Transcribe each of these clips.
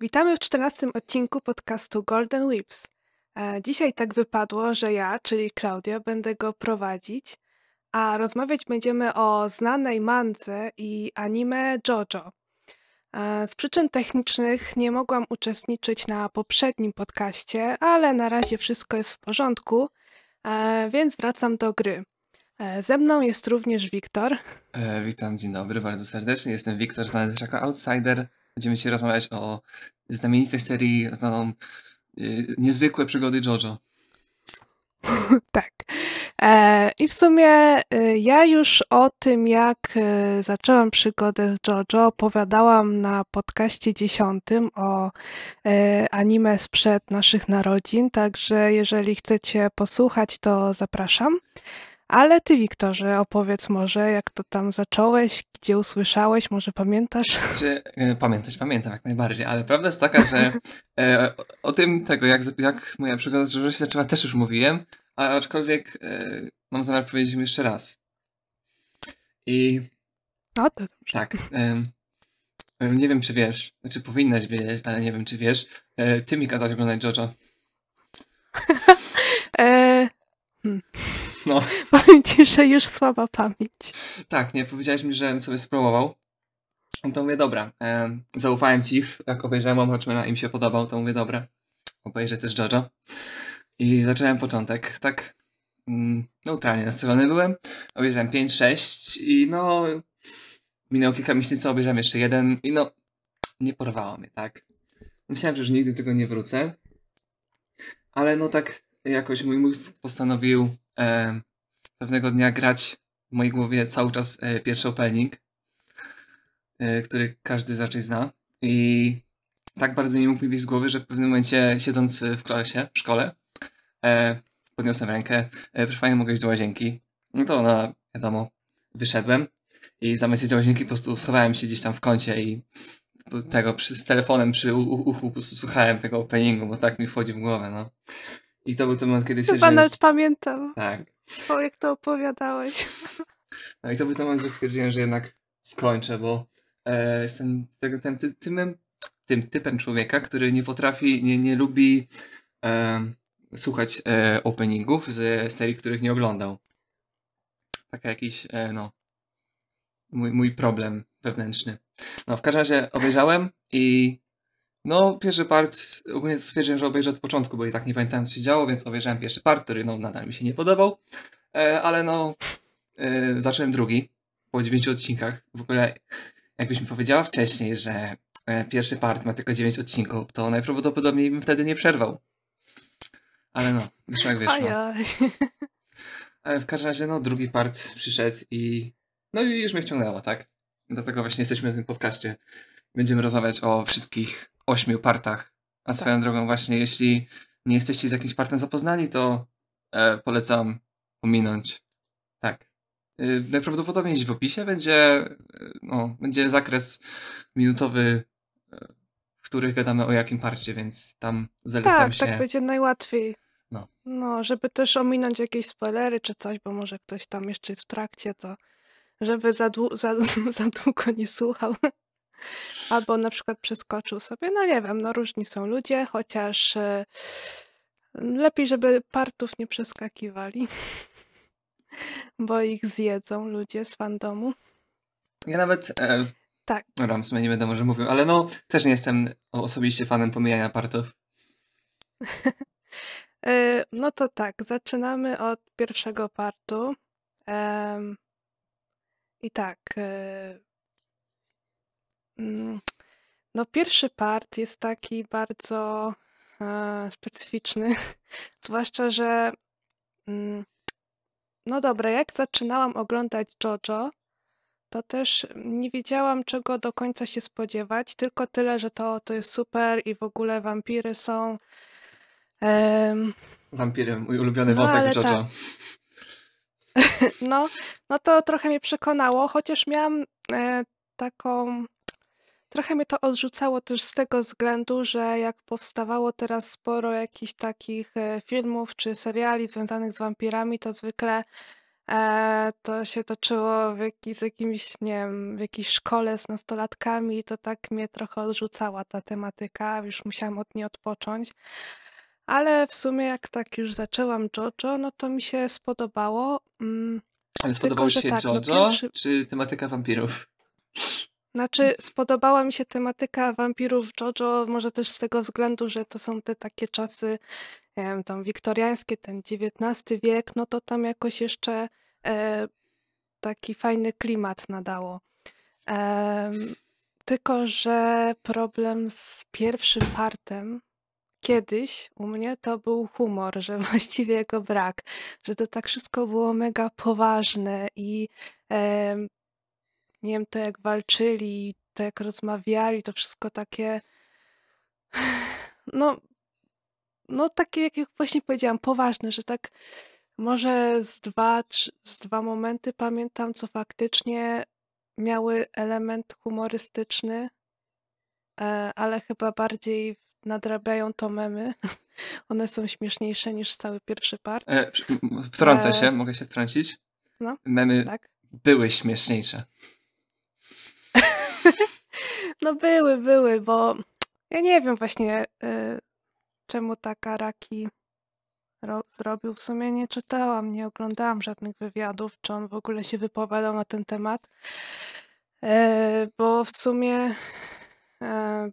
Witamy w czternastym odcinku podcastu Golden Whips. E, Dzisiaj tak wypadło, że ja, czyli Klaudia, będę go prowadzić, a rozmawiać będziemy o znanej mance i anime JoJo. E, Z przyczyn technicznych nie mogłam uczestniczyć na poprzednim podcaście, ale na razie wszystko jest w porządku, e, więc wracam do gry. Ze mną jest również Wiktor. E, witam, dzień dobry, bardzo serdecznie. Jestem Wiktor, znany też jako Outsider. Będziemy dzisiaj rozmawiać o znamienitej serii znaną y, Niezwykłe przygody JoJo. Tak. E, I w sumie e, ja już o tym, jak e, zaczęłam przygodę z JoJo, opowiadałam na podcaście dziesiątym o e, anime sprzed naszych narodzin, także jeżeli chcecie posłuchać, to zapraszam. Ale ty, Wiktorze, opowiedz może, jak to tam zacząłeś, gdzie usłyszałeś, może pamiętasz? Czy, e, pamiętać, pamiętam jak najbardziej, ale prawda jest taka, że e, o, o tym tego, jak, jak moja przygoda z JoJo się zaczęła, też już mówiłem, a aczkolwiek e, mam zamiar powiedzieć jeszcze raz. I No to dobrze. tak, nie wiem czy wiesz, znaczy powinnaś wiedzieć, ale nie wiem czy wiesz, e, ty mi kazałeś oglądać JoJo. E, No. powiem ci, że już słaba pamięć. Tak, nie, powiedziałeś mi, żebym sobie spróbował. No to mówię, dobra, em, zaufałem ci, jak obejrzałem Mana i mi się podobał, to mówię, dobra, obejrzę też JoJo. I zacząłem początek, tak mm, neutralnie nastawiony byłem. Obejrzałem 5-6 i no, minęło kilka miesięcy, obejrzałem jeszcze jeden i no, nie porwało mnie, tak. Myślałem, że już nigdy tego nie wrócę, ale no tak jakoś mój mózg postanowił em, pewnego dnia grać w mojej głowie cały czas e, pierwszy opening, e, który każdy raczej zna. I tak bardzo nie mógł mi z głowy, że w pewnym momencie siedząc w klasie, w szkole, e, podniosłem rękę, e, proszę Pani, mogę iść do łazienki. No to no, wiadomo, wyszedłem i zamiast iść do łazienki po prostu schowałem się gdzieś tam w kącie i tego przy, z telefonem przy uchu po prostu słuchałem tego openingu, bo tak mi wchodzi w głowę, no. I to był ten moment, kiedy Chyba stwierdziłem, nawet pamiętam, Tak. o, jak to opowiadałeś. No i to był ten moment, że stwierdziłem, że jednak skończę, bo e, jestem tego, tym, tym, tym, tym typem człowieka, który nie potrafi, nie, nie lubi e, słuchać e, openingów z serii, których nie oglądał. Taka jakiś, e, no, mój, mój problem wewnętrzny. No, w każdym razie obejrzałem i no, pierwszy part, ogólnie stwierdziłem, że obejrzę od początku, bo i tak nie pamiętałem, co się działo, więc obejrzałem pierwszy part, który no, nadal mi się nie podobał, e, ale no, e, zacząłem drugi, po dziewięciu odcinkach. W ogóle, jakbyś mi powiedziała wcześniej, że e, pierwszy part ma tylko dziewięć odcinków, to najprawdopodobniej bym wtedy nie przerwał. Ale no, wyszło jak wyszło. Ojoj. Ale w każdym razie, no, drugi part przyszedł i no i już mnie wciągnęło, tak? Dlatego właśnie jesteśmy w tym podcaście. Będziemy rozmawiać o wszystkich ośmiu partach. A swoją drogą właśnie, jeśli nie jesteście z jakimś partem zapoznani, to e, polecam pominąć. Tak. Y, najprawdopodobniej gdzieś w opisie będzie, y, no, będzie zakres minutowy, y, w których gadamy o jakim parcie, więc tam zalecam Tak, się. tak będzie najłatwiej. No. No, żeby też ominąć jakieś spoilery czy coś, bo może ktoś tam jeszcze jest w trakcie, to żeby za, dłu- za, za długo nie słuchał. Albo na przykład przeskoczył sobie. No nie wiem, no różni są ludzie, chociaż e, lepiej, żeby partów nie przeskakiwali. Bo ich zjedzą ludzie z fandomu. Ja nawet e, Tak. Dobra, w sumie nie będę może mówił, ale no też nie jestem osobiście fanem pomijania partów. E, No to tak, zaczynamy od pierwszego partu. I tak. Mm, No, pierwszy part jest taki bardzo e, specyficzny. Zwłaszcza, że. mm, No dobra, jak zaczynałam oglądać JoJo, to też nie wiedziałam, czego do końca się spodziewać. Tylko tyle, że to, to jest super i w ogóle wampiry są. Wampiry, mój ulubiony No, wątek JoJo. tak. No, no to trochę mnie przekonało, chociaż miałam e, taką. Trochę mnie to odrzucało też z tego względu, że jak powstawało teraz sporo jakichś takich e, filmów czy seriali związanych z wampirami, to zwykle e, to się toczyło w jaki, z jakimś, nie wiem, w jakiejś szkole z nastolatkami i to tak mnie trochę odrzucała ta tematyka, już musiałam od niej odpocząć. Ale w sumie jak tak już zaczęłam JoJo, no to mi się spodobało. Mm, Ale tylko, spodobało że ci się tak, no JoJo, pierwszy... czy tematyka wampirów? Znaczy, spodobała mi się tematyka wampirów JoJo, może też z tego względu, że to są te takie czasy, nie wiem, tam wiktoriańskie, ten XIX wiek, no to tam jakoś jeszcze e, taki fajny klimat nadało. Tylko, że problem z pierwszym partem kiedyś u mnie to był humor, że właściwie jego brak, że to tak wszystko było mega poważne i nie wiem, to jak walczyli, to jak rozmawiali, to wszystko takie, no, no takie, jak właśnie powiedziałam, poważne, że tak może z dwa, trzy, z dwa momenty pamiętam, co faktycznie miały element humorystyczny, e, ale chyba bardziej nadrabiają to memy. One są śmieszniejsze niż cały pierwszy part. E, wtrącę E, się, mogę się wtrącić? no, Memy tak. były śmieszniejsze. No były, były, bo ja nie wiem właśnie, y, czemu tak Araki ro zrobił. W sumie nie czytałam, nie oglądałam żadnych wywiadów, czy on w ogóle się wypowiadał na ten temat. E, bo w sumie e,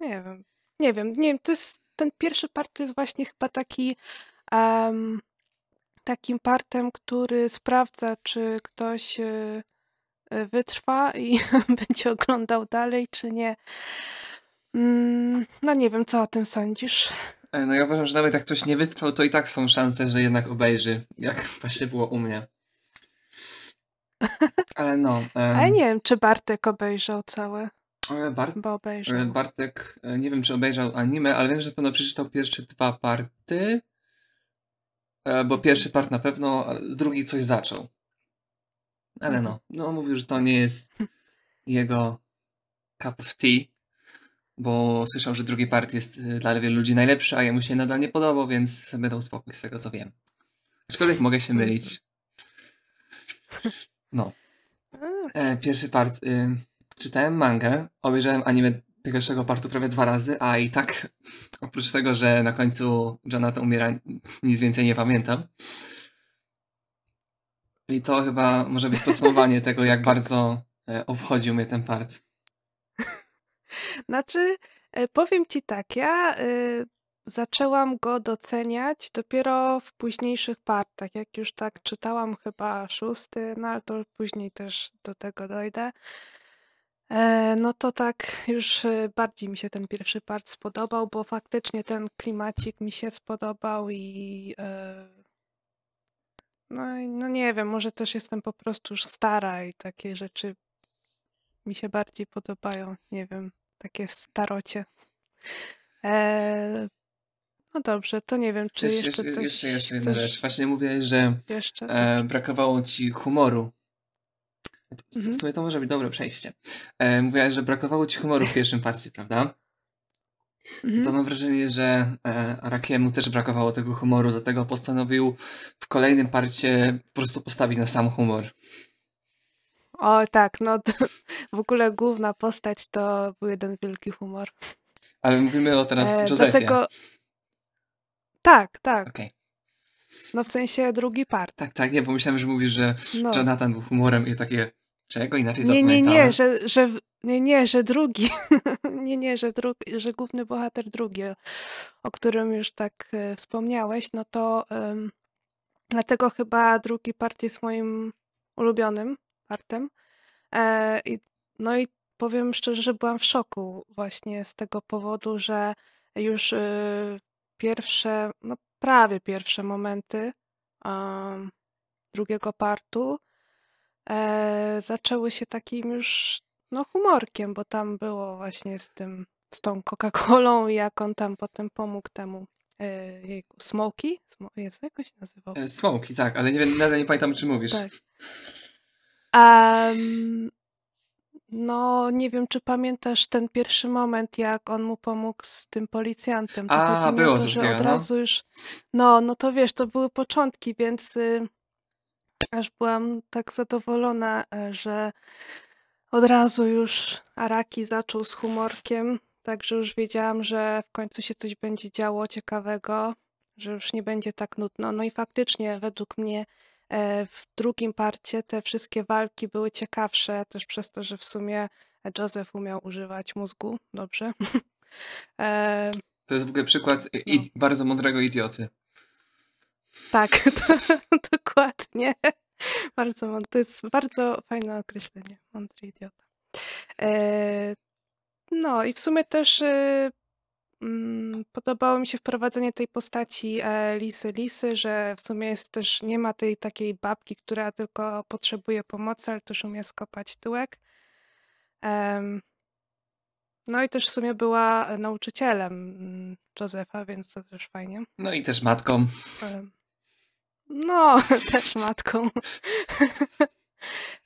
nie wiem, nie wiem, nie wiem, to jest, ten pierwszy part jest właśnie chyba taki em, takim partem, który sprawdza, czy ktoś y, y, wytrwa i będzie oglądał dalej, czy nie. Mm, no nie wiem, co o tym sądzisz? E, No ja uważam, że nawet jak ktoś nie wytrwał, to i tak są szanse, że jednak obejrzy, jak właśnie było u mnie. Ale no, Ale em, nie wiem, czy Bartek obejrzał całe, ale Bart, bo e, obejrzał. Bartek, e, nie wiem czy obejrzał anime, ale wiem, że na pewno przeczytał pierwsze dwa party, e, bo pierwszy part na pewno, drugi coś zaczął. Ale Mhm. no, no mówił, że to nie jest jego cup of tea, bo słyszał, że drugi part jest e, dla wielu ludzi najlepszy, a jemu się nadal nie podobał, więc sobie dał spokój z tego co wiem. Aczkolwiek mogę się mylić. No. E, pierwszy part. Y, czytałem mangę, obejrzałem anime pierwszego partu prawie dwa razy, a i tak oprócz tego, że na końcu Jonathan umiera, nic więcej nie pamiętam. I to chyba może być podsumowanie tego, jak bardzo e, obchodził mnie ten part. Znaczy, e, powiem ci tak, ja y, zaczęłam go doceniać dopiero w późniejszych partach, jak już tak czytałam chyba szósty, no ale to później też do tego dojdę. No to tak już bardziej mi się ten pierwszy part spodobał, bo faktycznie ten klimacik mi się spodobał i no, i no nie wiem, może też jestem po prostu już stara i takie rzeczy mi się bardziej podobają, nie wiem, takie starocie. E, no dobrze, to nie wiem, czy Jeszcze, jeszcze jeszcze, coś jeszcze, jeszcze jedna chcesz rzecz. Właśnie mówiłeś, że jeszcze? e, brakowało ci humoru. W, Mhm. sumie to może być dobre przejście. E, mówiłaś, że brakowało ci humoru w pierwszym parcie, prawda? Mhm. To mam wrażenie, że e, Arakiemu też brakowało tego humoru, dlatego postanowił w kolejnym parcie po prostu postawić na sam humor. O tak, no w ogóle główna postać to był jeden wielki humor. Ale mówimy o teraz E, Józefie. dlatego... Tak, tak, Okej. no w sensie drugi part. Tak, tak, nie, bo myślałem, że mówisz, że No. Jonathan był humorem i takie, czego inaczej Nie, nie, nie, że, że nie, nie, że drugi. nie, nie, że, drugi, że główny bohater drugi, o którym już tak e, wspomniałeś, no to em, dlatego chyba drugi part jest moim ulubionym partem. E, i, no i powiem szczerze, że byłam w szoku właśnie z tego powodu, że już e, pierwsze, no prawie pierwsze momenty drugiego partu e, zaczęły się takim już no humorkiem, bo tam było właśnie z tym, z tą Coca-Colą i jak on tam potem pomógł temu e, jejku, Smokey? Smo Jezu, jak on się nazywał? E, Smoki, tak, ale nie wiem, nadal nie pamiętam, czy mówisz. Tak. Em, No, nie wiem, czy pamiętasz ten pierwszy moment, jak on mu pomógł z tym policjantem. To A, chodzi mi o było to, coś że takiego, od no. razu już. No, no to wiesz, to były początki, więc y, aż byłam tak zadowolona, e, że od razu już Araki zaczął z humorkiem, także już wiedziałam, że w końcu się coś będzie działo ciekawego, że już nie będzie tak nudno. No i faktycznie, według mnie e, w drugim parcie te wszystkie walki były ciekawsze, też przez to, że w sumie Joseph umiał używać mózgu dobrze. E, To jest w ogóle przykład No. bardzo mądrego idioty. tak, to, dokładnie. Bardzo mądry. To jest bardzo fajne określenie. Mądry idiota. E, no i w sumie też e, mm, podobało mi się wprowadzenie tej postaci e, Lisy Lisy, że w sumie jest też, nie ma tej takiej babki, która tylko potrzebuje pomocy, ale też umie skopać tyłek. No i też w sumie była nauczycielem mm, Józefa, więc to też fajnie. No i też matką. No, też matką.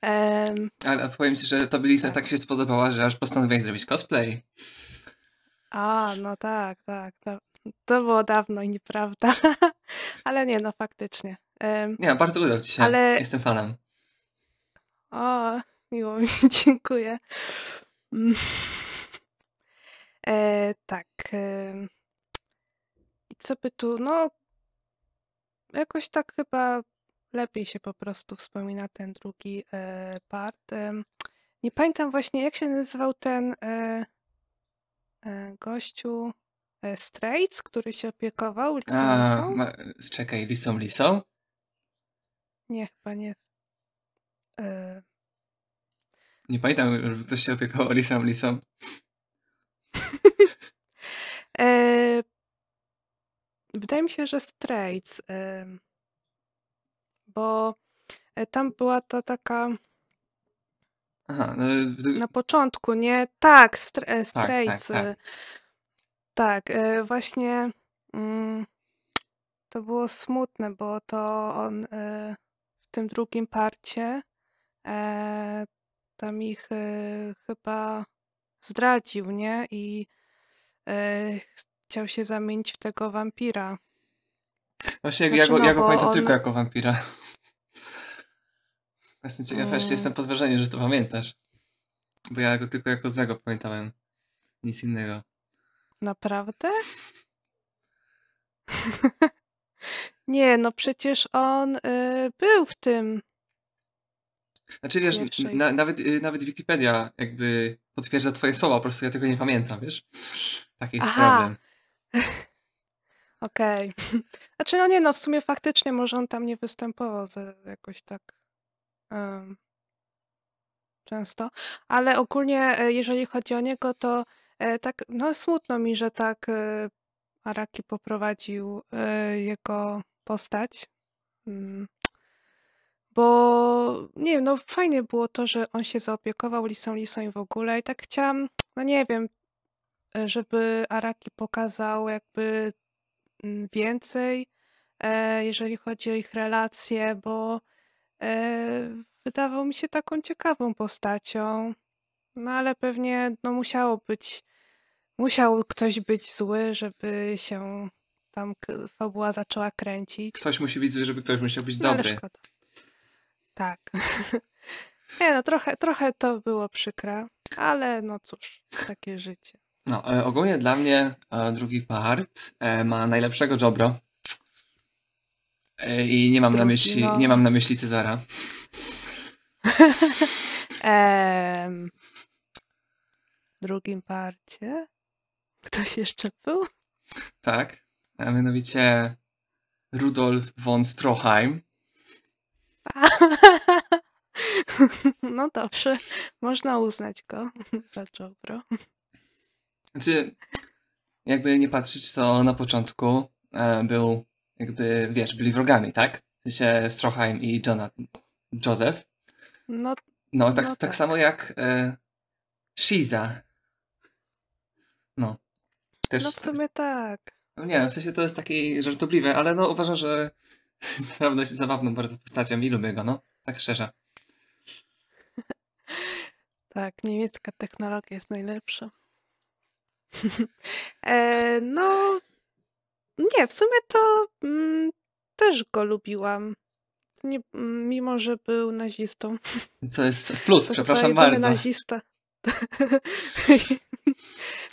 Em, Ale powiem ci, że tobie Lisa Tak. się spodobała, że aż postanowiłeś zrobić cosplay. A, no tak, tak. To, to było dawno i nieprawda. Ale nie, no faktycznie. Em, Nie, bardzo udał ci się. Ale- Jestem fanem. O, miło mi, dziękuję. Mm. E, tak. em, I co by tu, no, jakoś tak chyba lepiej się po prostu wspomina ten drugi e, part. Em, nie pamiętam właśnie, jak się nazywał ten e, e, gościu e, Straits, który się opiekował Lisą A, Lisą? ma, czekaj, Lisą Lisą? Nie, chyba nie. E, Nie pamiętam, żeby ktoś się opiekował Lisą Lisą. E, wydaje mi się, że Straits, bo e, tam była ta taka Aha, no, w- na początku, nie? Tak, str- e, tak, Straits. tak. e, Tak, e, właśnie mm, to było smutne, bo to on e, w tym drugim parcie e, tam ich e, chyba zdradził, nie? I e, chciał się zamienić w tego wampira. Właśnie Znaczy, ja go, no, ja go bo pamiętam on- tylko jako wampira. Jestem ciekaw, Mm. jestem pod wrażeniem, że to pamiętasz. Bo ja go tylko jako złego pamiętałem. Nic innego. Naprawdę? Nie, no przecież on y, był w tym. Znaczy wiesz, na, nawet, y, nawet Wikipedia jakby potwierdza twoje słowa, po prostu ja tego nie pamiętam, wiesz? Taki jest Aha. problem. Okej. Znaczy, no nie, no w sumie faktycznie może on tam nie występował za jakoś tak em, często, ale ogólnie e, jeżeli chodzi o niego, to e, tak, no smutno mi, że tak e, Araki poprowadził e, jego postać. Mm. Bo nie wiem, no fajnie było to, że on się zaopiekował Lisą Lisą i w ogóle i tak chciałam, no nie wiem, żeby Araki pokazał jakby mm, więcej, e, jeżeli chodzi o ich relacje, bo e, wydawał mi się taką ciekawą postacią. No ale pewnie no, musiało być, musiał ktoś być zły, żeby się tam fabuła zaczęła kręcić. Ktoś musi być zły, żeby ktoś musiał być No dobry. szkoda. Tak. Nie no, trochę, trochę to było przykre, ale no cóż, takie życie. No, e, ogólnie dla mnie e, drugi part e, ma najlepszego Jobro. I nie mam na Drugi, myśli, no. nie mam na myśli Cezara. W drugim parcie ktoś jeszcze był? Tak, a mianowicie Rudolf von Stroheim. No dobrze, można uznać go za Jobro. Znaczy, jakby nie patrzeć, to na początku e, był, jakby, wiesz, byli wrogami, tak? W sensie Stroheim i Jonathan, Joseph. No No, tak, No tak tak. samo jak e, Shiza. No. Też, No w sumie tak. no nie, w sensie to jest takie żartobliwe, ale no uważam, że naprawdę jest zabawną bardzo postacią i lubię go, no. Tak szczerze. Tak, niemiecka technologia jest najlepsza. E, no, nie, w sumie to mm, też go lubiłam. Nie, mimo, że był nazistą. Co jest plus, To przepraszam bardzo. nazista.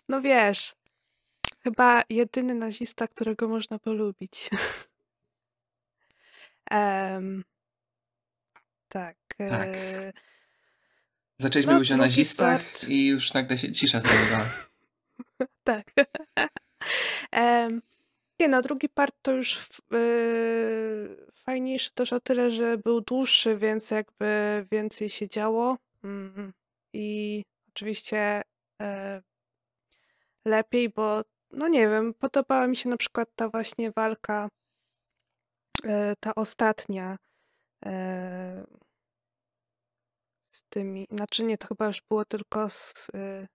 No wiesz, chyba jedyny nazista, którego można polubić. Em, tak. Tak. e, Zaczęliśmy no, mówić o nazistach part. i już nagle się cisza zrobiła. Tak. Nie no, drugi part to już f- y, fajniejszy też o tyle, że był dłuższy, więc jakby więcej się działo. Mm, I oczywiście e, lepiej, bo no nie wiem, podobała mi się na przykład ta właśnie walka, e, ta ostatnia e, z tymi, znaczy nie, to chyba już było tylko z y,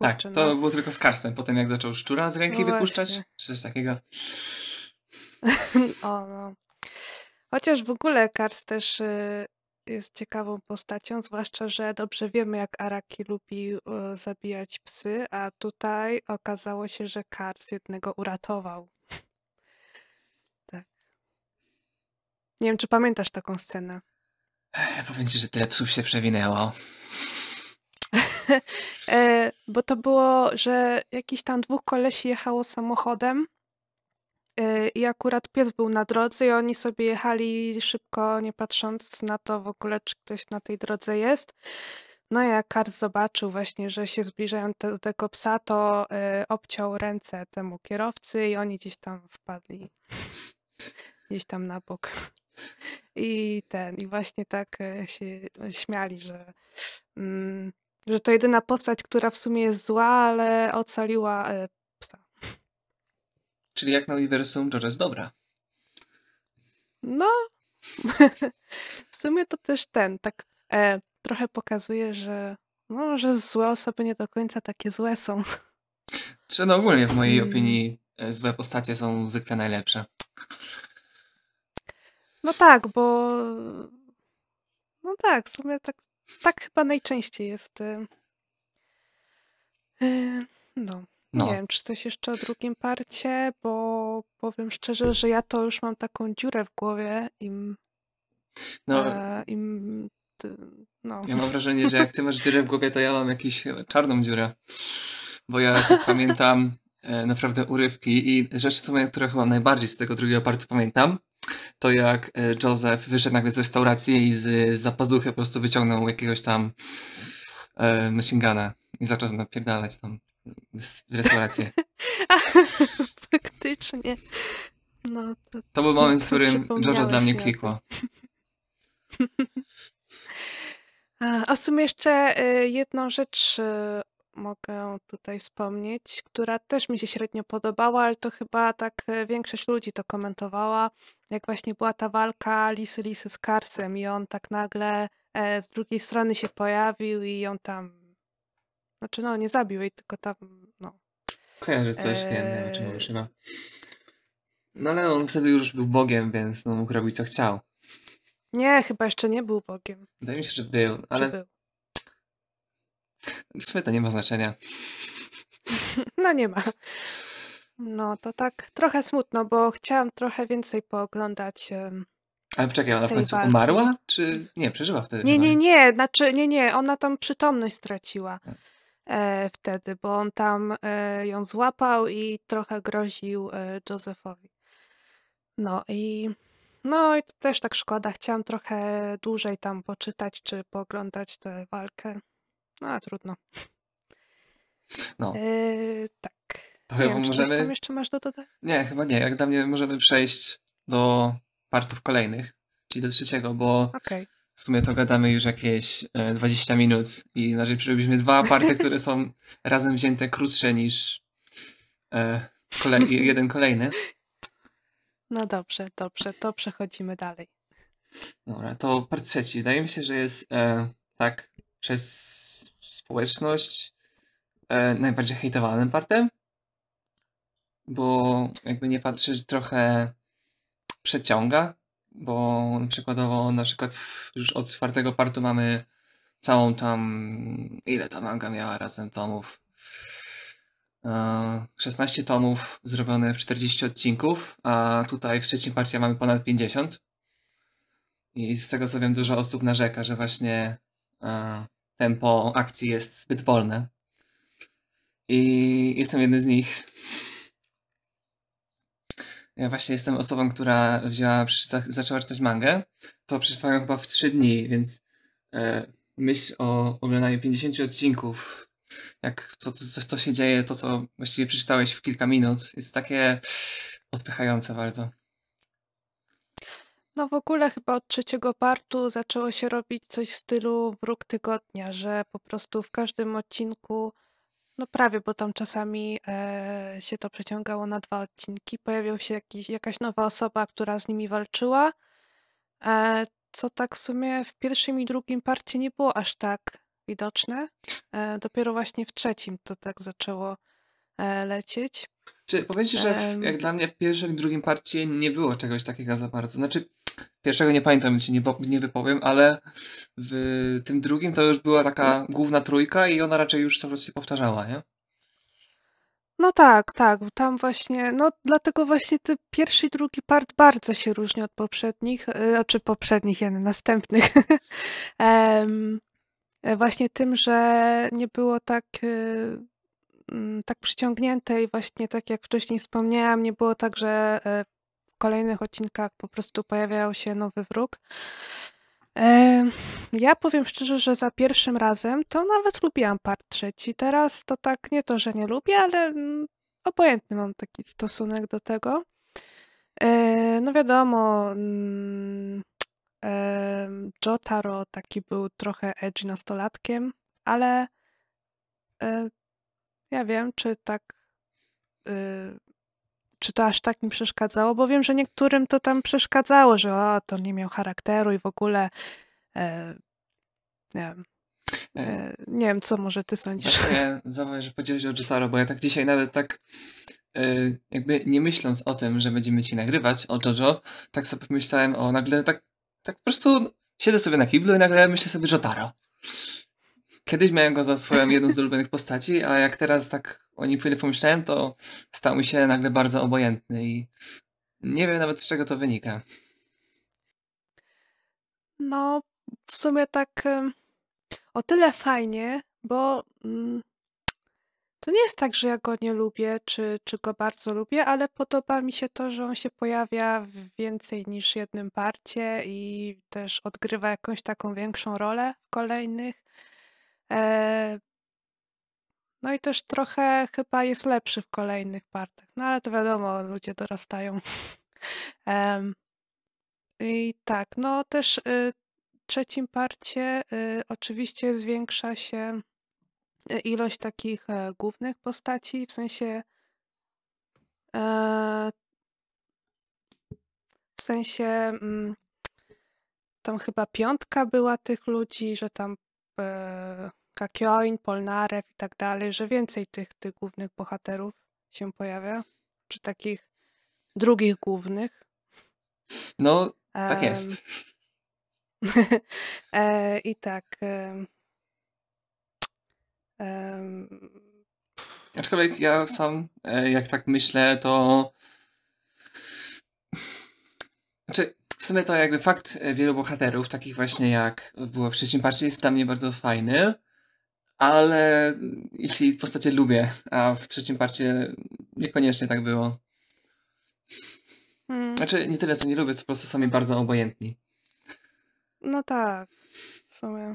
Tak, Kurczę, to no. było tylko z Karsem. Potem jak zaczął szczura z ręki No wypuszczać, właśnie. czy coś takiego. O, no. Chociaż w ogóle Kars też y, jest ciekawą postacią, zwłaszcza, że dobrze wiemy, jak Araki lubi y, zabijać psy, a tutaj okazało się, że Kars jednego uratował. Tak. Nie wiem, czy pamiętasz taką scenę. Ech, powiem ci, że tyle psów się przewinęło. E, bo to było, że jakiś tam dwóch kolesi jechało samochodem e, i akurat pies był na drodze i oni sobie jechali szybko, nie patrząc na to w ogóle, czy ktoś na tej drodze jest. No i jak Kars zobaczył właśnie, że się zbliżają te, do tego psa, to e, obciął ręce temu kierowcy i oni gdzieś tam wpadli gdzieś tam na bok. I ten, i właśnie tak się śmiali, że, mm, że to jedyna postać, która w sumie jest zła, ale ocaliła e, psa. Czyli jak na uniwersum Jojo jest dobra. No, w sumie to też ten, tak e, trochę pokazuje, że no, że złe osoby nie do końca takie złe są. Czy no ogólnie w mojej Mm. opinii e, złe postacie są zwykle najlepsze. No tak, bo no tak, w sumie tak, tak chyba najczęściej jest. e, e, No. No. Nie wiem, czy coś jeszcze o drugim parcie, bo powiem szczerze, że ja to już mam taką dziurę w głowie, im, No, e, im t- no. ja mam wrażenie, że jak ty masz dziurę w głowie, to ja mam jakąś e, czarną dziurę. Bo ja tak pamiętam e, naprawdę urywki i rzecz, co- która chyba najbardziej z tego drugiego partu pamiętam, to jak e, Joseph wyszedł nagle z restauracji i z zapazuchy po prostu wyciągnął jakiegoś tam e, machine guna i zaczął napierdalać tam w restaurację. Faktycznie. No, to, To był moment, w którym Jojo dla mnie klikło. A w sumie jeszcze y, jedną rzecz y, mogę tutaj wspomnieć, która też mi się średnio podobała, ale to chyba tak y, większość ludzi to komentowała, jak właśnie była ta walka Lisy Lisy z Karsem i on tak nagle e, z drugiej strony się pojawił i ją tam, znaczy no nie zabił jej, tylko tam, no. Kojarzę coś, nie, nie wiem o czym mówisz chyba. No ale on wtedy już był Bogiem, więc no, mógł robić co chciał. Nie, chyba jeszcze nie był Bogiem. Wydaje mi się, że był, Czy ale był? W sumie to nie ma znaczenia. No nie ma. No to tak trochę smutno, bo chciałam trochę więcej pooglądać. Ale poczekaj, ona w końcu walki. umarła? Czy nie, przeżyła wtedy Nie, nie, nie, znaczy nie, nie, ona tam przytomność straciła e, wtedy, bo on tam e, ją złapał i trochę groził e, Josephowi. No i no i to też tak szkoda. Chciałam trochę dłużej tam poczytać czy pooglądać tę walkę. No trudno. No, E, tak. to Nie chyba wiem, coś tam możemy... jeszcze masz do dodania? Nie, chyba nie. Jak dla mnie możemy przejść do partów kolejnych, czyli do trzeciego, bo Okej. w sumie to gadamy już jakieś e, 20 minut i inaczej przybyliśmy dwa party, które są razem wzięte krótsze niż e, jeden kolejny. No dobrze, dobrze, to przechodzimy dalej. Dobra, to part trzeci. Wydaje mi się, że jest e, tak przez społeczność e, najbardziej hejtowanym partem, bo jakby nie patrzeć trochę przeciąga, bo przykładowo na przykład już od czwartego partu mamy całą tam. Ile ta manga miała razem tomów? 16 tomów zrobione w 40 odcinków, a tutaj w trzecim parcie mamy ponad 50. I z tego co wiem, dużo osób narzeka, że właśnie tempo akcji jest zbyt wolne. I jestem jednym z nich. Ja właśnie jestem osobą, która wzięła, zaczęła czytać mangę. To przeczytałem chyba w 3 dni, więc e, myśl o oglądaniu 50 odcinków, jak co, co, co się dzieje, to co właściwie przeczytałeś w kilka minut, jest takie odpychające bardzo. No w ogóle chyba od trzeciego partu zaczęło się robić coś w stylu wróg tygodnia, że po prostu w każdym odcinku, no prawie, bo tam czasami e, się to przeciągało na dwa odcinki, pojawiał się jakiś, jakaś nowa osoba, która z nimi walczyła, e, co tak w sumie w pierwszym i drugim parcie nie było aż tak widoczne. E, dopiero właśnie w trzecim to tak zaczęło e, lecieć. Czy powiedzcie, że w, jak dla mnie w pierwszym i drugim parcie nie było czegoś takiego za bardzo. Znaczy, pierwszego nie pamiętam, więc się nie, nie wypowiem, ale w tym drugim to już była taka główna trójka i ona raczej już to się powtarzała, nie? No tak, tak. Tam właśnie, no dlatego właśnie ten pierwszy i drugi part bardzo się różni od poprzednich, e, znaczy poprzednich, ja następnych. E, właśnie tym, że nie było tak, mm, tak przyciągnięte i właśnie tak jak wcześniej wspomniałam, nie było tak, że w kolejnych odcinkach po prostu pojawiał się nowy wróg. Ja powiem szczerze, że za pierwszym razem to nawet lubiłam part trzeci. Teraz to tak nie to, że nie lubię, ale mm, obojętny mam taki stosunek do tego. E, no wiadomo, mm, Jotaro taki był trochę edgy nastolatkiem, ale e, ja wiem, czy tak y, czy to aż tak mi przeszkadzało, bo wiem, że niektórym to tam przeszkadzało, że o, to nie miał charakteru i w ogóle e, nie wiem. E, e nie wiem, co może ty sądzisz. Właśnie zauważ, że powiedziałeś o Jotaro, bo ja tak dzisiaj nawet tak jakby nie myśląc o tym, że będziemy ci nagrywać o Jojo, tak sobie pomyślałem o nagle tak, tak po prostu siedzę sobie na kiblu i nagle myślę sobie Jotaro. Kiedyś miałem go za swoją jedną z ulubionych postaci, a jak teraz tak o nim chwilę pomyślałem, to stał mi się nagle bardzo obojętny i nie wiem nawet z czego to wynika. No, w sumie tak o tyle fajnie, bo mm, to nie jest tak, że ja go nie lubię, czy, czy go bardzo lubię, ale podoba mi się to, że on się pojawia w więcej niż jednym parcie i też odgrywa jakąś taką większą rolę w kolejnych. E, no i też trochę chyba jest lepszy w kolejnych partach. No ale to wiadomo, ludzie dorastają. I tak, no też y, w trzecim parcie y, oczywiście zwiększa się y, ilość takich e, głównych postaci, w sensie e, w sensie mm, tam chyba piątka była tych ludzi, że tam Kakioin, Polnarew i tak dalej, że więcej tych, tych głównych bohaterów się pojawia, czy takich drugich głównych. No, tak jest. e, I tak. E, e, Aczkolwiek ja sam, e, jak tak myślę, to. Znaczy, w sumie to jakby fakt e, wielu bohaterów, takich właśnie jak było w trzecim parcie, jest dla mnie bardzo fajny ale jeśli w postacie lubię, a w trzecim parcie niekoniecznie tak było. Hmm. Znaczy, nie tyle co nie lubię, co po prostu są mi bardzo obojętni. No tak, w sumie.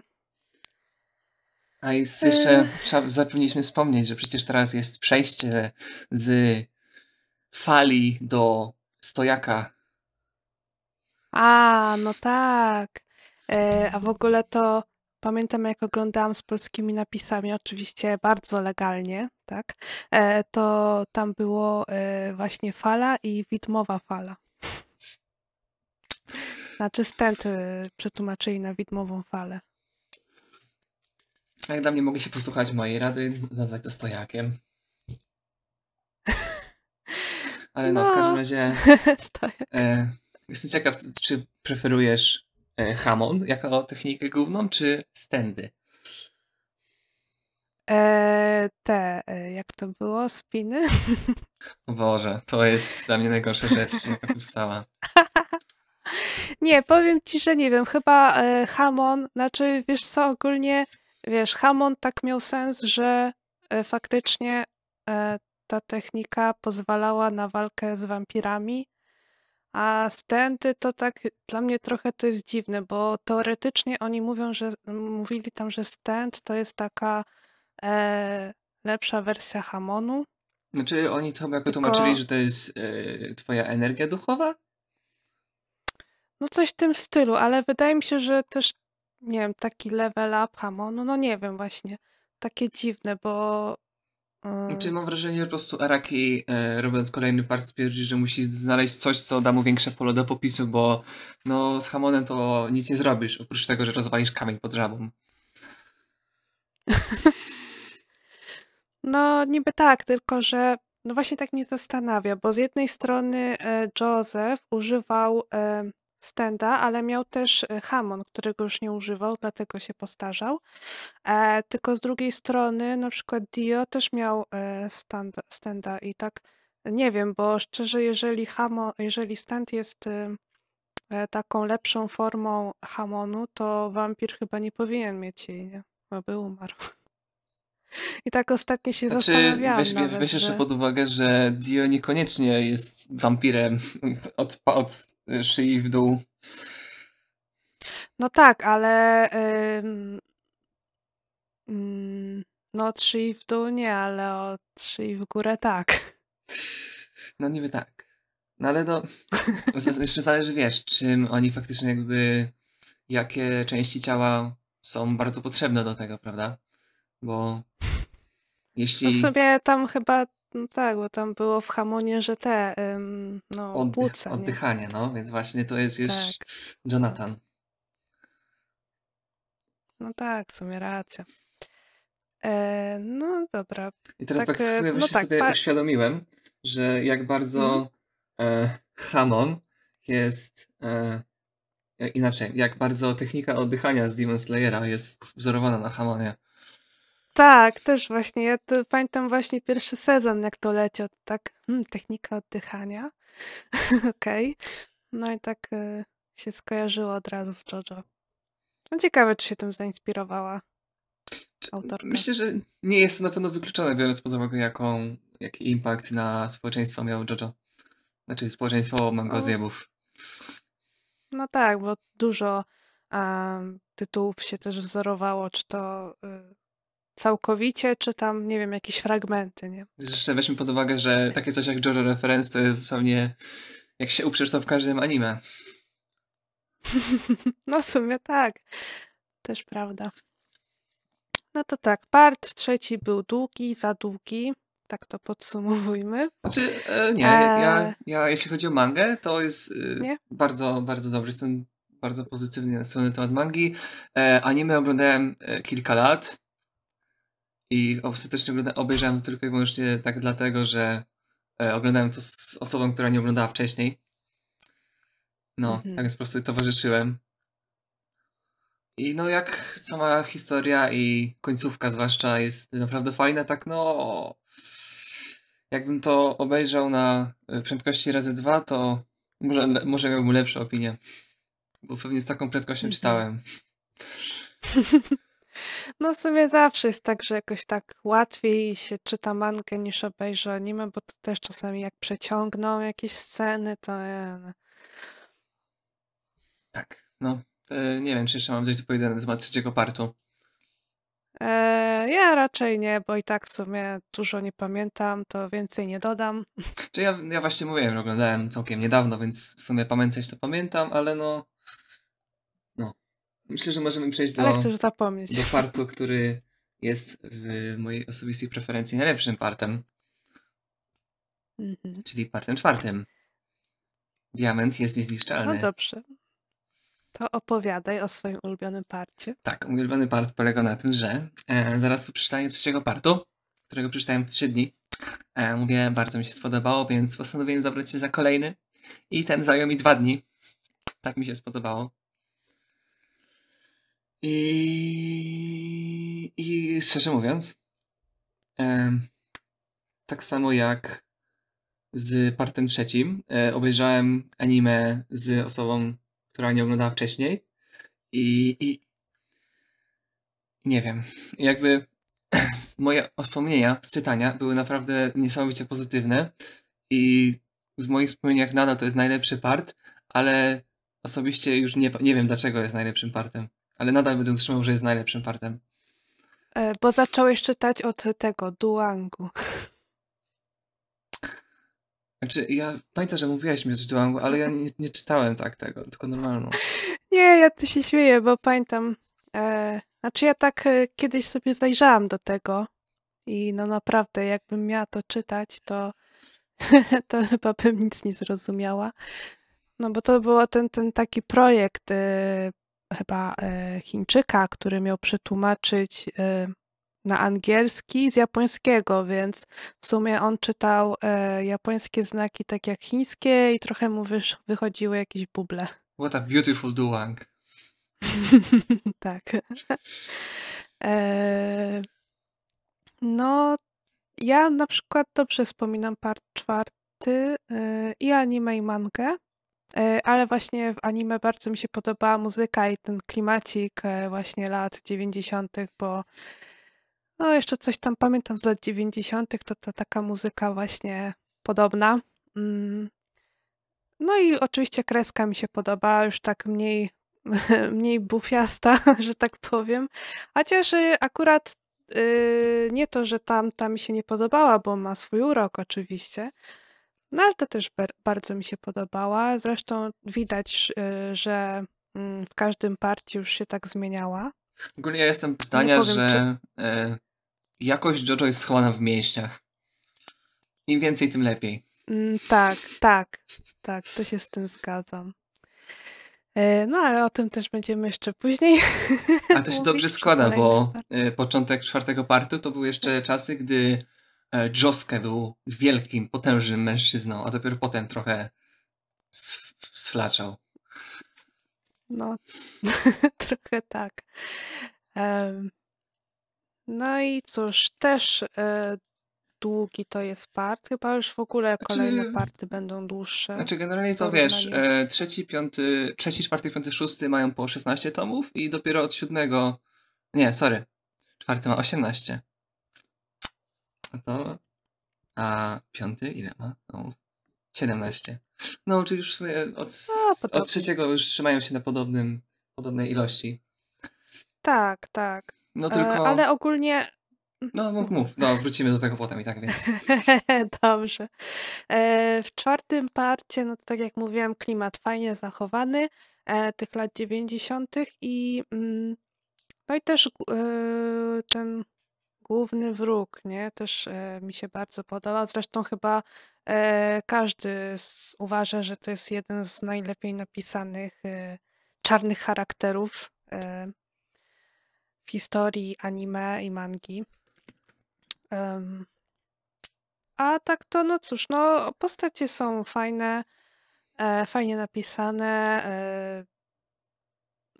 A jest jeszcze, trzeba, zapomnieliśmy wspomnieć, że przecież teraz jest przejście z fali do stojaka. A, no tak. E, a w ogóle to Pamiętam, jak oglądałam z polskimi napisami, oczywiście bardzo legalnie, tak? E, to tam było e, właśnie fala i widmowa fala. Znaczy stent e, przetłumaczyli na widmową falę. Jak dla mnie mogli się posłuchać mojej rady, nazwać to stojakiem. Ale no, no w każdym razie e, jestem ciekaw, czy preferujesz e, Hamon jako technikę główną, czy standy? E, te, e, jak to było? Spiny? Boże, to jest dla mnie najgorsza rzecz, jaka powstała. Nie, powiem ci, że nie wiem. Chyba e, Hamon, znaczy wiesz co, ogólnie wiesz, Hamon tak miał sens, że e, faktycznie e, ta technika pozwalała na walkę z wampirami, a stędy to tak dla mnie trochę to jest dziwne, bo teoretycznie oni mówią, że mówili tam, że stand to jest taka e, lepsza wersja Hamonu. Znaczy oni to chyba jako Tylko- tłumaczyli, że to jest e, twoja energia duchowa? No coś w tym stylu, ale wydaje mi się, że też, nie wiem, taki level up Hamonu, no nie wiem właśnie, takie dziwne, bo mm, Znaczy mam wrażenie, że po prostu Araki e, robiąc kolejny part stwierdzi, że musi znaleźć coś, co da mu większe pole do popisu, bo no z Hamonem to nic nie zrobisz, oprócz tego, że rozwalisz kamień pod żabą. no niby tak, tylko że no właśnie tak mnie zastanawia, bo z jednej strony e, Joseph używał e, stenda, ale miał też e, Hamon, którego już nie używał, dlatego się postarzał. E, tylko z drugiej strony na przykład Dio też miał e, stand, stenda i tak nie wiem, bo szczerze, jeżeli Hamo, jeżeli stand jest e, e, taką lepszą formą Hamonu, to wampir chyba nie powinien mieć jej, nie? Bo by umarł. I tak ostatnio się Znaczy, zastanawiałam weź, nawet, weź jeszcze że... pod uwagę, że Dio niekoniecznie jest wampirem od, od szyi w dół. No tak, ale ym, mm, no od szyi w dół nie, ale od szyi w górę tak. No niby tak. No ale no, jeszcze zależy, wiesz, czym oni faktycznie jakby, jakie części ciała są bardzo potrzebne do tego, prawda? Bo No jeśli w sumie tam chyba, no tak, bo tam było w Hamonie, że te, ym, no oddych, płuca, nie? oddychanie, no, więc właśnie to jest już Tak, Jonathan. no tak, w sumie racja. E, no dobra, I teraz tak, tak w sumie no właśnie tak, sobie uświadomiłem, że jak bardzo Mhm. e, Hamon jest e, e, inaczej, jak bardzo technika oddychania z Demon Slayera jest wzorowana na Hamonie. Tak, też właśnie. Ja to pamiętam właśnie pierwszy sezon, jak to leciał. to Tak, hmm, technika oddychania. Okej. No i tak y, się skojarzyło od razu z JoJo. No ciekawe, czy się tym zainspirowała autorka. Myślę, że nie jest to na pewno wykluczone, biorąc pod uwagę, jaką, jaki impact na społeczeństwo miał JoJo. Znaczy społeczeństwo mangozjebów. No tak, bo dużo em, tytułów się też wzorowało, czy to y, całkowicie, czy tam, nie wiem, jakieś fragmenty, nie? Jeszcze weźmy pod uwagę, że takie coś jak JoJo Reference to jest dosłownie, jak się uprzesz to w każdym anime. No w sumie tak. Też prawda. No to tak, part trzeci był długi, za długi. Tak to podsumowujmy. Znaczy, e, nie, ja, Eee. ja jeśli chodzi o mangę, to jest e, bardzo, bardzo dobry. Jestem bardzo pozytywnie nastawiony na temat mangi. E, anime oglądałem e, kilka lat i ostatecznie obejrzałem to tylko i wyłącznie tak dlatego, że e, oglądałem to z osobą, która nie oglądała wcześniej. No, Mhm. tak więc po prostu towarzyszyłem. I no jak sama historia i końcówka zwłaszcza jest naprawdę fajna, tak no... Jakbym to obejrzał na e, prędkości razy dwa, to może, może miałbym lepszą opinię. Bo pewnie z taką prędkością Mhm. czytałem. No w sumie zawsze jest tak, że jakoś tak łatwiej się czyta mangę niż obejrzy anime, bo to też czasami jak przeciągną jakieś sceny, to no. Tak, no. E, nie wiem, czy jeszcze mam coś do powiedzenia na temat trzeciego partu. E, ja raczej nie, bo i tak w sumie dużo nie pamiętam, to więcej nie dodam. Czy ja, ja właśnie mówiłem, oglądałem całkiem niedawno, więc w sumie pamiętać to pamiętam, ale no... No. Myślę, że możemy przejść do... Ale chcę już zapomnieć. do partu, który jest w mojej osobistej preferencji najlepszym partem, Mhm. czyli partem czwartym. Diament jest No niezniszczalny. dobrze. To opowiadaj o swoim ulubionym parcie. Tak, mój ulubiony part polega na tym, że e, zaraz po przeczytaniu trzeciego partu, którego przeczytałem w trzy dni, e, mówię, bardzo mi się spodobało, więc postanowiłem zabrać się za kolejny i ten zajął mi dwa dni. Tak mi się spodobało. I, i szczerze mówiąc, em, tak samo jak z partem trzecim, e, obejrzałem anime z osobą, która nie oglądała wcześniej i, i nie wiem, jakby moje wspomnienia z czytania były naprawdę niesamowicie pozytywne i w moich wspomnieniach nadal to jest najlepszy part, ale osobiście już nie, nie wiem dlaczego jest najlepszym partem, ale nadal będę utrzymał, że jest najlepszym partem. E, Bo zacząłeś czytać od tego, Duangu. Znaczy, ja pamiętam, że mówiłaś mi o Duangu, ale ja nie, nie czytałem tak tego, tylko normalną. Nie, ja tu się śmieję, bo pamiętam. E, znaczy, ja tak e, kiedyś sobie zajrzałam do tego i no naprawdę, jakbym miała to czytać, to, to chyba bym nic nie zrozumiała. No bo to był ten, ten taki projekt e, chyba e, Chińczyka, który miał przetłumaczyć e, na angielski z japońskiego, więc w sumie on czytał e, japońskie znaki tak jak chińskie i trochę mu wysz, wychodziły jakieś buble. What a beautiful Duang. tak. No, ja na przykład dobrze wspominam part czwarty i anime i mangę, ale właśnie w anime bardzo mi się podobała muzyka i ten klimacik e, właśnie lat 90., bo no jeszcze coś tam pamiętam z lat 90., to, to taka muzyka właśnie podobna. Mm. No i oczywiście kreska mi się podoba, już tak mniej, mniej bufiasta, że tak powiem. Chociaż y, akurat y, nie to, że tamta mi się nie podobała, bo ma swój urok oczywiście. No ale to też bardzo mi się podobała. Zresztą widać, y, że mm, w każdym parcie już się tak zmieniała. Ogólnie ja jestem zdania, powiem, że czy- e, jakość JoJo jest schowana w mięśniach. Im więcej, tym lepiej. Mm, tak, tak, tak, to się z tym zgadzam. E, No ale o tym też będziemy jeszcze później. A to się dobrze składa, bo e, początek czwartego partu to były jeszcze czasy, gdy e, Josuke był wielkim, potężnym mężczyzną, a dopiero potem trochę sf- sflaczał. No, trochę tak. No i cóż, też e, długi to jest part. Chyba już w ogóle kolejne Znaczy- party będą dłuższe. Znaczy generalnie to wiesz, e, trzeci, piąty, trzeci, czwarty, piąty, szósty mają po 16 tomów i dopiero od siódmego, nie, sorry, czwarty ma 18. A to, a piąty ile ma tomów? 17. No, czyli już od, No, podobnie. od trzeciego już trzymają się na podobnym, podobnej ilości. Tak, tak. No E, tylko, Ale ogólnie no mów, mów, no wrócimy do tego potem i tak więc. Dobrze. E, W czwartym parcie, no to tak jak mówiłam, klimat fajnie zachowany e, tych lat 90. i mm, no i też e, ten główny wróg, nie? Też e, mi się bardzo podobał. Zresztą chyba e, każdy z, uważa, że to jest jeden z najlepiej napisanych e, czarnych charakterów e, w historii anime i mangi. A tak to, no cóż, no postacie są fajne, e, fajnie napisane. E,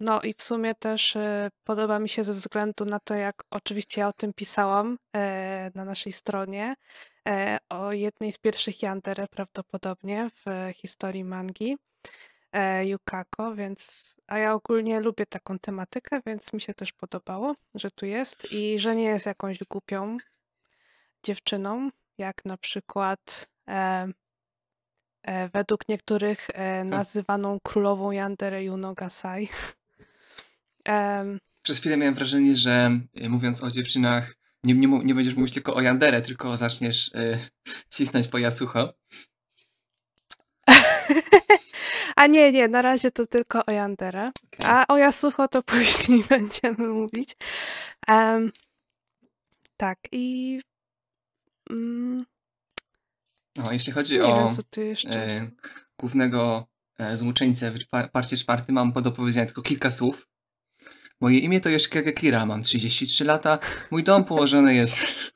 no i w sumie też e, podoba mi się ze względu na to, jak oczywiście ja o tym pisałam e, na naszej stronie, e, o jednej z pierwszych Yandere prawdopodobnie w historii mangi, Yukako, więc, a ja ogólnie lubię taką tematykę, więc mi się też podobało, że tu jest i że nie jest jakąś głupią dziewczyną, jak na przykład e, e, według niektórych e, nazywaną królową Yandere Yuno Gasai. Em, Przez chwilę miałem wrażenie, że y, mówiąc o dziewczynach, nie, nie, nie będziesz mówić tylko o Yanderę, tylko zaczniesz y, cisnąć po Yasuho. A nie, nie, na razie to tylko o Yandere. Okej. A o Yasuho to później będziemy mówić. Em, tak, i mm, No, jeśli chodzi nie o wiem, co tu jeszcze. e, głównego e, złoczyńcę w par- parcie czwartym, mam pod opowiedzenia tylko kilka słów. Moje imię to Yoshikage Kira, mam 33 lata, mój dom położony jest...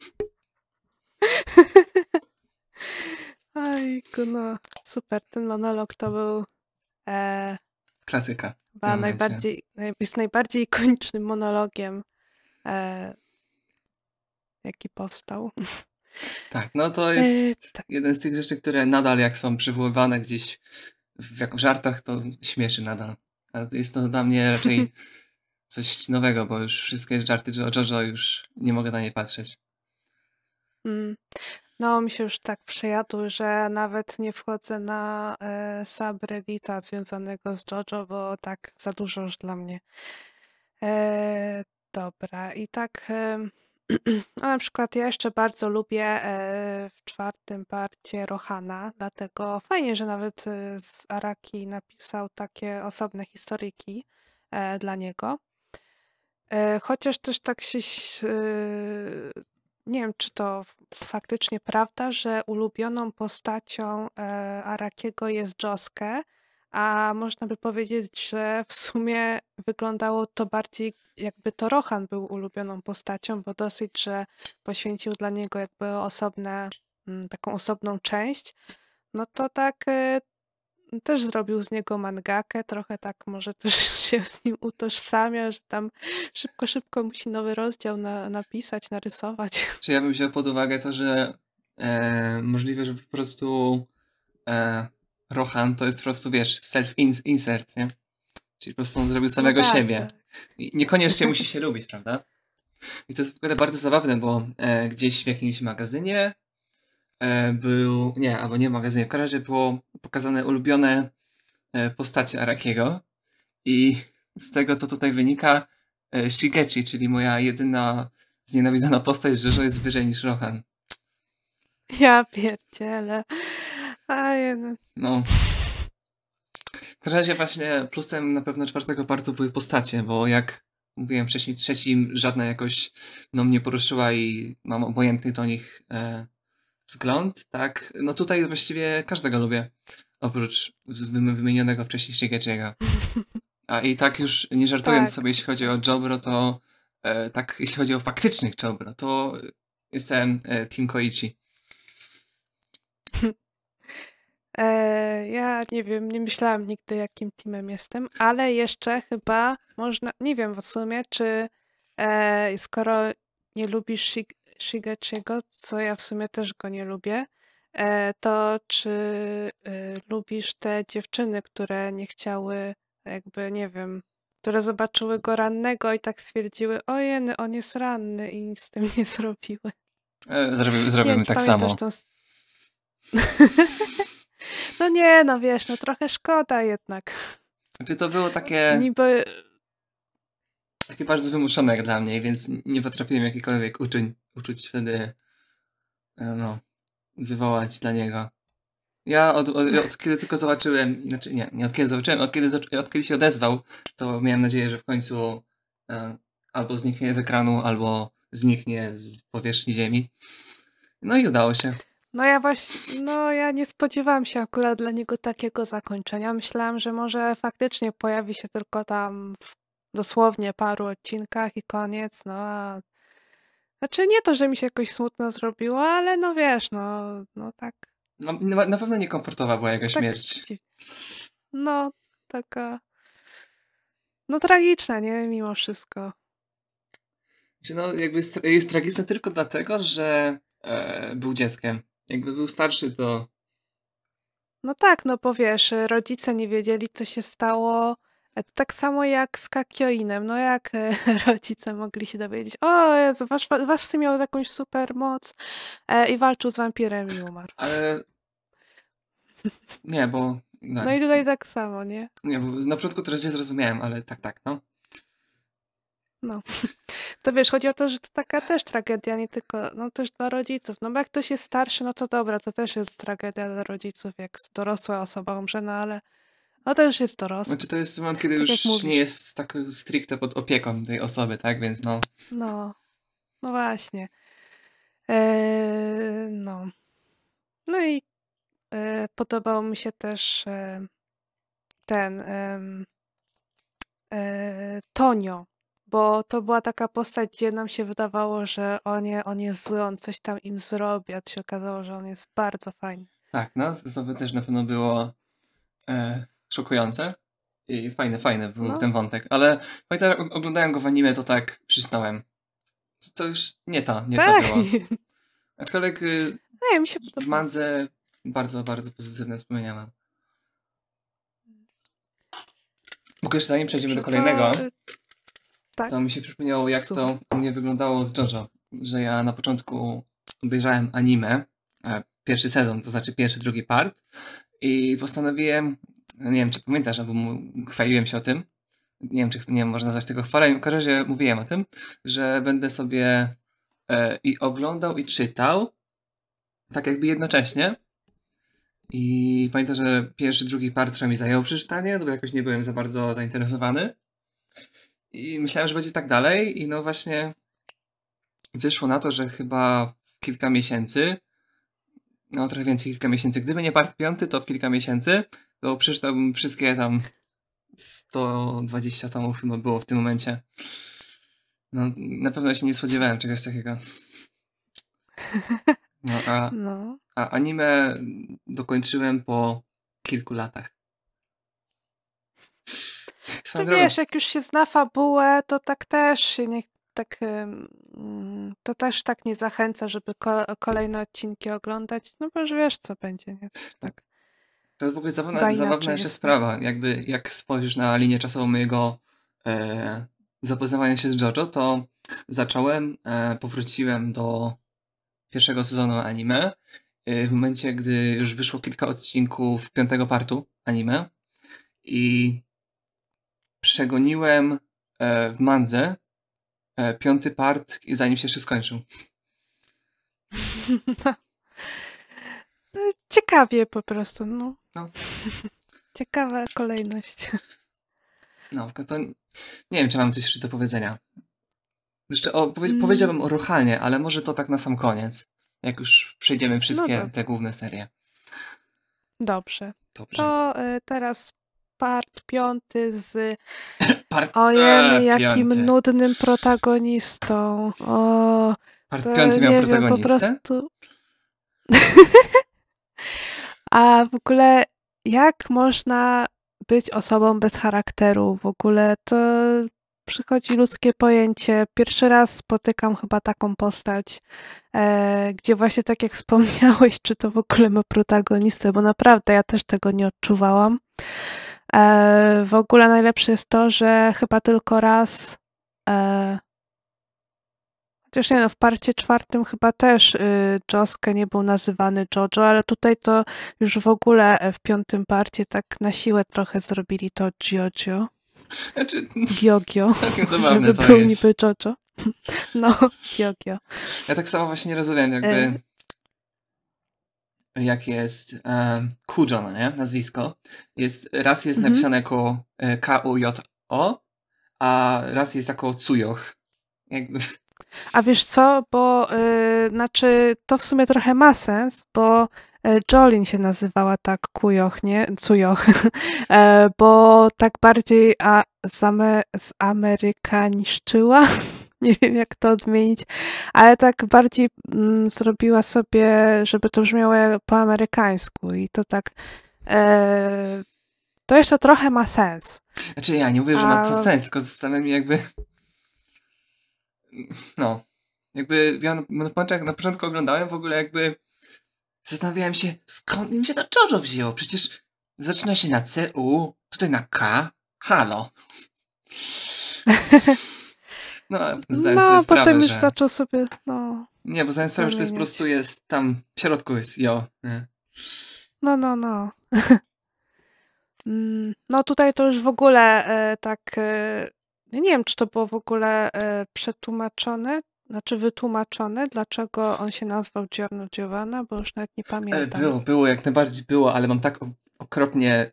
Ojku, no super, ten monolog to był e, Klasyka. Chyba najbardziej, jest najbardziej ikonicznym monologiem, e, jaki powstał. Tak, no to jest e, tak. jeden z tych rzeczy, które nadal jak są przywoływane gdzieś w, jak w żartach, to śmieszy nadal. Ale jest to dla mnie raczej coś nowego, bo już wszystkie żarty o JoJo już nie mogę na nie patrzeć. Mm. No, mi się już tak przejadły, że nawet nie wchodzę na e, subreddita związanego z JoJo, bo tak za dużo już dla mnie. E, dobra, i tak e, no na przykład ja jeszcze bardzo lubię e, w czwartym parcie Rohana, dlatego fajnie, że nawet e, z Araki napisał takie osobne historyki e, dla niego. E, chociaż też tak się e, nie wiem, czy to faktycznie prawda, że ulubioną postacią e, Arakiego jest Josuke, a można by powiedzieć, że w sumie wyglądało to bardziej jakby to Rohan był ulubioną postacią, bo dosyć, że poświęcił dla niego jakby osobne, mm, taką osobną część. No to tak e, też zrobił z niego mangakę, trochę tak może też się z nim utożsamia, że tam szybko, szybko musi nowy rozdział na, napisać, narysować. Czy ja bym wziął pod uwagę to, że e, możliwe, że po prostu e, Rohan to jest po prostu, wiesz, self-insert, nie? Czyli po prostu on zrobił samego no tak, siebie. Tak. I niekoniecznie musi się lubić, prawda? I to jest w ogóle bardzo zabawne, bo e, gdzieś w jakimś magazynie był, nie, albo nie w magazynie, w każdym razie było pokazane ulubione e, postacie Arakiego i z tego, co tutaj wynika, e, Shigechi, czyli moja jedyna znienawidzona postać, że jest wyżej niż Rohan. Ja pierdzielę. A jeden. No. W każdym razie właśnie plusem na pewno czwartego partu były postacie, bo jak mówiłem wcześniej, trzecim żadna jakoś no, mnie poruszyła i mam obojętny do nich e, wzgląd, tak? No tutaj właściwie każdego lubię, oprócz wymienionego wcześniej Shigechiego. A i tak już nie żartując tak. sobie, jeśli chodzi o Jobro, to e, tak, jeśli chodzi o faktycznych Jobro, to jestem e, Team Koichi. E, ja nie wiem, nie myślałam nigdy, jakim teamem jestem, ale jeszcze chyba można, nie wiem w sumie, czy e, skoro nie lubisz Shigechiego, co ja w sumie też go nie lubię, e, to czy e, lubisz te dziewczyny, które nie chciały, jakby, nie wiem, które zobaczyły go rannego i tak stwierdziły, ojeny, on jest ranny i nic z tym nie zrobiły. E, zrobimy, zrobimy tak samo. Tą... no nie, no wiesz, no trochę szkoda jednak. Czy to było takie... Niby takie bardzo wymuszone jak dla mnie, więc nie potrafiłem jakikolwiek uczuć, uczuć wtedy e, no, wywołać dla niego. Ja od, od, od, kiedy tylko zobaczyłem, znaczy nie, nie od kiedy zobaczyłem, od kiedy, od kiedy się odezwał, to miałem nadzieję, że w końcu e, albo zniknie z ekranu, albo zniknie z powierzchni ziemi. No i udało się. No ja właśnie, no ja nie spodziewałam się akurat dla niego takiego zakończenia. Myślałam, że może faktycznie pojawi się tylko tam w dosłownie paru odcinkach i koniec, no a znaczy nie to, że mi się jakoś smutno zrobiło, ale no wiesz, no, no tak. No, na pewno niekomfortowa była jego tak, śmierć. No, taka. No tragiczna, nie? Mimo wszystko. Czy no, jakby jest tragiczna tylko dlatego, że e, był dzieckiem. Jakby był starszy, to. No tak, no bo wiesz, rodzice nie wiedzieli, co się stało. To tak samo jak z Kakioinem. No jak e, rodzice mogli się dowiedzieć, o Jezu, wasz, wasz syn miał jakąś super moc e, i walczył z wampirem i umarł. Ale... Nie, bo... No, no i tutaj tak samo, nie? Nie, bo na początku teraz nie zrozumiałem, ale tak, tak, no. No. To wiesz, chodzi o to, że to taka też tragedia, nie tylko, no też dla rodziców. No bo jak ktoś jest starszy, no to dobra, to też jest tragedia dla rodziców, jak dorosła osoba umrze, no ale no to już jest dorosły. Znaczy to jest moment, kiedy tak już nie jest tak stricte pod opieką tej osoby, tak? Więc no. No, no właśnie. Eee, no. No i e, podobał mi się też e, ten e, Tonio, bo to była taka postać, gdzie nam się wydawało, że on, je, on jest zły, on coś tam im zrobi, a to się okazało, że on jest bardzo fajny. Tak, no to by też na pewno było e, szokujące. I fajny, fajny był No. ten wątek. Ale pamiętam, oglądałem go w anime, to tak przysnąłem. To już nie to, nie Tak. to było. Aczkolwiek y, Nie, mi się w mandze bardzo, bardzo pozytywne wspomnienia mam. Ogóle jeszcze zanim przejdziemy do kolejnego, To, y, tak. to mi się przypomniało, jak Słucham. to u mnie wyglądało z JoJo. Że ja na początku obejrzałem anime, e, pierwszy sezon, to znaczy pierwszy, drugi part i postanowiłem, nie wiem czy pamiętasz, albo mu- chwaliłem się o tym, nie wiem czy nie wiem, można nazwać tego chwaleniem, w każdym razie mówiłem o tym, że będę sobie e, i oglądał i czytał tak jakby jednocześnie. I pamiętam, że pierwszy, drugi part trochę mi zajął przeczytanie, bo jakoś nie byłem za bardzo zainteresowany. I myślałem, że będzie tak dalej. I no właśnie wyszło na to, że chyba kilka miesięcy, no trochę więcej, kilka miesięcy, gdyby nie part piąty, to w kilka miesięcy, to przeczytałbym wszystkie tam 120 tomów chyba było w tym momencie. No, na pewno się nie spodziewałem czegoś takiego. No, a, No. a anime dokończyłem po kilku latach. Drogą, wiesz, jak już się zna fabułę, to tak też się nie, tak, mm, to też tak nie zachęca, żeby ko kolejne odcinki oglądać, no bo już wiesz, co będzie, nie? Tak. To jest w ogóle zabawna, zabawna jeszcze jest. sprawa. Jakby jak spojrzysz na linię czasową mojego e, zapoznawania się z JoJo, to zacząłem, e, powróciłem do pierwszego sezonu anime e, w momencie, gdy już wyszło kilka odcinków piątego partu anime i przegoniłem e, w mandze piąty part, zanim się jeszcze skończył. No, Ciekawie po prostu, no. No. Ciekawa kolejność. No, to nie wiem, czy mam coś jeszcze do powiedzenia. Jeszcze o, powie, Mm. powiedziałbym o Rohanie, ale może to tak na sam koniec. Jak już przejdziemy wszystkie dobrze. te główne serie. Dobrze. Dobrze. To y, teraz part piąty z Part, ojej, jakim piąty. nudnym protagonistą. O, Part to piąty miał nie wiem, po protagonistę? prostu... A w ogóle jak można być osobą bez charakteru? W ogóle to przychodzi ludzkie pojęcie. Pierwszy raz spotykam chyba taką postać, e, gdzie właśnie tak jak wspomniałeś, czy to w ogóle ma protagonistę, bo naprawdę ja też tego nie odczuwałam. E, w ogóle najlepsze jest to, że chyba tylko raz e, Chociaż nie no, w parcie czwartym chyba też y, Josuke nie był nazywany Jojo, ale tutaj to już w ogóle e, w piątym parcie tak na siłę trochę zrobili to Giorgio, Znaczy, Giogio, całkiem zabawne żeby to był jest. niby Jojo. No, Giogio. Ja tak samo właśnie nie rozumiem, jakby... E. Jak jest um, Kujo, no nie? Nazwisko. Jest, raz jest Mhm. napisane jako e, K-U-J-O, a raz jest jako Tsuyoch. Jakby... A wiesz co, bo y, znaczy to w sumie trochę ma sens, bo Jolin się nazywała tak Kujoch, nie? Cujoch, e, bo tak bardziej a, zame, zamerykaniszczyła, nie wiem jak to odmienić, ale tak bardziej mm, zrobiła sobie, żeby to brzmiało po amerykańsku i to tak e, to jeszcze trochę ma sens. Znaczy ja nie mówię, że ma to sens, tylko zastanawiam się jakby... No. Jakby ja na, na początku oglądałem w ogóle jakby... Zastanawiałem się, skąd im się to JoJo wzięło? Przecież zaczyna się na C, U, tutaj na K. Halo. No, zdałem sobie No, sprawę, potem już że... zaczął sobie, no, Nie, bo zdałem sprawę, że to jest po prostu jest tam, w środku jest jo. Nie? No, no, no. Mm, No tutaj to już w ogóle e, tak, e, nie wiem, czy to było w ogóle e, przetłumaczone, znaczy wytłumaczone, dlaczego on się nazwał Giorno Giovanna, bo już nawet nie E, pamiętam. Było, było, jak najbardziej było, ale mam tak okropnie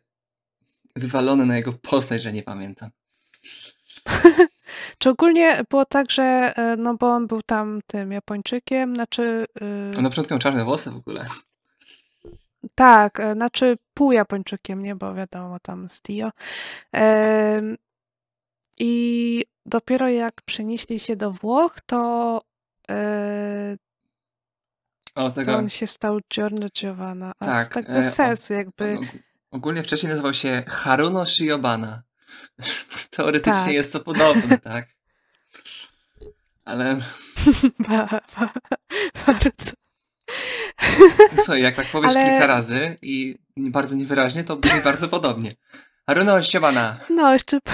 wywalone na jego postać, że nie pamiętam. Czy ogólnie było tak, że, e, no bo on był tam tym Japończykiem, znaczy, y, On na początku miał czarne włosy w ogóle. tak, e, znaczy pół Japończykiem, nie, bo wiadomo, tam z Dio. Em, I dopiero jak przenieśli się do Włoch, to, e, O, to tego... on się stał Giorno Giovanna. A Tak, to tak bez sensu, jakby. ogólnie wcześniej nazywał się Haruno Shiobana. Teoretycznie Tak. jest to podobne, tak? Ale Ba- ba- Bardzo. słuchaj, jak tak powiesz Ale- kilka razy i bardzo niewyraźnie, to brzmi bardzo podobnie. Haruno Shiobana. No, jeszcze.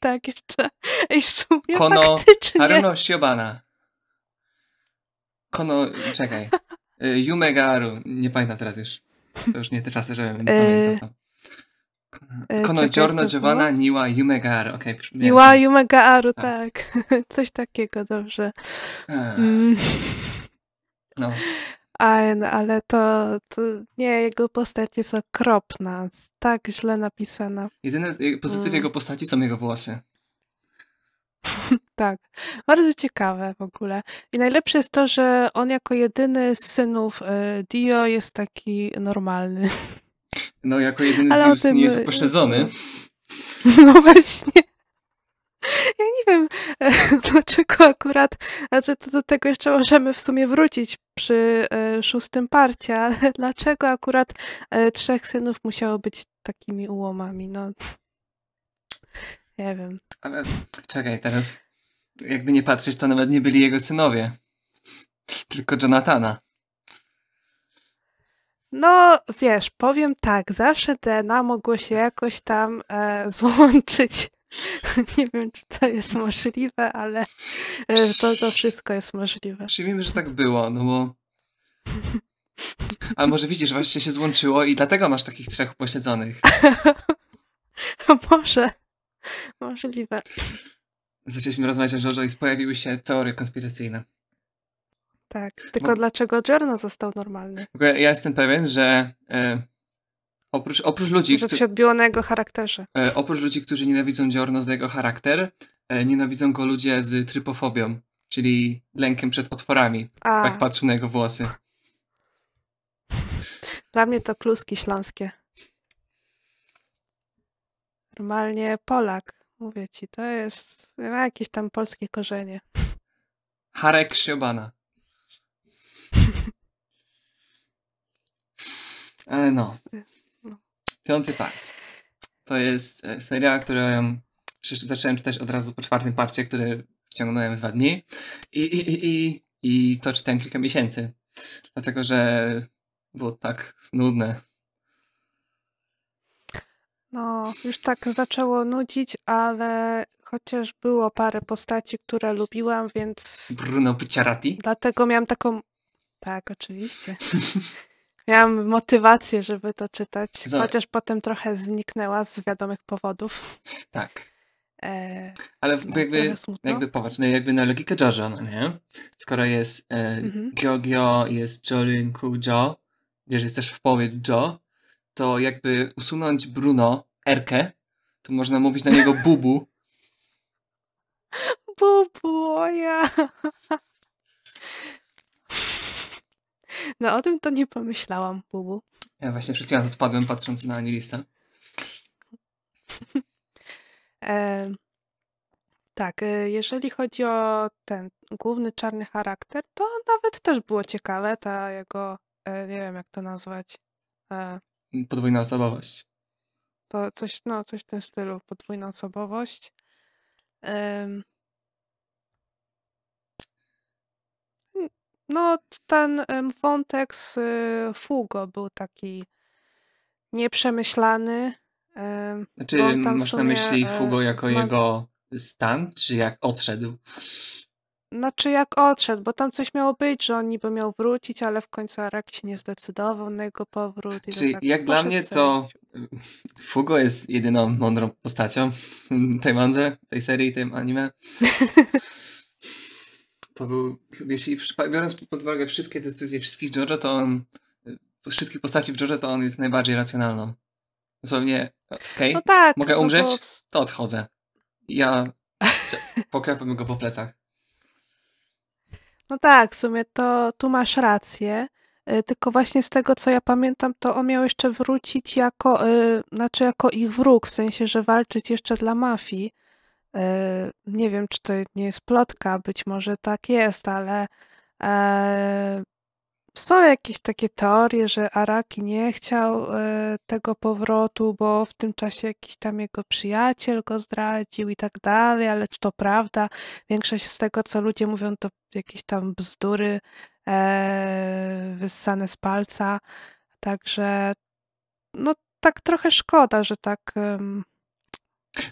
Tak, jeszcze. Ej, w sumie Kono faktycznie. Haruno Shiobana. Kono, czekaj. Y, Yume ga Aru. Nie pamiętam teraz już. To już nie te czasy, żebym E, pamiętał to. E, Kono czekaj, Giorno to Giovanna było? Niwa Yume ga Aru. Okej, okay, Miła Yumega Aru, Tak. tak. Coś takiego, dobrze. Mm. No, A, no, ale to, to nie, jego postać jest okropna. Tak źle napisana. jedyny y, pozytyw Mm. jego postaci są jego włosy. Tak, bardzo ciekawe w ogóle. I najlepsze jest to, że on jako jedyny z synów e, Dio jest taki normalny. No, jako jedyny Ale Zeus tym, nie jest y, upośledzony. No właśnie. Ja nie wiem, e, dlaczego akurat, znaczy to do tego jeszcze możemy w sumie wrócić przy e, szóstym parcie, ale dlaczego akurat e, trzech synów musiało być takimi ułomami? No, nie wiem. Ale czekaj, teraz jakby nie patrzeć, to nawet nie byli jego synowie. Tylko Jonathana. No, wiesz, powiem tak, zawsze DNA mogło się jakoś tam e, złączyć. Nie wiem, czy to jest możliwe, ale e, to, to wszystko jest możliwe. Przyjmijmy, że tak było, no bo... A może widzisz, właśnie się złączyło i dlatego masz takich trzech upośledzonych. Może, możliwe. Zaczęliśmy rozmawiać o JoJo i pojawiły się teorie konspiracyjne. Tak. Tylko No. dlaczego Giorno został normalny? Ja jestem pewien, że e, oprócz, oprócz ludzi, Że to którzy... się odbiło na jego charakterze. E, oprócz ludzi, którzy nienawidzą Giorno za jego charakter, e, nienawidzą go ludzie z trypofobią, czyli lękiem przed otworami. A, Tak patrzą na jego włosy. dla mnie to kluski śląskie. Normalnie Polak. Mówię ci, to jest, ma jakieś tam polskie korzenie. Harek Shiobana. Ale no. Piąty part. To jest e, który przecież zacząłem czytać od razu po czwartym parcie, który wciągnąłem w dwa dni. I, i, i, i, to czytałem kilka miesięcy. Dlatego, że było tak nudne. No, już tak zaczęło nudzić, ale chociaż było parę postaci, które lubiłam, więc Bruno Pucciarati. dlatego miałam taką. Tak, oczywiście. Miałam motywację, żeby to czytać, Za- chociaż potem trochę zniknęła z wiadomych powodów. Tak. E, Ale no, jakby, jakby popatrz, no jakby na logikę JoJo, no nie? Skoro jest e, Mhm. Gyogyo, jest Jolinku Jo, wiesz, jest też w połowie Jo, to jakby usunąć Bruno, Erkę, to można mówić na niego Bubu. Bubu, ja. No o tym to nie pomyślałam, Bubu. Ja właśnie przed chwilą odpadłem patrząc na Anilista. E, tak, e, jeżeli chodzi o ten główny czarny charakter, to nawet też było ciekawe, ta jego, e, nie wiem jak to nazwać, e, Podwójna osobowość. to coś, no, coś w tym stylu, podwójna osobowość. No, ten wątek z y, Fugo był taki nieprzemyślany. em, Znaczy, masz na sumie, myśli e, Fugo jako jego stan, czy jak odszedł? Znaczy jak odszedł, bo tam coś miało być, że on niby miał wrócić, ale w końcu Araki się nie zdecydował na jego powrót. Czy tak jak dla mnie to Fugo jest jedyną mądrą postacią tej mandze, tej serii, tej anime. To był, jeśli biorąc pod uwagę wszystkie decyzje wszystkich JoJo, to on, y, wszystkich postaci w JoJo, to on jest najbardziej racjonalną. Dosłownie, okej, No tak. mogę no umrzeć? w- to odchodzę. Ja poklepam go po plecach. No tak, w sumie to tu masz rację. y, Tylko właśnie z tego, co ja pamiętam, to on miał jeszcze wrócić jako, y, znaczy jako ich wróg, w sensie, że walczyć jeszcze dla mafii. Y, Nie wiem, czy to nie jest plotka, być może tak jest, ale e, są jakieś takie teorie, że Araki nie chciał e, tego powrotu, bo w tym czasie jakiś tam jego przyjaciel go zdradził i tak dalej, ale czy to prawda? Większość z tego, co ludzie mówią, to jakieś tam bzdury e, wyssane z palca. Także no tak trochę szkoda, że tak,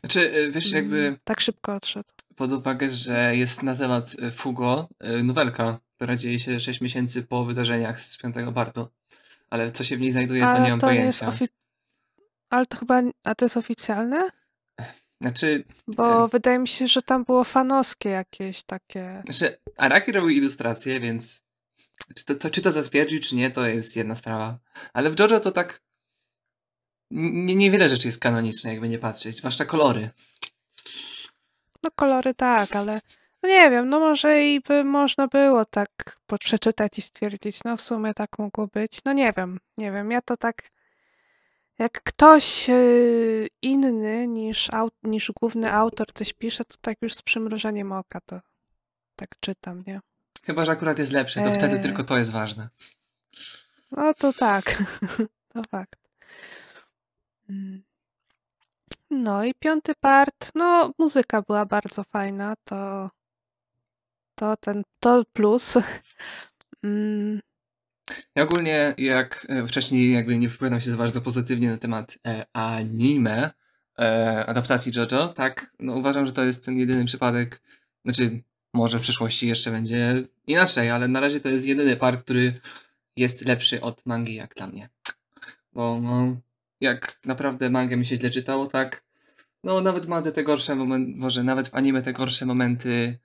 Znaczy, e, wiesz, jakby mm, tak szybko odszedł. pod uwagę, że jest na temat e, Fugo e, nowelka, która dzieje się 6 miesięcy po wydarzeniach z piątego partu. Ale co się w niej znajduje, to nie Ale mam to pojęcia. ofi- ale to chyba, a to jest oficjalne? Znaczy, Bo e, wydaje mi się, że tam było fanowskie jakieś takie. znaczy Araki robił ilustracje, więc czy to, to, czy to zatwierdził, czy nie, to jest jedna sprawa. Ale w JoJo to tak n- niewiele rzeczy jest kanoniczne, jakby nie patrzeć, zwłaszcza kolory. No kolory tak, ale no nie wiem, no może i by można było tak przeczytać i stwierdzić, no w sumie tak mogło być. No nie wiem, nie wiem, ja to tak jak ktoś yy, inny niż, au, niż główny autor coś pisze, to tak już z przymrużeniem oka to tak czytam, nie? Chyba, że akurat jest lepsze, to wtedy Eee. tylko to jest ważne. No to tak, to fakt. No i piąty part, no muzyka była bardzo fajna, to, to ten, to plus. Mm, Ja ogólnie, jak e, wcześniej jakby nie wypowiadam się za bardzo pozytywnie na temat e, anime, e, adaptacji JoJo, tak, no uważam, że to jest ten jedyny przypadek, znaczy może w przyszłości jeszcze będzie inaczej, ale na razie to jest jedyny part, który jest lepszy od mangi jak dla mnie. Bo no, jak naprawdę mangę mi się źle czytało, tak, no nawet w mandze te gorsze momenty, może nawet w anime te gorsze momenty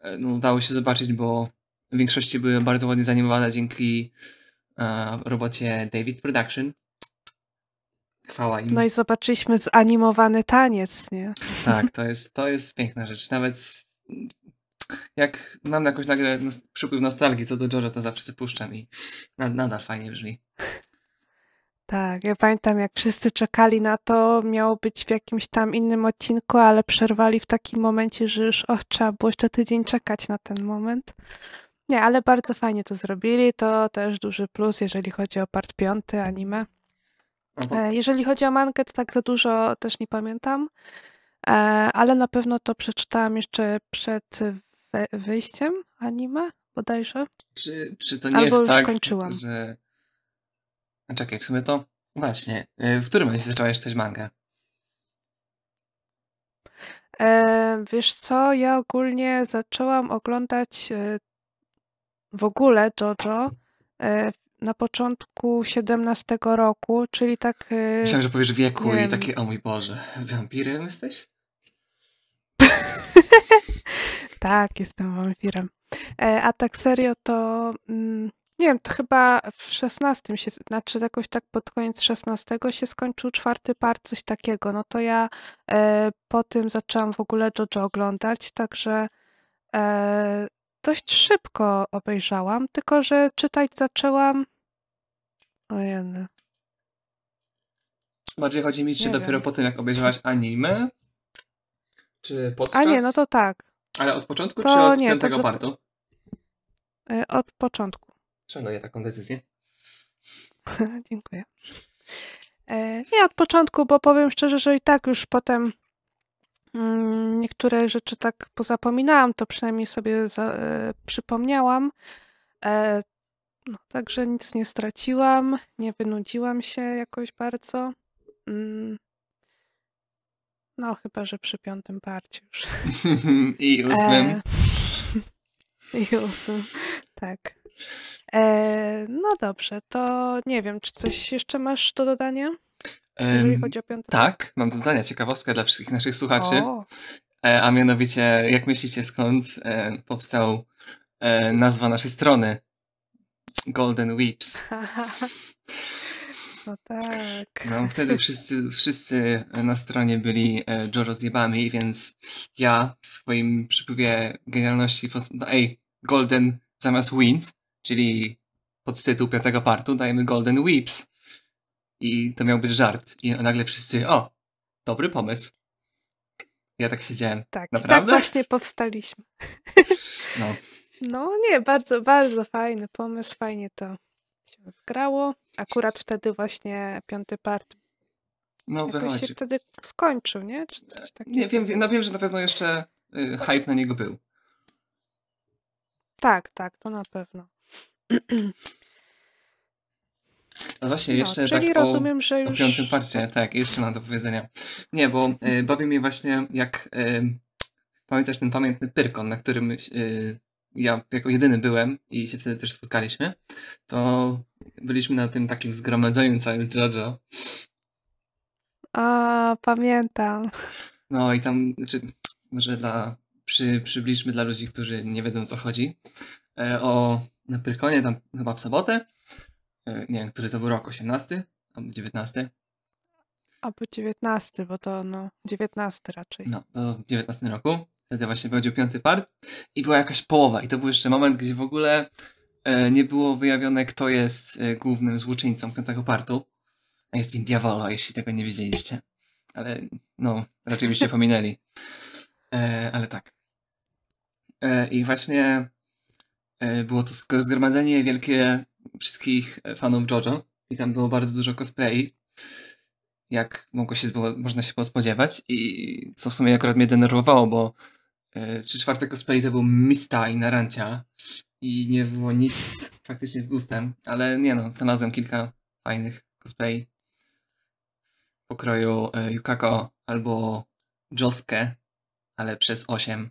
e, no, dało się zobaczyć, bo w większości były bardzo ładnie zanimowane dzięki e, robocie David Production. Chwała im. no i zobaczyliśmy zanimowany taniec, nie? Tak, to jest, to jest piękna rzecz. Nawet jak mam jakoś nagle przypływ nostalgii co do Jojo, to zawsze sobie puszczam i na, nadal fajnie brzmi. Tak, ja pamiętam jak wszyscy czekali na to, miało być w jakimś tam innym odcinku, ale przerwali w takim momencie, że już och, trzeba było jeszcze tydzień czekać na ten moment. Nie, ale bardzo fajnie to zrobili, to też duży plus, jeżeli chodzi o part piąty anime. Bo, E, Jeżeli chodzi o mangę, to tak za dużo też nie pamiętam, e, ale na pewno to przeczytałam jeszcze przed wyjściem anime, bodajże. czy, czy to nie Albo jest już tak, kończyłam. że... A czekaj, w sumie to... Właśnie, e, w którym momencie zaczęłaś czytać mangę? E, wiesz co, ja ogólnie zaczęłam oglądać e, w ogóle JoJo e, na początku 17 roku, czyli tak e, Myślałem, że powiesz wieku i takie, o mój Boże, wampirem jesteś? tak, jestem wampirem. A tak serio to mm, nie wiem, to chyba w 16 się, znaczy jakoś tak pod koniec 16 się skończył czwarty part, coś takiego. No to ja e, po tym zaczęłam w ogóle JoJo oglądać, także e, dość szybko obejrzałam, tylko że czytać zaczęłam. Ojej. Bardziej chodzi mi, czy Nie dopiero wiem. po tym, jak obejrzałaś anime? Czy A podczas? nie, no to tak. Ale od początku, To czy od nie, to piątego do- partu? E, od początku. Szanuję taką decyzję. Dziękuję. E, Nie od początku, bo powiem szczerze, że i tak już potem mm, niektóre rzeczy tak pozapominałam, to przynajmniej sobie za, e, przypomniałam. E, no, także nic nie straciłam, nie wynudziłam się jakoś bardzo. Mm, no, chyba, że przy piątym parcie już. I ósmym. E, I ósmym, tak. E, no dobrze, to nie wiem, czy coś jeszcze masz do dodania, jeżeli chodzi o piąty tak, mam do dodania ciekawostkę dla wszystkich naszych słuchaczy. O, E, a mianowicie, jak myślicie, skąd e, powstał e, nazwa naszej strony? Golden Weeps. no tak. No, wtedy wszyscy, wszyscy na stronie byli Jojo zjebami, więc ja w swoim przypływie genialności, pos- no, ej, Golden zamiast Wind, czyli podtytuł piątego partu, dajemy Golden Weeps. I to miał być żart. I nagle wszyscy, o, dobry pomysł. Ja tak siedziałem. Tak, i tak Naprawdę? właśnie powstaliśmy. No. No nie, bardzo, bardzo fajny pomysł, fajnie to się zgrało. Akurat wtedy właśnie piąty part No jakoś się wtedy skończył, nie? Czy coś takiego? Nie, wiem, no wiem, że na pewno jeszcze y, hype na niego był. Tak, tak, to na pewno. No właśnie, No, jeszcze czyli tak rozumiem, że o, o już... piątym parcie, tak, jeszcze mam do powiedzenia. Nie, bo y, bawi mnie właśnie jak y, pamiętasz ten pamiętny Pyrkon, na którym y, ja jako jedyny byłem i się wtedy też spotkaliśmy, to byliśmy na tym takim zgromadzeniu całym JoJo. A, pamiętam. No i tam, znaczy, może dla, przy, przybliżmy dla ludzi, którzy nie wiedzą o co chodzi. E, o, na Pyrkonie, tam chyba w sobotę, e, nie wiem, który to był rok, 18 albo 19, Albo 19, bo to no 19 raczej. no, to w 19 roku, wtedy właśnie wychodził piąty part i była jakaś połowa i to był jeszcze moment, gdzie w ogóle e, nie było wyjawione, kto jest e, głównym złoczyńcą piątego partu, jest nim Diavolo, jeśli tego nie widzieliście. Ale no, raczej byście pominęli. E, ale tak. E, I właśnie było to zgromadzenie wielkie wszystkich e, fanów JoJo i tam było bardzo dużo cosplayi, jak mogło się, można się było spodziewać i co w sumie akurat mnie denerwowało, bo e, trzy czwarte cosplay to był Mista i Narancia i nie było nic faktycznie z gustem, ale nie no, znalazłem kilka fajnych cosplay pokroju e, Yukako albo Josuke, ale przez 8.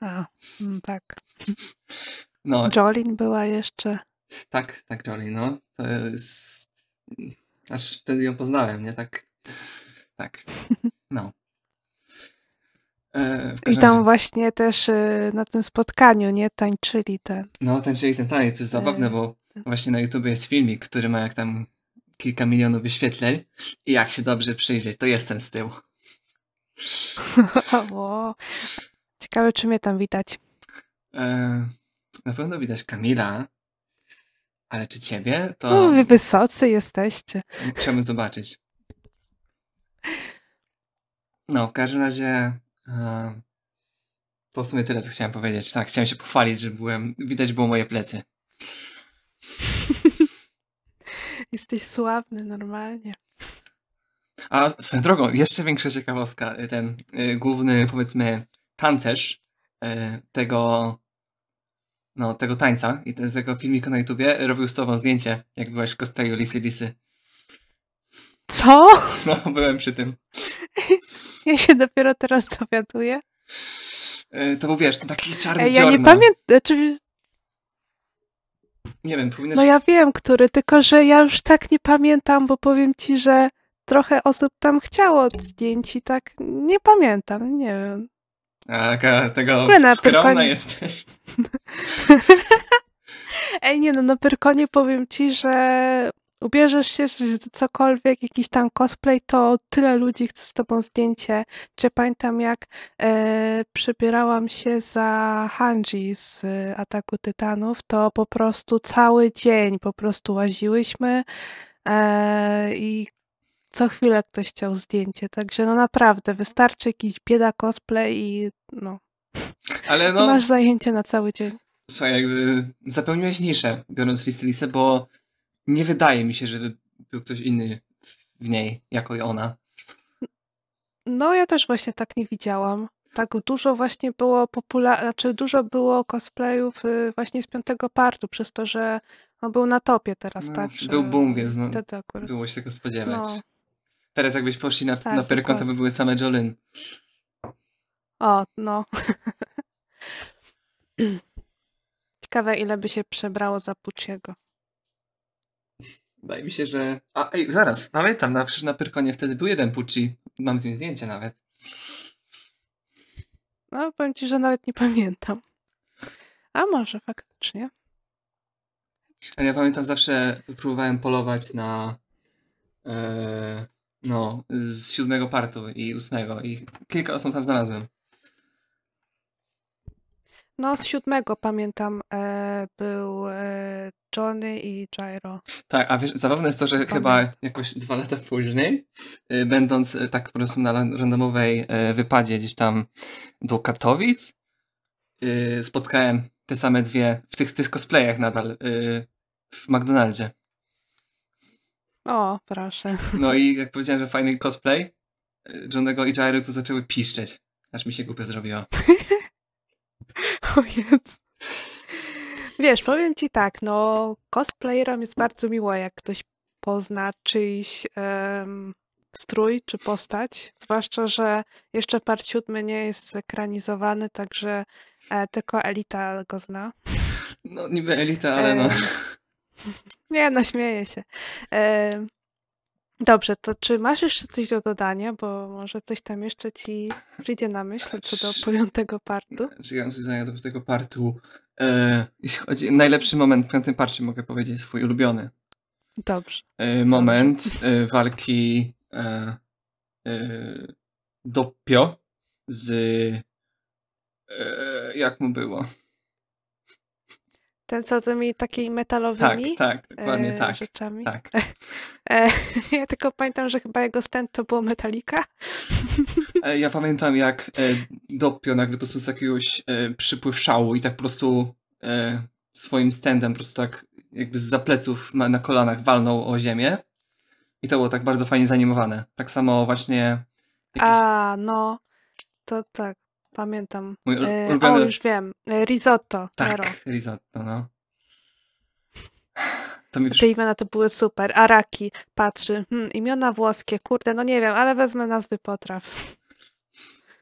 A, mm, tak. No, Jolin była jeszcze. tak, tak, Jolly, no. To jest... Aż wtedy ją poznałem, nie? Tak, tak. No. E, I tam razie, właśnie też y, na tym spotkaniu, nie? Tańczyli ten. no, ten, czyli ten taniec jest zabawny, E, bo właśnie na YouTube jest filmik, który ma jak tam kilka milionów wyświetleń i jak się dobrze przyjrzeć, to jestem z tyłu. o, ciekawe, czy mnie tam widać. E, na pewno widać Kamila, ale czy ciebie? To No, wy wysocy jesteście. chciałbym zobaczyć. No, w każdym razie e, to w sumie tyle, co chciałem powiedzieć. Tak, chciałem się pochwalić, że byłem, widać było moje plecy. Jesteś sławny normalnie. A swoją drogą, jeszcze większa ciekawostka. Ten y, główny, powiedzmy, tancerz y, tego, no, tego tańca i te- tego filmiku na YouTubie robił z tobą zdjęcie, jak byłaś w cosplayu Lisy Lisy. Co? No, byłem przy tym. Ja się dopiero teraz dowiaduję. Y, to był, wiesz, ten taki czarny Ej, ja nie dziorno. pamiętam. Znaczy, Nie wiem, powinnaś... no ja wiem, który, tylko że ja już tak nie pamiętam, bo powiem ci, że trochę osób tam chciało zdjęć i tak nie pamiętam, nie wiem. A, tego ogóle na skromna Pyrkonie- jesteś. Ej, nie no, na Pyrkonie powiem ci, że ubierzesz się w cokolwiek, jakiś tam cosplay, to tyle ludzi chce z tobą zdjęcie. Czy pamiętam, jak e, przebierałam się za Hanji z e, Ataku Tytanów, to po prostu cały dzień po prostu łaziłyśmy e, i co chwilę ktoś chciał zdjęcie. Także no naprawdę, wystarczy jakiś bieda cosplay i no, Ale no, masz zajęcie na cały dzień. słuchaj, jakby zapełniłeś niszę, biorąc Lisę, bo nie wydaje mi się, żeby był ktoś inny w niej, jako i ona. No, ja też właśnie tak nie widziałam. Tak dużo właśnie było popular... znaczy dużo było cosplayów y, właśnie z piątego partu, przez to, że on był na topie teraz, No, tak? Był boom, więc no, Wtedy akurat. było się tego spodziewać. No. Teraz jakbyś poszli na, Tak, na Pyrkon, to by były same Jolyn. O, no. Ciekawe, ile by się przebrało za Pucciego. Wydaje mi się, że... A, ej, zaraz, pamiętam, na, przecież na Pyrkonie wtedy był jeden Pucci. Mam z nim zdjęcie nawet. No, powiem ci, że nawet nie pamiętam. A może faktycznie. Ale ja pamiętam, zawsze próbowałem polować na... E, no, z siódmego partu i ósmego i kilka osób tam znalazłem. No, z siódmego pamiętam, e, był e, Johnny i Gyro. Tak, a wiesz, zabawne jest to, że chyba jakoś dwa lata później, y, będąc y, tak po prostu na ran- randomowej y, wypadzie gdzieś tam do Katowic, yy, spotkałem te same dwie w tych, tych cosplayach nadal w McDonaldzie. O, proszę. No i jak powiedziałem, że fajny cosplay yy, Johnego i Jairy, to zaczęły piszczeć. Aż mi się głupio zrobiło. O Jezu. Wiesz, powiem ci tak, no cosplayerom jest bardzo miło, jak ktoś pozna czyjś em, strój czy postać, zwłaszcza, że jeszcze part siódmy nie jest zekranizowany, także e, tylko Elita go zna. No niby elita, ale no. Nie, no śmieję się. Em, dobrze, to czy masz jeszcze coś do dodania, bo może coś tam jeszcze ci przyjdzie na myśl co do piątego partu? Zdania do tego partu. E, jeśli chodzi najlepszy moment w piątym parcie, mogę powiedzieć swój ulubiony. Dobrze. E, moment e, walki e, e, Doppio z e, jak mu było? Ten co tymi takimi Tak, metalowymi tak, dokładnie e, tak. rzeczami. Tak. E, ja tylko pamiętam, że chyba jego stand to było Metallica. E, Ja pamiętam jak e, Doppio nagle po prostu z jakiegoś e, przypływ szału i tak po prostu e, swoim standem po prostu tak jakby z zapleców na kolanach walnął o ziemię. I to było tak bardzo fajnie zanimowane. Tak samo właśnie jakiś A, no, to tak, pamiętam. mój E, o, ulubiony... już wiem. E, risotto, Nero. Tak, risotto, no. To mi Te imiona to były super. Araki patrzy. Hmm, imiona włoskie, kurde, no nie wiem, ale wezmę nazwy potraw.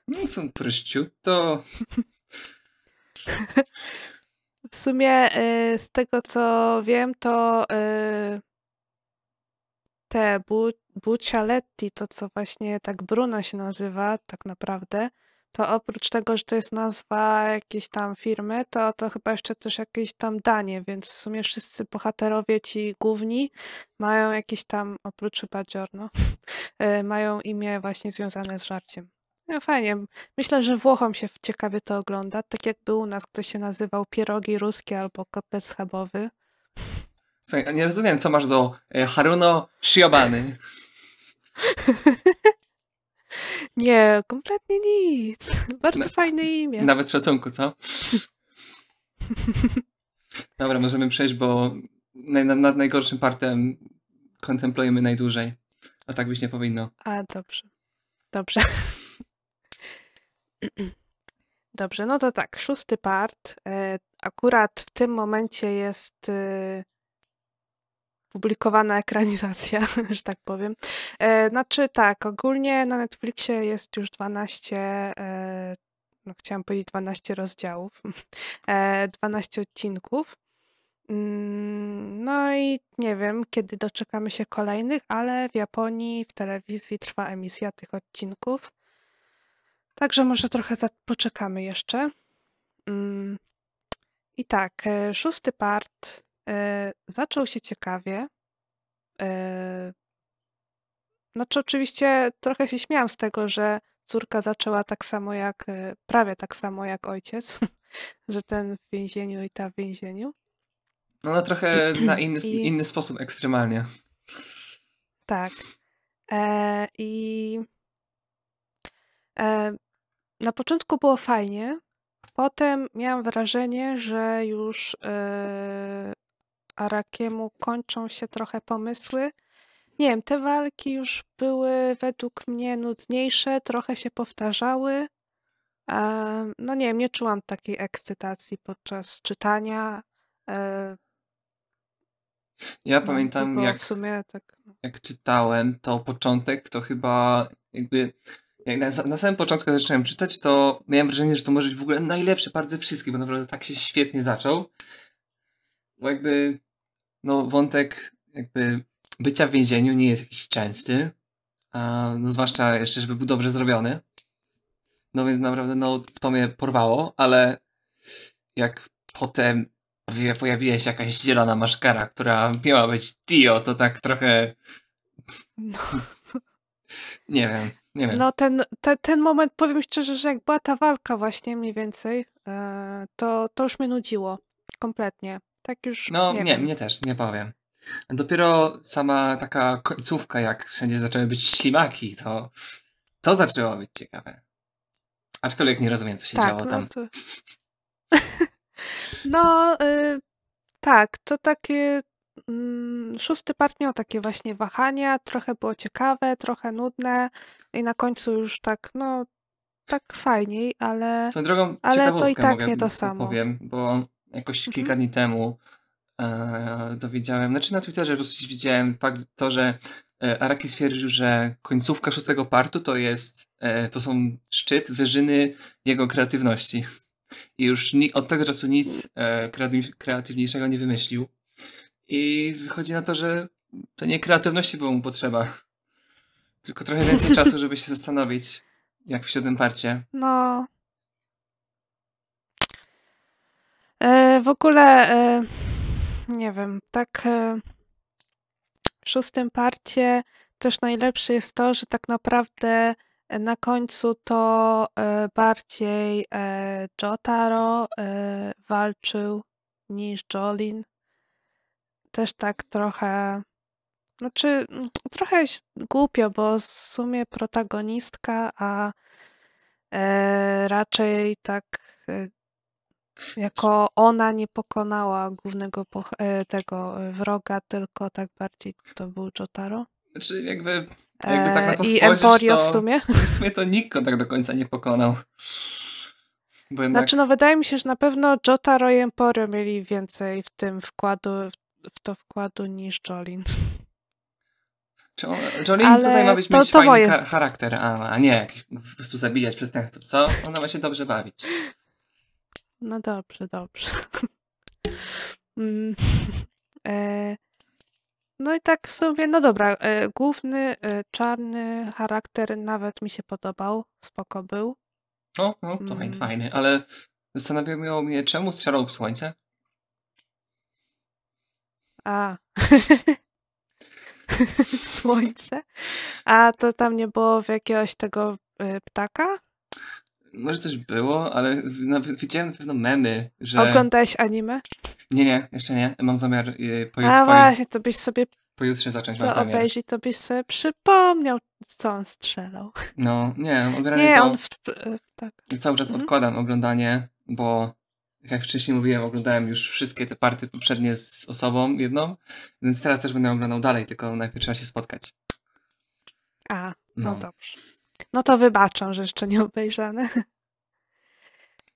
No, są prosciutto. W sumie e, z tego co wiem, to te bu Buccialetti, to co właśnie tak Bruno się nazywa tak naprawdę, to oprócz tego, że to jest nazwa jakiejś tam firmy, to to chyba jeszcze też jakieś tam danie, więc w sumie wszyscy bohaterowie ci główni mają jakieś tam, oprócz chyba Giorno, e, mają imię właśnie związane z żarciem. No fajnie. Myślę, że Włochom się ciekawie to ogląda, tak jakby u nas ktoś się nazywał pierogi ruskie albo kotlet schabowy. Słuchaj, nie rozumiem, co masz do e, Haruno Shiobany. Nie, kompletnie nic. Bardzo Na- fajne imię. Nawet szacunku, co? Dobra, możemy przejść, bo naj, nad, najgorszym partem kontemplujemy najdłużej. A tak być nie powinno. A, dobrze. Dobrze. Dobrze, no to tak, szósty part. E, akurat w tym momencie jest e, publikowana ekranizacja, że tak powiem. E, znaczy tak, ogólnie na Netflixie jest już 12, e, no chciałam powiedzieć 12 rozdziałów, e, 12 odcinków. Mm, No i nie wiem, kiedy doczekamy się kolejnych, ale w Japonii w telewizji trwa emisja tych odcinków. Także może trochę poczekamy jeszcze. Mm, I tak, e, szósty part e, zaczął się ciekawie. E, Znaczy, oczywiście trochę się śmiałam z tego, że córka zaczęła tak samo jak, e, prawie tak samo jak ojciec, że ten w więzieniu i ta w więzieniu. No, no trochę na inny, I- inny sposób, ekstremalnie. Tak. E, I e, na początku było fajnie. Potem miałam wrażenie, że już e, Arakiemu kończą się trochę pomysły. Nie wiem, te walki już były według mnie nudniejsze, trochę się powtarzały. No nie wiem, nie czułam takiej ekscytacji podczas czytania. E, Ja no, pamiętam, jak, w sumie tak. jak czytałem, to początek to chyba jakby. Jak na, na samym początku jak zacząłem czytać, to miałem wrażenie, że to może być w ogóle najlepszy part ze wszystkich, bo naprawdę tak się świetnie zaczął. Bo jakby, no, wątek jakby bycia w więzieniu nie jest jakiś częsty. A, no, zwłaszcza jeszcze, żeby był dobrze zrobiony. No więc naprawdę, no, to mnie porwało, ale jak potem pojawi- pojawiła się jakaś zielona maszkara, która miała być Dio, to tak trochę, No. nie wiem, nie wiem. No ten, te, ten moment, powiem szczerze, że jak była ta walka właśnie mniej więcej, e, to, to już mnie nudziło. Kompletnie. Tak już, No nie nie, mnie też, nie powiem. Dopiero sama taka końcówka, jak wszędzie zaczęły być ślimaki, to to zaczęło być ciekawe. Aczkolwiek nie rozumiem, co się Tak, działo no tam. to... No, y, tak, to takie. Mm, szósty part miał takie właśnie wahania, trochę było ciekawe, trochę nudne i na końcu już tak, no, tak fajniej, ale, drogą ale to i tak mogę nie to samo. powiem, bo jakoś kilka Mhm. dni temu e, dowiedziałem, znaczy na Twitterze po prostu widziałem fakt to, że e, Araki stwierdził, że końcówka szóstego partu to jest, e, to są szczyt, wyżyny jego kreatywności. I już ni- od tego czasu nic e, kreatyw- kreatywniejszego nie wymyślił. I wychodzi na to, że to nie kreatywności było mu potrzeba, tylko trochę więcej czasu, żeby się zastanowić, jak w siódmym parcie. No. E, w ogóle, e, nie wiem, tak e, w szóstym parcie też najlepsze jest to, że tak naprawdę e, na końcu to bardziej Jotaro walczył niż Jolin. Też tak trochę, znaczy mm, trochę głupio, bo w sumie protagonistka, a raczej tak jako ona nie pokonała głównego e, tego e, wroga, tylko tak bardziej to był Jotaro. Znaczy, jakby, jakby tak na to E, I Emporio to w sumie. w sumie to nikt go tak do końca nie pokonał. Bo jednak, Znaczy, no wydaje mi się, że na pewno Jotaro i Emporio mieli więcej w tym wkładu, w to wkładu niż Jolin. czy on, Jolene ale tutaj ma być to- mieć to fajny jest. charakter, a, a nie jakiś po prostu zabijać przestępców, co? Ona ma się dobrze bawić. No dobrze, dobrze. Mm, e, No i tak w sumie, no dobra, e, główny e, czarny charakter nawet mi się podobał, spoko był. No, no, to fajny, Mm. fajny, ale zastanawiało mnie, czemu strzelał w słońce? A. Słońce. A to tam nie było w jakiegoś tego ptaka? Może coś było, ale nawet widziałem na pewno memy, że... Oglądałeś anime? Nie, nie, jeszcze nie. Mam zamiar y, po, A właśnie, to byś sobie pojutrze zacząć, mam to zamiar. obejrzyj, to byś sobie przypomniał, co on strzelał. No, nie, ogarnię Nie, to... on w, y, tak. Cały czas Mhm. odkładam oglądanie, bo jak wcześniej mówiłem, oglądałem już wszystkie te partie poprzednie z osobą jedną, więc teraz też będę oglądał dalej, tylko najpierw trzeba się spotkać. A, no, No. dobrze. No to wybaczam, że jeszcze nie obejrzane.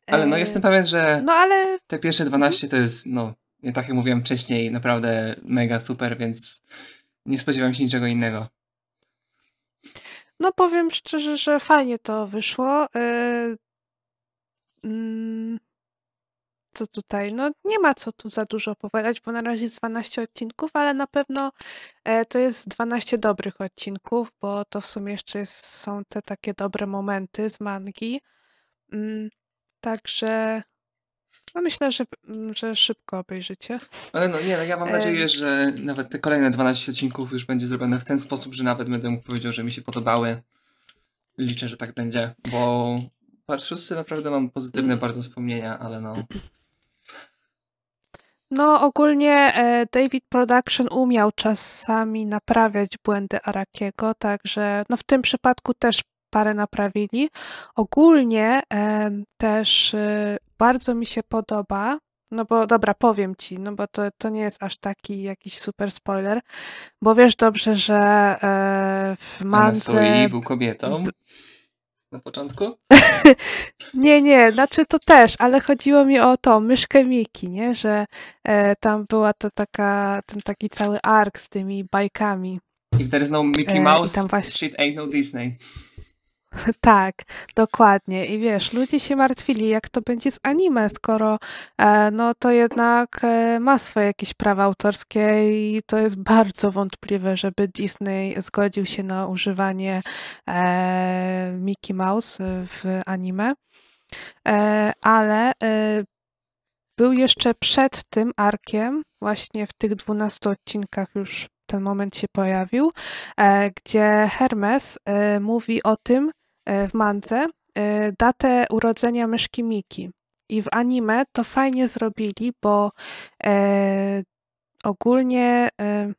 Ale no jestem pewien, że No ale te pierwsze 12 to jest, no, ja tak jak mówiłem wcześniej, naprawdę mega super, więc nie spodziewam się niczego innego. No powiem szczerze, że fajnie to wyszło. Yy, mm, co tutaj? No nie ma co tu za dużo opowiadać, bo na razie jest 12 odcinków, ale na pewno e, to jest 12 dobrych odcinków, bo to w sumie jeszcze jest, są te takie dobre momenty z mangi. Mm, także no myślę, że, mm, że szybko obejrzycie. Ale no nie, no ja mam Em. nadzieję, że nawet te kolejne 12 odcinków już będzie zrobione w ten sposób, że nawet będę mógł powiedzieć, że mi się podobały. Liczę, że tak będzie, bo part szósty naprawdę mam pozytywne bardzo wspomnienia, ale no. No, ogólnie e, David Production umiał czasami naprawiać błędy Arakiego, także no w tym przypadku też parę naprawili. Ogólnie też e, bardzo mi się podoba, no bo dobra, powiem ci, no bo to, to nie jest aż taki jakiś super spoiler, bo wiesz dobrze, że e, w Mance... Mance... był kobietą na początku. Nie, nie, znaczy to też, ale chodziło mi o to, myszkę Miki, nie? Że e, tam była to taka, ten taki cały ark z tymi bajkami. If there is no Mickey E, Mouse, tam właśnie- shit ain't no Disney. Tak, dokładnie. I wiesz, ludzie się martwili, jak to będzie z anime, skoro e, no to jednak e, ma swoje jakieś prawa autorskie i to jest bardzo wątpliwe, żeby Disney zgodził się na używanie e, Mickey Mouse w anime. E, ale e, był jeszcze przed tym arkiem, właśnie w tych 12 odcinkach już ten moment się pojawił, e, gdzie Hermes mówi o tym w mance e, datę urodzenia myszki Miki. I w anime to fajnie zrobili, bo e, ogólnie e,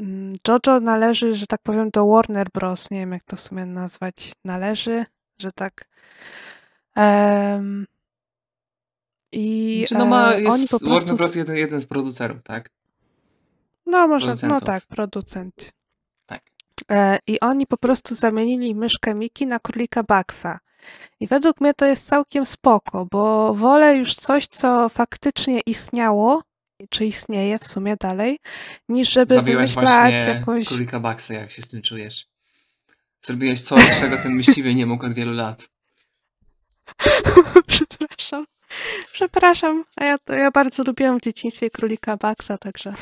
mm, JoJo należy, że tak powiem, do Warner Bros. Nie wiem, jak to w sumie nazwać. Należy, że tak. em, I Czy no ma, e, jest oni po Warner prostu. Bros. jeden, jeden z producerów, tak? No może, no tak, producent. E, I oni po prostu zamienili myszkę Miki na królika Baxa. I według mnie to jest całkiem spoko, bo wolę już coś, co faktycznie istniało, czy istnieje w sumie dalej, niż żeby Zabiłeś wymyślać jakąś. królika Baxa, jak się z tym czujesz? Zrobiłeś coś, czego ten myśliwy nie mógł od wielu lat. Przepraszam. Przepraszam. A ja, ja bardzo lubiłam w dzieciństwie królika Baxa, także.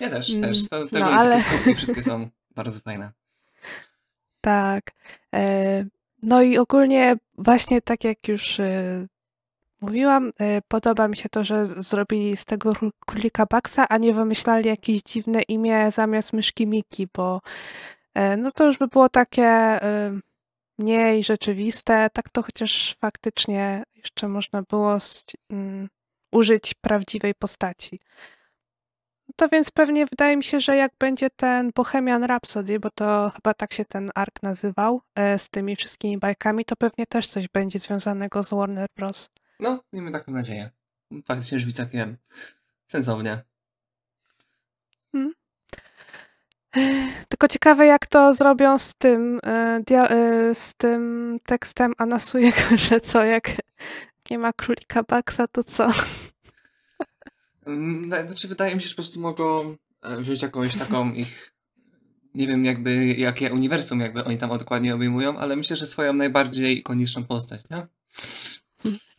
Ja też, Mm, też. To, te no, ale... wszystkie są bardzo fajne. Tak. E, No i ogólnie właśnie tak jak już e, mówiłam, e, podoba mi się to, że zrobili z tego kró- królika Baxa, a nie wymyślali jakieś dziwne imię zamiast myszki Miki, bo no to już by było takie mniej rzeczywiste. Tak to chociaż faktycznie jeszcze można było mm, użyć prawdziwej postaci. To więc pewnie wydaje mi się, że jak będzie ten Bohemian Rhapsody, bo to chyba tak się ten ark nazywał, e, z tymi wszystkimi bajkami, to pewnie też coś będzie związanego z Warner Bros. No, miejmy taką nadzieję. Faktycznie brzmi całkiem sensownie. Tylko ciekawe, jak to zrobią z tym, e, e, z tym tekstem Anasujego, że co, jak nie ma królika Baxa, to co? Znaczy, wydaje mi się, że po prostu mogą e, wziąć jakąś taką ich. Nie wiem, jakby jakie uniwersum jakby oni tam dokładnie obejmują, ale myślę, że swoją najbardziej ikoniczną postać, nie?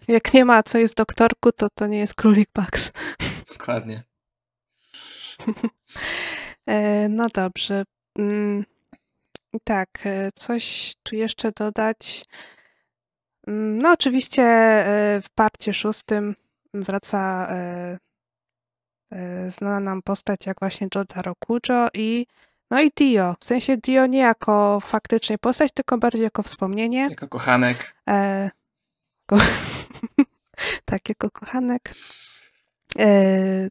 Jak nie ma, co jest doktorku, to to nie jest królik Bax. Dokładnie. E, No dobrze. Mm, Tak, e, coś tu jeszcze dodać. Mm, No, oczywiście w parcie szóstym wraca znana nam postać jak właśnie Jotaro Kujo i no i Dio. W sensie Dio nie jako faktycznie postać, tylko bardziej jako wspomnienie. Jako kochanek. E, ko tak, jako kochanek. E,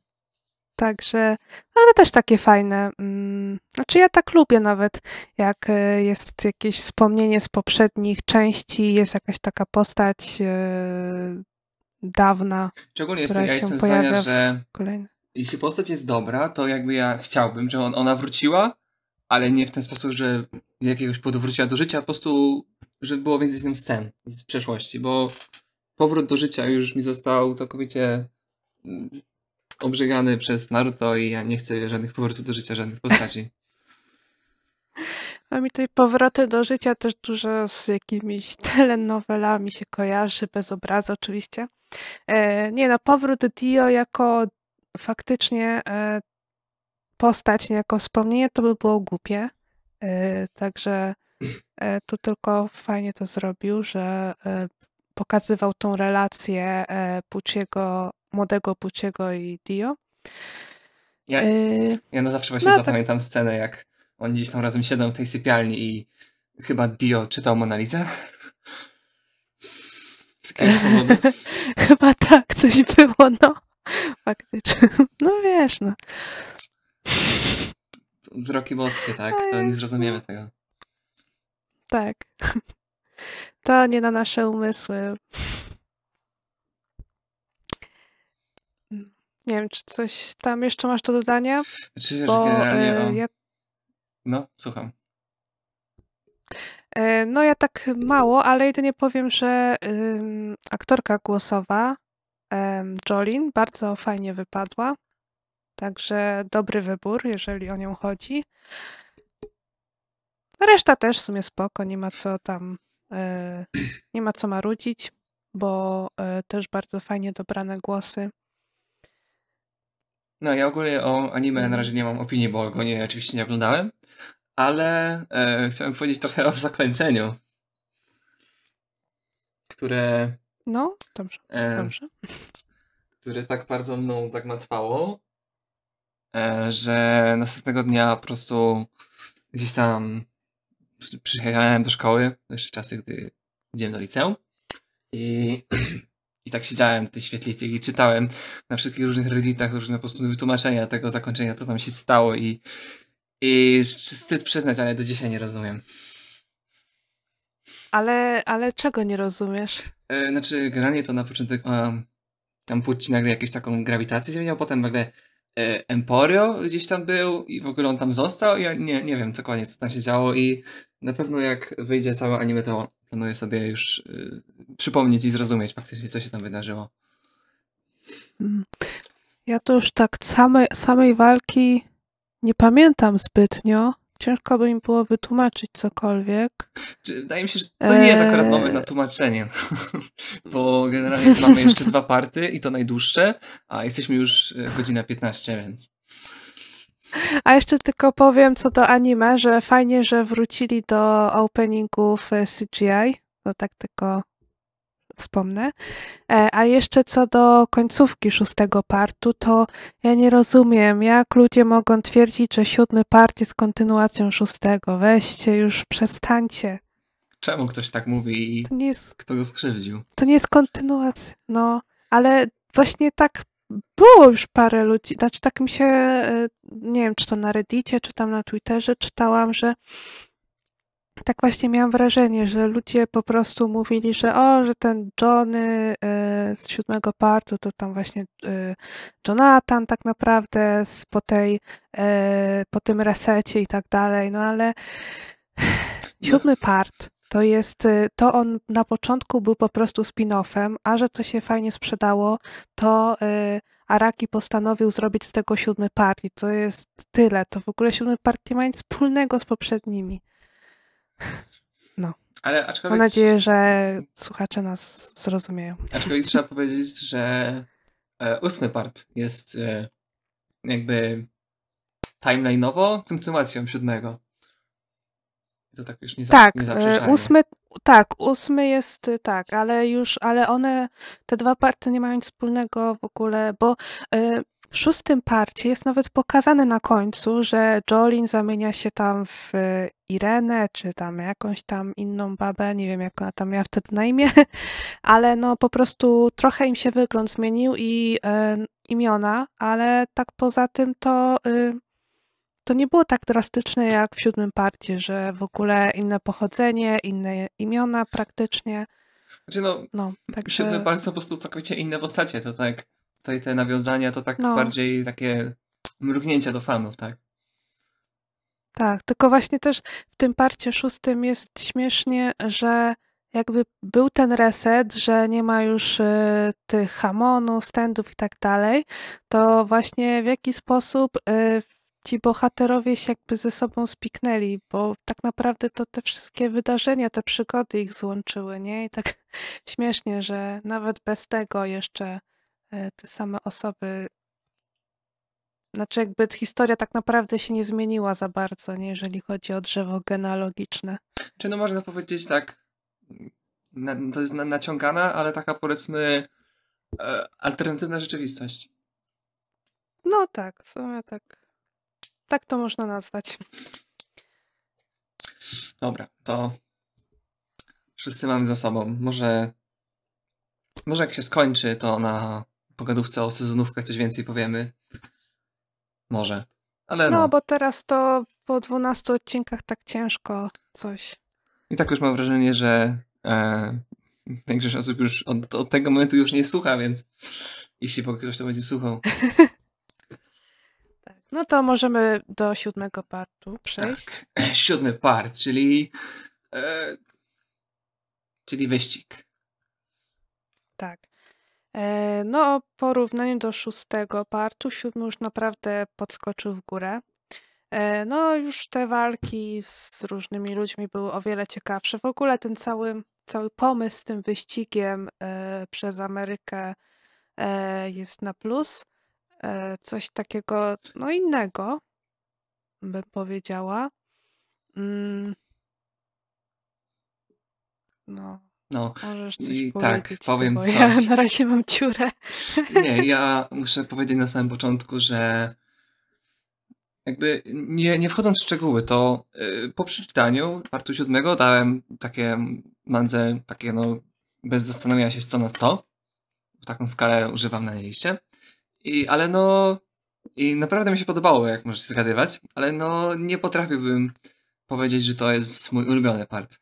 także, ale też takie fajne. Mm, znaczy, ja tak lubię nawet, jak e, jest jakieś wspomnienie z poprzednich części, jest jakaś taka postać e, dawna, Szczególnie jestem, ja jestem zdania, że kolejna. Jeśli postać jest dobra, to jakby ja chciałbym, żeby on, ona wróciła, ale nie w ten sposób, że z jakiegoś powodu wróciła do życia, po prostu, żeby było więcej z nią scen z przeszłości, bo powrót do życia już mi został całkowicie mm, obrzegany przez Naruto i ja nie chcę żadnych powrotów do życia, żadnych postaci. A mi tutaj powroty do życia też dużo z jakimiś telenowelami się kojarzy, bez obrazu oczywiście. E, nie no, powrót Dio jako faktycznie e, postać, jako wspomnienie, to by było głupie. E, także e, tu tylko fajnie to zrobił, że pokazywał tą relację Puciego, młodego Puciego i Dio. Ja, ja na zawsze właśnie no tak. zapamiętam scenę, jak oni gdzieś tam razem siedzą w tej sypialni i chyba Dio czytał Monalizę. Z. Chyba tak, coś było, no. Faktycznie. No wiesz, no. Wyroki boskie, tak? To nie zrozumiemy tego. Tak. To nie na nasze umysły. Nie wiem, czy coś tam jeszcze masz do dodania? Czy wiesz, Bo generalnie e, o... ja, No, słucham. e, no ja tak mało, ale jedynie powiem, że aktorka głosowa Jolin bardzo fajnie wypadła. Także dobry wybór, jeżeli o nią chodzi. Reszta też w sumie spoko, nie ma co tam, e, nie ma co marudzić, bo e, też bardzo fajnie dobrane głosy. No, ja ogólnie o anime na Mhm. razie nie mam opinii, bo go nie, oczywiście nie oglądałem, ale e, chciałem powiedzieć trochę o zakończeniu, które, No, dobrze, e, dobrze. które tak bardzo mną zagmatwało, e, że następnego dnia po prostu gdzieś tam przy- przyjechałem do szkoły, jeszcze czasy, gdy chodziłem do liceum i, i tak siedziałem w tej świetlicy i czytałem na wszystkich różnych redditach różne po prostu wytłumaczenia tego zakończenia, co tam się stało i, i wstyd przyznać, ale do dzisiaj nie rozumiem. Ale, ale czego nie rozumiesz? E, Znaczy, generalnie to na początek um, tam Pucci nagle jakąś taką grawitację zmieniał, potem nagle e, Emporio gdzieś tam był i w ogóle on tam został ja nie, nie wiem cokolwiek co tam się działo i na pewno jak wyjdzie całe anime to planuję sobie już y, przypomnieć i zrozumieć faktycznie co się tam wydarzyło. Mm. Ja to już tak samej, samej walki nie pamiętam zbytnio. Ciężko by mi było wytłumaczyć cokolwiek. Wydaje mi się, że to nie jest akurat moment na eee. tłumaczenie, bo generalnie mamy jeszcze dwa party i to najdłuższe, a jesteśmy już e, godzina 15, więc... A jeszcze tylko powiem co do anime, że fajnie, że wrócili do openingów CGI. To tak tylko wspomnę. E, a jeszcze co do końcówki szóstego partu, to ja nie rozumiem, jak ludzie mogą twierdzić, że siódmy part jest kontynuacją szóstego. Weźcie, już przestańcie. Czemu ktoś tak mówi i nie jest, kto go skrzywdził? To nie jest kontynuacja. No, ale właśnie tak było już parę ludzi, znaczy tak mi się, e, nie wiem, czy to na Reddicie, czy tam na Twitterze czytałam, że tak właśnie miałam wrażenie, że ludzie po prostu mówili, że o, że ten Johnny y, z siódmego partu to tam właśnie y, Jonathan tak naprawdę z, po, tej, y, po tym resecie i tak dalej, no ale siódmy part to jest, to on na początku był po prostu spin-offem, a że to się fajnie sprzedało, to Araki postanowił zrobić z tego siódmy part i to jest tyle. To w ogóle siódmy part nie ma nic wspólnego z poprzednimi. No. Ale aczkolwiek... Mam nadzieję, że słuchacze nas zrozumieją. Aczkolwiek trzeba powiedzieć, że e, ósmy part jest e, jakby timeline'owo kontynuacją siódmego. To tak już nie, tak, nie e, ósmy, tak, ósmy jest tak, ale już, ale one, te dwa party nie mają nic wspólnego w ogóle, bo e, w szóstym parcie jest nawet pokazane na końcu, że Jolin zamienia się tam w Irenę, czy tam jakąś tam inną babę, nie wiem jak ona tam miała wtedy na imię, ale no po prostu trochę im się wygląd zmienił i e, imiona, ale tak poza tym to y, to nie było tak drastyczne jak w siódmym parcie, że w ogóle inne pochodzenie, inne imiona praktycznie. Znaczy no, no także... siódmy part są po prostu całkowicie inne postacie, to tak tutaj te nawiązania to tak no. bardziej takie mrugnięcia do fanów, tak? Tak, tylko właśnie też w tym parcie szóstym jest śmiesznie, że jakby był ten reset, że nie ma już y, tych hamonów, standów i tak dalej, to właśnie w jaki sposób y, ci bohaterowie się jakby ze sobą spiknęli, bo tak naprawdę to te wszystkie wydarzenia, te przygody ich złączyły, nie? I tak śmiesznie, że nawet bez tego jeszcze te same osoby. Znaczy, jakby historia tak naprawdę się nie zmieniła za bardzo, nie, jeżeli chodzi o drzewo genealogiczne. Czy no można powiedzieć tak, na, to jest na, naciągana, ale taka powiedzmy e, alternatywna rzeczywistość. No tak, w sumie tak. Tak to można nazwać. Dobra, to wszyscy mamy za sobą. Może, może jak się skończy, to na pogadówce o sezonówkach coś więcej powiemy. Może. Ale no. no, bo teraz to po 12 odcinkach tak ciężko coś. I tak już mam wrażenie, że e, większość osób już od, od, tego momentu już nie słucha, więc jeśli ktoś to będzie słuchał. tak. No to możemy do siódmego partu przejść. Tak. Siódmy part, czyli e, czyli wyścig. Tak. E, no, w porównaniu do szóstego partu, siódmy już naprawdę podskoczył w górę. E, no, już te walki z różnymi ludźmi były o wiele ciekawsze. W ogóle ten cały, cały pomysł z tym wyścigiem e, przez Amerykę jest na plus. Coś takiego, no innego, bym powiedziała. Mm. No, no, Możesz coś i tak, powiem coś. Ja na razie mam ciurę. Nie, ja muszę powiedzieć na samym początku, że jakby nie, nie wchodząc w szczegóły, to yy, po przeczytaniu partu siódmego dałem takie mandze, takie no bez zastanowienia się 100 na 100. W taką skalę używam na liście. I, ale no i naprawdę mi się podobało, jak możecie zgadywać, ale no nie potrafiłbym powiedzieć, że to jest mój ulubiony part.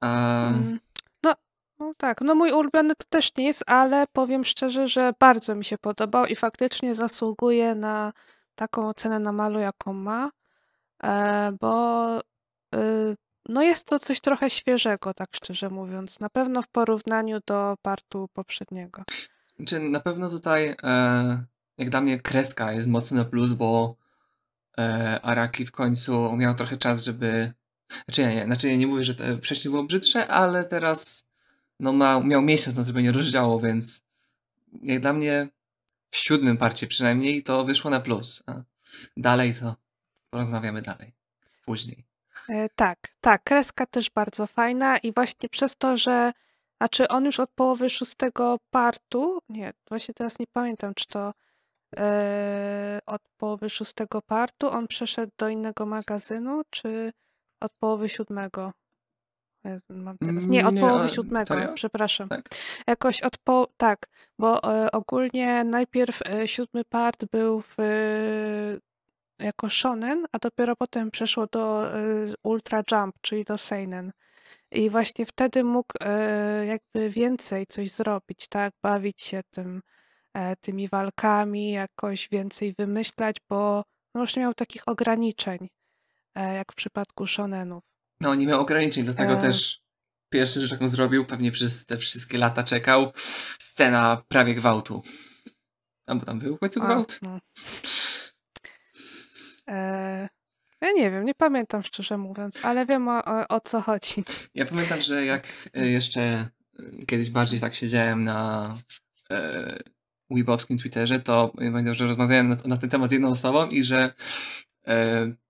Mm. No, No tak, no mój ulubiony to też nie jest, ale powiem szczerze, że bardzo mi się podobał i faktycznie zasługuje na taką ocenę na malu, jaką ma, e, bo y, no jest to coś trochę świeżego, tak szczerze mówiąc. Na pewno w porównaniu do partu poprzedniego. Czy na pewno tutaj, e, jak dla mnie, kreska jest mocny na plus, bo e, Araki w końcu miał trochę czas, żeby. Znaczy ja nie, znaczy ja nie mówię, że wcześniej było brzydsze, ale teraz no ma, miał miesiąc na zrobienie rozdziału, więc jak dla mnie w siódmym parcie przynajmniej to wyszło na plus. A dalej to porozmawiamy dalej. Później. E, tak, tak, kreska też bardzo fajna i właśnie przez to, że znaczy on już od połowy szóstego partu, nie, właśnie teraz nie pamiętam, czy to e, od połowy szóstego partu on przeszedł do innego magazynu, czy od połowy siódmego? Jezu, Mam teraz. Nie, od Nie, połowy siódmego, serio? przepraszam. Tak. Jakoś od po... Tak, bo e, ogólnie najpierw e, siódmy part był w, jako shonen, a dopiero potem przeszło do e, Ultra Jump, czyli do seinen. I właśnie wtedy mógł jakby więcej coś zrobić, tak? Bawić się tym, tymi walkami, jakoś więcej wymyślać, bo no już nie miał takich ograniczeń, jak w przypadku shonenów. No, nie miał ograniczeń, dlatego E. też pierwszy rzecz, jaką zrobił, pewnie przez te wszystkie lata czekał, scena prawie gwałtu. A bo tam był w końcu gwałt? no. E, ja nie wiem, nie pamiętam szczerze mówiąc, ale wiem o, o, o co chodzi. Ja pamiętam, że jak e, jeszcze e, kiedyś bardziej tak siedziałem na e, weebowskim Twitterze, to pamiętam, że rozmawiałem na, na ten temat z jedną osobą i że e,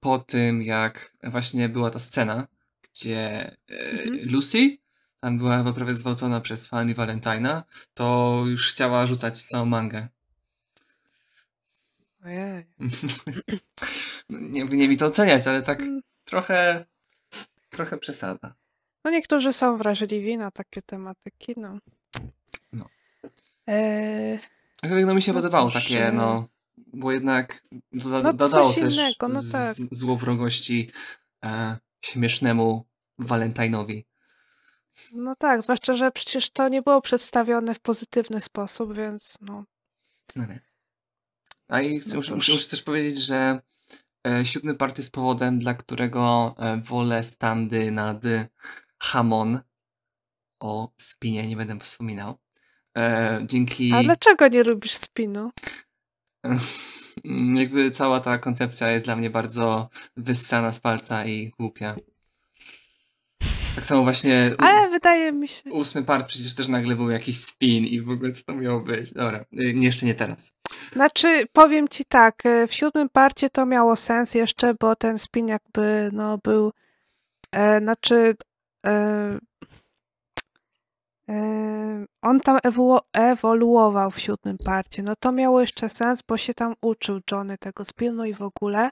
po tym, jak właśnie była ta scena, gdzie e, Mhm. Lucy tam była chyba prawie zwałcona przez Fanny Valentina, to już chciała rzucać całą mangę. Ojej. nie, nie mi to oceniać, ale tak Mm, trochę, trochę przesada. No niektórzy są wrażliwi na takie tematyki, no. No. E, Aczkolwiek no mi się No podobało cóż, takie, e, no, bo jednak doda, No dodało też innego, no z, tak. złowrogości e, śmiesznemu Valentine'owi. no tak, zwłaszcza, że przecież to nie było przedstawione w pozytywny sposób, więc no. No nie. A i chcę, No muszę, muszę, muszę też powiedzieć, że e, siódmy part jest powodem, dla którego e, wolę standy nad Hamon o spinie, nie będę wspominał. E, dzięki A dlaczego nie lubisz spinu? Jakby cała ta koncepcja jest dla mnie bardzo wyssana z palca i głupia. Tak samo właśnie Ale wydaje mi się. ósmy part przecież też nagle był jakiś spin i w ogóle co to miało być. Dobra, y, jeszcze nie teraz. Znaczy, powiem ci tak, e, w siódmym parcie to miało sens jeszcze, bo ten spin jakby, no, był, e, znaczy, e, on tam ewolu- ewoluował w siódmym parcie, no to miało jeszcze sens, bo się tam uczył Johnny tego spinu i w ogóle,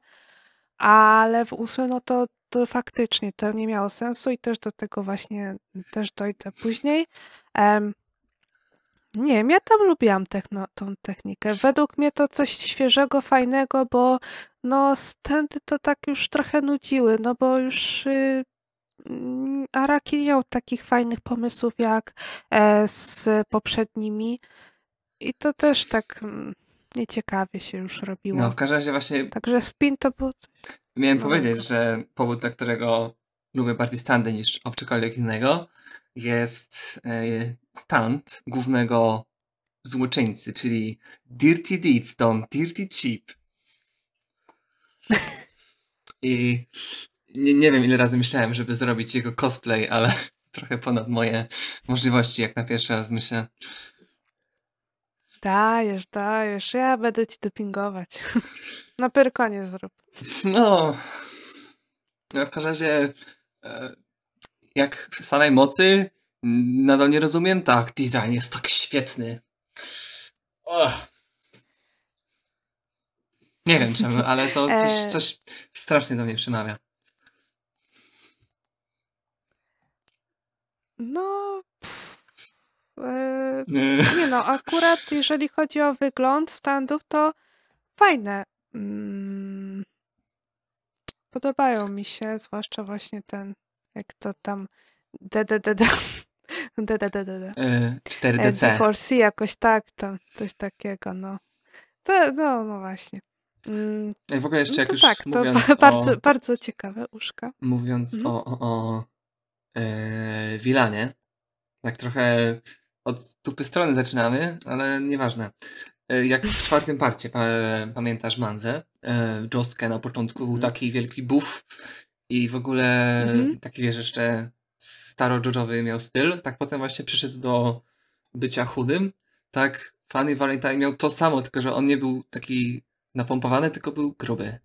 ale w ósmym, no to, to faktycznie to nie miało sensu i też do tego właśnie też dojdę później. Em, nie wiem, ja tam lubiłam techno, tą technikę. Według mnie to coś świeżego, fajnego, bo no stędy to tak już trochę nudziły, no bo już y, Araki nie miał takich fajnych pomysłów jak e, z poprzednimi i to też tak mm, nieciekawie się już robiło. No, w każdym razie właśnie Także spin to był miałem nowego. powiedzieć, że powód, dla którego lubię bardziej standy niż obczykolwiek innego, jest e, stand głównego złoczyńcy, czyli Dirty Deeds, Don't Dirty Cheap. I nie, nie wiem, ile razy myślałem, żeby zrobić jego cosplay, ale trochę ponad moje możliwości, jak na pierwszy raz myślę. Dajesz, dajesz, ja będę ci dopingować. Na Pyrkonie zrób. No, no w każdym razie, e, jak w samej mocy, nadal nie rozumiem. Tak, design jest tak świetny. Nie wiem czemu, ale to coś, E. coś strasznie do mnie przemawia. No, pff, e, Nie. nie no, akurat jeżeli chodzi o wygląd standów, to fajne. Mm, podobają mi się, zwłaszcza właśnie ten, jak to tam DDDD. DDDD. e, E, 4DC. D4C jakoś tak, tam coś takiego, no. To, no, no właśnie. Mm, I w ogóle jeszcze no jak już tak, to ba- bardzo, o, bardzo ciekawe uszka. mówiąc Mhm. o, o, o e, Wilanie, tak trochę od tupy strony zaczynamy, ale nieważne. E, Jak w czwartym parcie, pa, pamiętasz Manzę, e, Joskę na początku był taki wielki buff i w ogóle Mhm. taki wiesz jeszcze staro miał styl, tak potem właśnie przyszedł do bycia chudym, tak Fanny Valentine miał to samo, tylko że on nie był taki napompowany, tylko był gruby.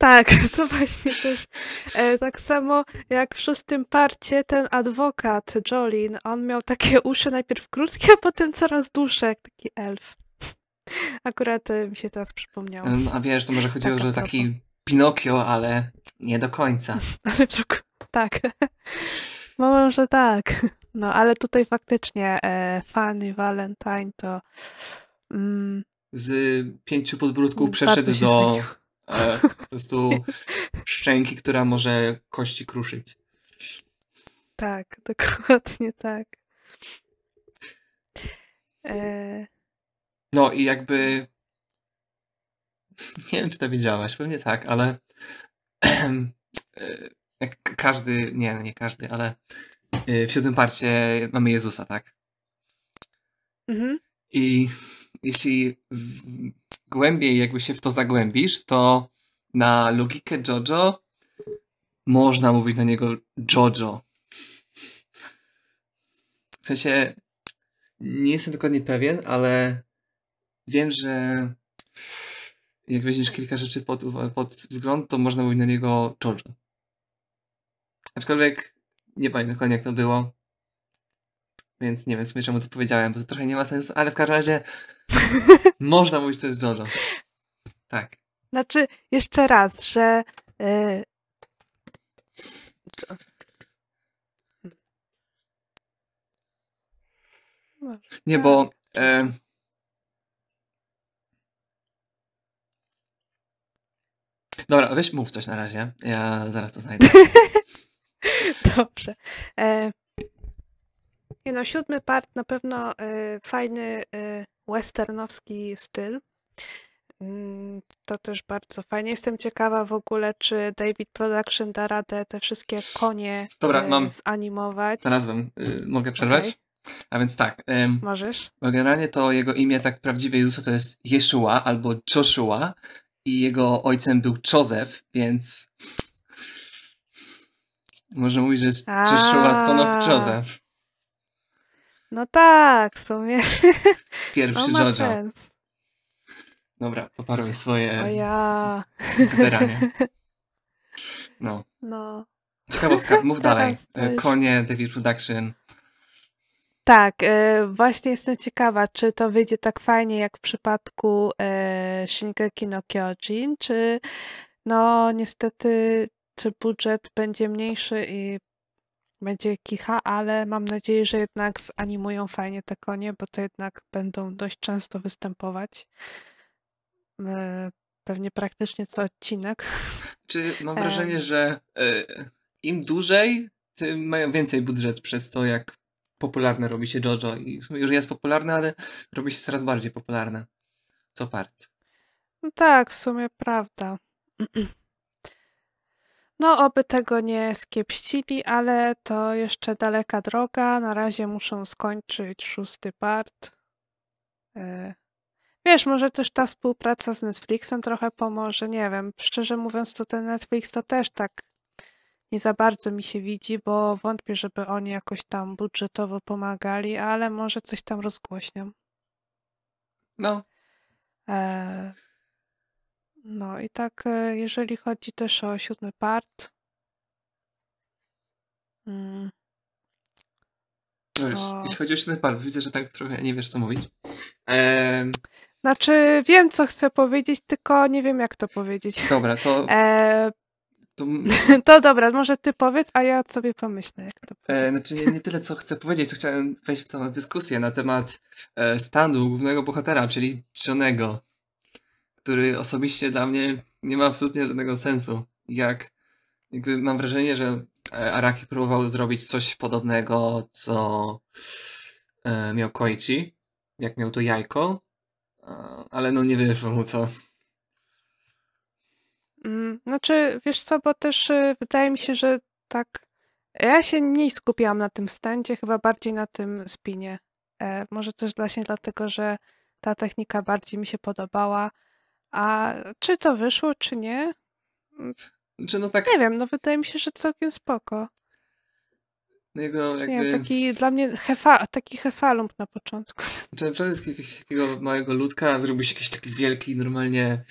Tak, to właśnie też. E, tak samo jak w szóstym parcie ten adwokat Jolin, on miał takie uszy najpierw krótkie, a potem coraz dłuższe, jak taki elf. Akurat e, mi się teraz przypomniało. A wiesz, to może chodziło, Tak a że taki Pinokio, ale nie do końca. Ale w szoku- tak. Może tak. No, ale tutaj faktycznie e, Fanny Valentine to mm, Z pięciu podbródków bardzo przeszedł się do. E, po prostu szczęki, która może kości kruszyć. Tak, dokładnie tak. E, No i jakby nie wiem, czy to wiedziałaś, pewnie tak, ale jak każdy, nie, nie każdy, ale e, w siódmym parcie mamy Jezusa, tak? mhm. I jeśli głębiej jakby się w to zagłębisz, to na logikę Jojo można mówić na niego Jojo. W sensie nie jestem dokładnie pewien, ale wiem, że jak weźmiesz kilka rzeczy pod, pod wzgląd, to można mówić na niego Jojo. Aczkolwiek nie pamiętam dokładnie jak to było. Więc nie wiem w sumie czemu to powiedziałem, bo to trochę nie ma sensu, ale w każdym razie można mówić, to jest Jojo. Tak. Znaczy, jeszcze raz, że co- Może Nie, bo e, Dobra, weź mów coś na razie. Ja zaraz to znajdę. Dobrze. E, nie no, siódmy part na pewno e, fajny e, westernowski styl. Mm, To też bardzo fajnie. Jestem ciekawa w ogóle, czy David Production da radę te wszystkie konie Dobra, e, mam. zanimować. Znalazłem. Y, mogę przerwać? Okej. A więc tak. em, Możesz? bo generalnie to jego imię tak prawdziwe Jezusa to jest Jeszua albo Joshua i jego ojcem był Joseph, więc może mówić, że jest Joshua son of. Joseph. No tak, w sumie. No Pierwszy ma Jojo. sens. Dobra, poparuj O swoje ja. gderanie. No. No. Ciekawostka, mów dalej. Konie, David Production. Tak, e, właśnie jestem ciekawa, czy to wyjdzie tak fajnie jak w przypadku e, Shingeki no Kyojin, czy no niestety, czy budżet będzie mniejszy i będzie kicha, ale mam nadzieję, że jednak zanimują fajnie te konie, bo to jednak będą dość często występować. E, Pewnie praktycznie co odcinek. Czy mam wrażenie, że e, im dłużej, tym mają więcej budżet przez to, jak popularne robi się JoJo. I już jest popularne, ale robi się coraz bardziej popularne. Co part. No tak, w sumie prawda. No, oby tego nie skiepścili, ale to jeszcze daleka droga. Na razie muszą skończyć szósty part. E, Wiesz, może też ta współpraca z Netflixem trochę pomoże. Nie wiem, szczerze mówiąc, to ten Netflix to też tak nie za bardzo mi się widzi, bo wątpię, żeby oni jakoś tam budżetowo pomagali, ale może coś tam rozgłośnią. No, E, No i tak, e, jeżeli chodzi też o siódmy part, mm, no wiesz, To- jeśli chodzi o ten part, widzę, że tak trochę nie wiesz, co mówić. Em, znaczy wiem, co chcę powiedzieć, tylko nie wiem, jak to powiedzieć. dobra, to, E, to to dobra, może ty powiedz, a ja sobie pomyślę, jak to E, powiedzieć. znaczy nie, nie tyle, co chcę powiedzieć, co chciałem wejść w tą dyskusję na temat e, stanu głównego bohatera, czyli Johnego, który osobiście dla mnie nie ma absolutnie żadnego sensu. Jak jakby mam wrażenie, że e, Araki próbował zrobić coś podobnego, co e, miał Koichi, jak miał to jajko, ale no nie wyszło mu to. Mm, Znaczy, wiesz co, bo też y, wydaje mi się, że tak. Ja się mniej skupiłam na tym stędzie, chyba bardziej na tym spinie. E, może też właśnie dlatego, że ta technika bardziej mi się podobała. A czy to wyszło, czy nie? Znaczy no tak, Nie wiem, no wydaje mi się, że całkiem spoko. no jego Nie jakby... wiem, taki dla mnie hefa, taki hefalump na początku. Czy na przykład z jakiegoś takiego małego ludka zrobił się jakiś taki wielki, normalnie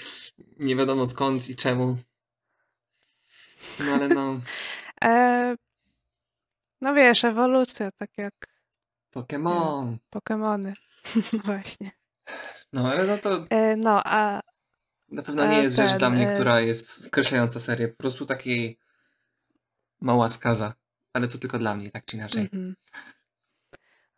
nie wiadomo skąd i czemu. No ale no, E, no wiesz, ewolucja, tak jak Pokémon. Pokemony. Właśnie. No ale no to E, no, a na pewno nie E, jest rzecz ten, dla mnie, e- która jest skreślająca serię. Po prostu takiej mała skaza. Ale to tylko dla mnie, tak czy inaczej. Mhm.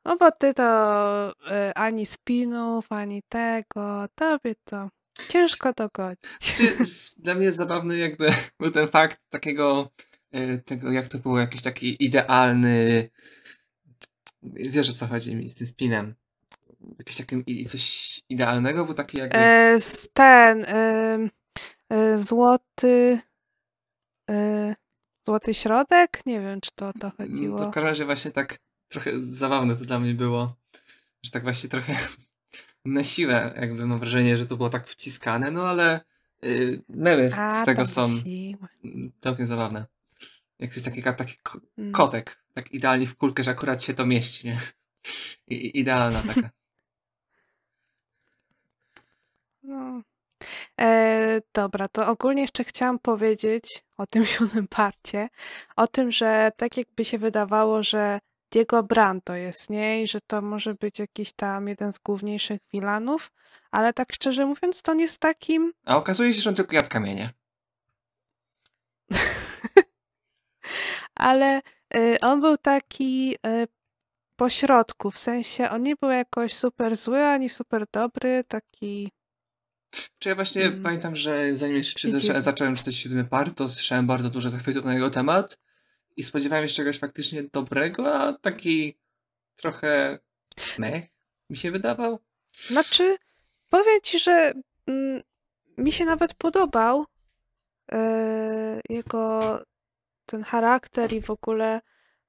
No bo ty to y, ani spinów, ani tego, tobie to ciężko dogodzić. Czy z, dla mnie jest zabawny jakby był ten fakt takiego, e, tego jak to było, jakiś taki idealny, wiesz o co chodzi mi z tym spinem. Jakiś taki i- coś idealnego, był taki jakby, E, ten y, y, złoty y, złoty środek? Nie wiem, czy to o to no, chodziło. to w każdym razie właśnie tak trochę zabawne to dla mnie było, że tak właśnie trochę na siłę jakby mam wrażenie, że to było tak wciskane, no ale y, memy z, tego są mm, całkiem zabawne. Jak jest taki, taki Mm. kotek, tak idealnie w kulkę, że akurat się to mieści, nie? I- idealna taka. No. E, dobra, to ogólnie jeszcze chciałam powiedzieć o tym siódmym parcie, o tym, że tak jakby się wydawało, że Diego Brando jest, nie? I że to może być jakiś tam jeden z główniejszych wilanów, ale tak szczerze mówiąc, to on jest takim, A okazuje się, że on tylko jadł kamienie. ale y, on był taki y, pośrodku, w sensie on nie był jakoś super zły, ani super dobry, taki... Czy ja właśnie Mm. pamiętam, że zanim jeszcze czyta, zacząłem czytać siódmy part, to słyszałem bardzo dużo zachwytów na jego temat i spodziewałem się czegoś faktycznie dobrego, a taki trochę mech mi się wydawał. Znaczy, powiem ci, że mm, mi się nawet podobał e, jego ten charakter i w ogóle,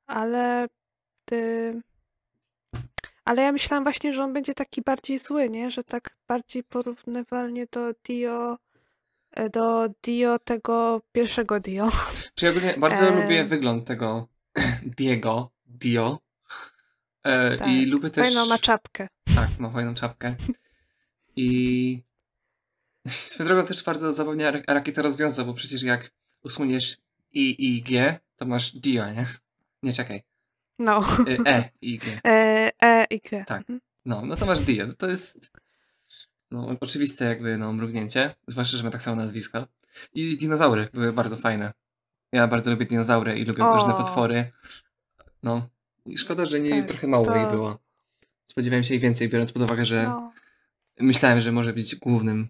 ale ty, ale ja myślałam właśnie, że on będzie taki bardziej zły, nie? Że tak bardziej porównywalnie do Dio, e, do Dio tego pierwszego Dio. Czy ja ogólnie bardzo E. lubię wygląd tego Diego, Dio. E, Tak. I lubię też... Fajną ma czapkę. Tak, ma fajną czapkę. I swoją drogą też bardzo zabawnie to rozwiązał, bo przecież jak usuniesz I i G, to masz Dio, nie? Nie, czekaj. No. E, E i G. E, e i G. Tak. Mhm. No, no to masz Dio. To jest no, oczywiste jakby no, mrugnięcie, zwłaszcza, że ma tak samo nazwisko. I dinozaury były bardzo fajne. Ja bardzo lubię dinozaury i lubię O. różne potwory. No. I szkoda, że nie Tak, trochę mało to- ich było. Spodziewałem się ich więcej, biorąc pod uwagę, że No. myślałem, że może być głównym,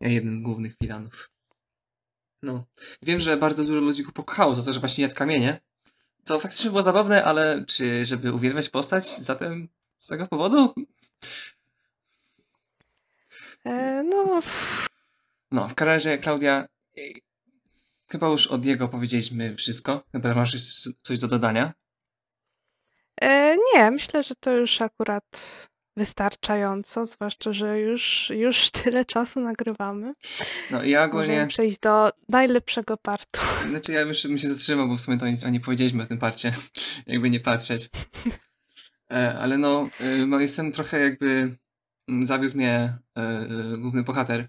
jednym z głównych filanów. No. Wiem, że bardzo dużo ludzi go pokochało za to, że właśnie jadł kamienie. Co faktycznie było zabawne, ale czy żeby uwielbiać postać zatem z tego powodu? E, no, No, w razie, Klaudia, y, chyba już od jego powiedzieliśmy wszystko. Chyba masz coś do dodania. E, nie, myślę, że to już akurat wystarczająco, zwłaszcza, że już, już tyle czasu nagrywamy. No i ja Możemy ogólnie, przejść do najlepszego partu. znaczy ja jeszcze bym się zatrzymał, bo w sumie to nic o nie powiedzieliśmy o tym parcie, jakby nie patrzeć. E, ale no, y, no, jestem trochę jakby, zawiódł mnie e, e, główny bohater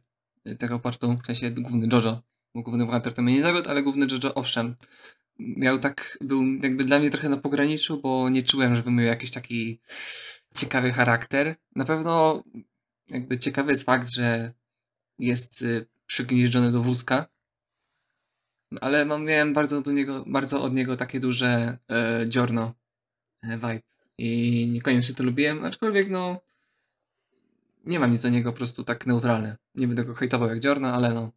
tego partu, w sensie główny Jojo, bo główny bohater to mnie nie zawiódł, ale główny Jojo owszem. Miał tak, był jakby dla mnie trochę na pograniczu, bo nie czułem, żeby miał jakiś taki ciekawy charakter. Na pewno jakby ciekawy jest fakt, że jest y, przygnieżdżony do wózka, ale mam, miałem bardzo do niego, bardzo od niego takie duże e, dziorno e, vibe i niekoniecznie to lubiłem, aczkolwiek no nie mam nic do niego, po prostu tak neutralne. Nie będę go hejtował jak dziorno, ale no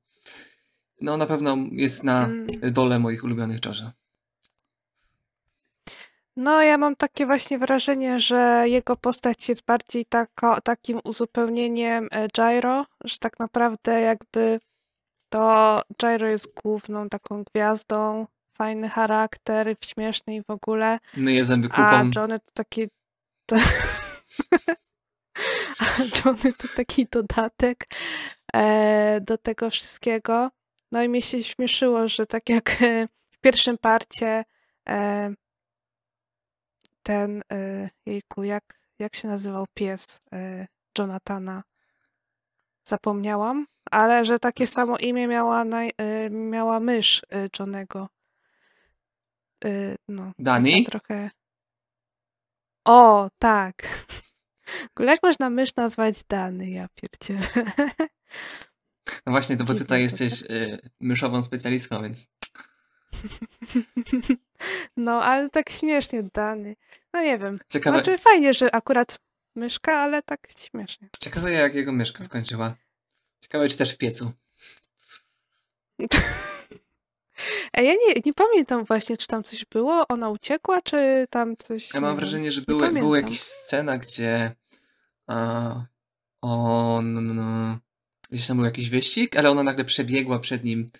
no na pewno jest na Mm. dole moich ulubionych Jojo. No, ja mam takie właśnie wrażenie, że jego postać jest bardziej tako, takim uzupełnieniem e, Gyro, że tak naprawdę jakby to Gyro jest główną taką gwiazdą, fajny charakter, śmieszny i w ogóle, Myje zęby a kupą. Johnny to taki... To... a Johnny to taki dodatek e, do tego wszystkiego. No i mnie się śmieszyło, że tak jak e, w pierwszym parcie e, ten, e, jejku, jak, jak się nazywał pies e, Jonathana? Zapomniałam, ale że takie samo imię miała, naj, e, miała mysz e, Johnego. No, Dani? trochę... O, tak. W ogóle jak można mysz nazwać Dany? Ja pierdzielę. No właśnie, to bo tutaj jesteś y, myszową specjalistką, więc No, ale tak śmiesznie Dany. No nie wiem. ciekawe, Znaczy fajnie, że akurat myszka, ale tak śmiesznie. ciekawe jak jego myszka skończyła. Ciekawe, czy też w piecu. Ej, ja nie, nie pamiętam właśnie, czy tam coś było, ona uciekła, czy tam coś, Ja mam wrażenie, że były, była jakaś scena, gdzie a, on gdzieś tam był jakiś wyścig, ale ona nagle przebiegła przed nim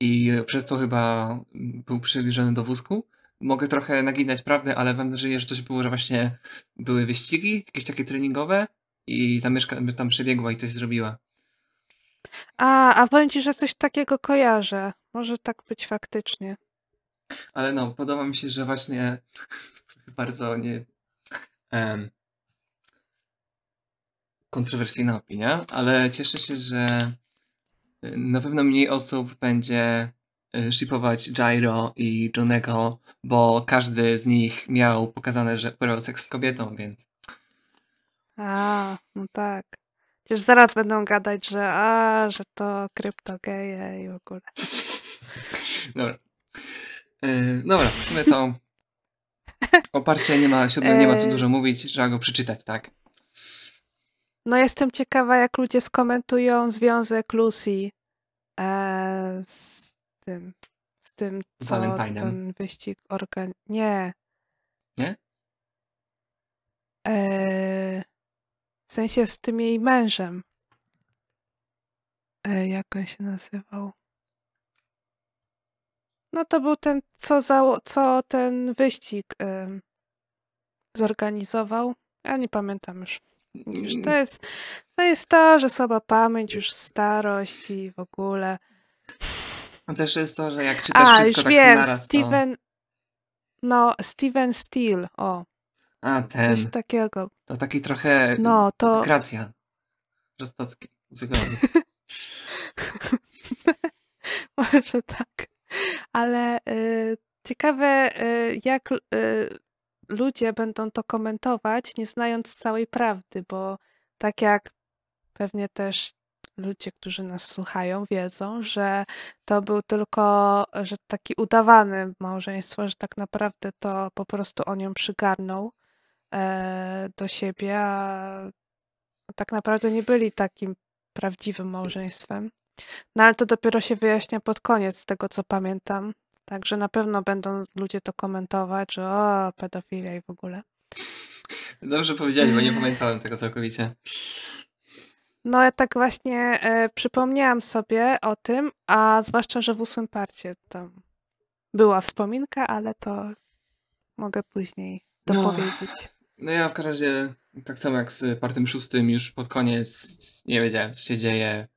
i przez to chyba był przybliżony do wózku. Mogę trochę naginać prawdę, ale mam nadzieję, że coś było, że właśnie były wyścigi, jakieś takie treningowe i ta myszka tam przebiegła i coś zrobiła. A, a powiem ci, że coś takiego kojarzę. Może tak być faktycznie. Ale no, podoba mi się, że właśnie bardzo nie em, kontrowersyjna opinia, ale cieszę się, że na pewno mniej osób będzie y, shipować Gyro i Johnego, bo każdy z nich miał pokazane, że uprawiał seks z kobietą, więc A, no tak. Przecież zaraz będą gadać, że a, że to kryptogeje i w ogóle. dobra. Y, dobra, w sumie to o parcie nie ma, nie ma co E. dużo mówić, trzeba go przeczytać, tak? No jestem ciekawa, jak ludzie skomentują związek Lucy e, z tym, z tym, co ten wyścig organ... Nie. Nie? E, w sensie z tym jej mężem. E, jak on się nazywał? No to był ten, co, zało- co ten wyścig zorganizował. Ja nie pamiętam już. Już to jest, to jest to, że słaba pamięć, już starość i w ogóle. No też jest to, że jak czytasz A, wszystko już tak wiem, naraz, to... Steven. No, Steven Steele, o, A, coś ten. takiego. To taki trochę No, to. Gracja. Rostocki. Zwykle. Może tak. Ale y, ciekawe, y, jak y, ludzie będą to komentować, nie znając całej prawdy, bo tak jak pewnie też ludzie, którzy nas słuchają, wiedzą, że to był tylko, że taki udawany małżeństwo, że tak naprawdę to po prostu on ją przygarnął e, do siebie, a tak naprawdę nie byli takim prawdziwym małżeństwem. No ale to dopiero się wyjaśnia pod koniec, z tego co pamiętam. Także na pewno będą ludzie to komentować, że o, pedofilia i w ogóle. Dobrze powiedziałeś, bo nie pamiętałem tego całkowicie. No ja tak właśnie e, przypomniałam sobie o tym, a zwłaszcza, że w ósmym parcie tam była wspominka, ale to mogę później No. dopowiedzieć. No ja w każdym razie, tak samo jak z partym szóstym, już pod koniec nie wiedziałem, co się dzieje,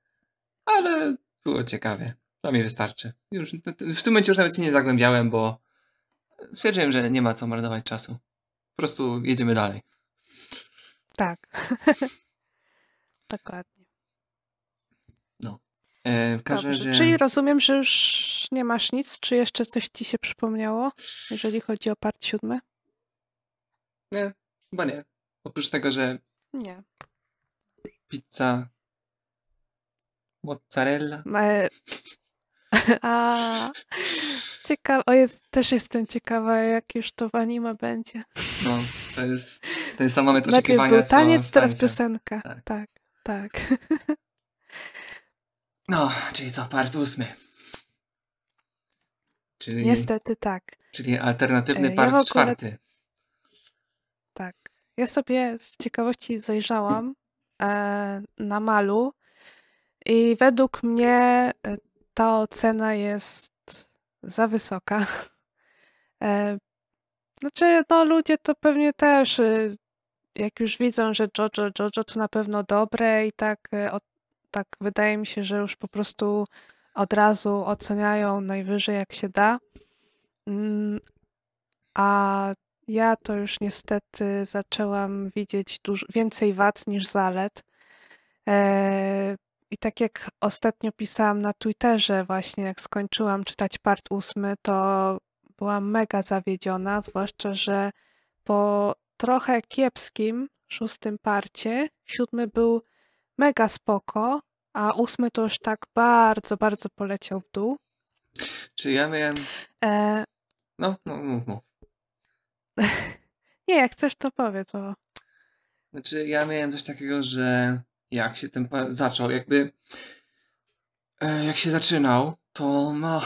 ale było ciekawie. To mi wystarczy. Już w tym momencie już nawet się nie zagłębiałem, bo stwierdziłem, że nie ma co marnować czasu. Po prostu jedziemy dalej. Tak. Dokładnie. E, w każdym razie... Czyli rozumiem, że już nie masz nic, czy jeszcze coś ci się przypomniało, jeżeli chodzi o part siódmy? Nie, chyba nie. Oprócz tego, że Nie. pizza mozzarella. E, A, ciekawa, o jest, też jestem ciekawa, jak już to w anime będzie. No, to jest ten sam moment Najpierw oczekiwania, był taniec, teraz piosenka. Tak. Tak, tak. No, czyli co, part ósmy. Czyli, Niestety tak. czyli alternatywny E, ja part ogóle- czwarty. ja sobie z ciekawości zajrzałam e, na malu i według mnie e, ta ocena jest za wysoka. E, znaczy, no ludzie to pewnie też, y, jak już widzą, że Jojo, Jojo to na pewno dobre i tak, y, tak wydaje mi się, że już po prostu od razu oceniają najwyżej jak się da. Mm, a ja to już niestety zaczęłam widzieć dużo, więcej wad niż zalet. I tak jak ostatnio pisałam na Twitterze, właśnie jak skończyłam czytać part ósmy, to byłam mega zawiedziona, zwłaszcza, że po trochę kiepskim szóstym parcie, siódmy był mega spoko, a ósmy to już tak bardzo, bardzo poleciał w dół. Czy ja miałem... E... No, no, mów, mów. Nie, jak chcesz, to powiedz. To... Znaczy, ja miałem coś takiego, że jak się ten zaczął, jakby e, jak się zaczynał, to no,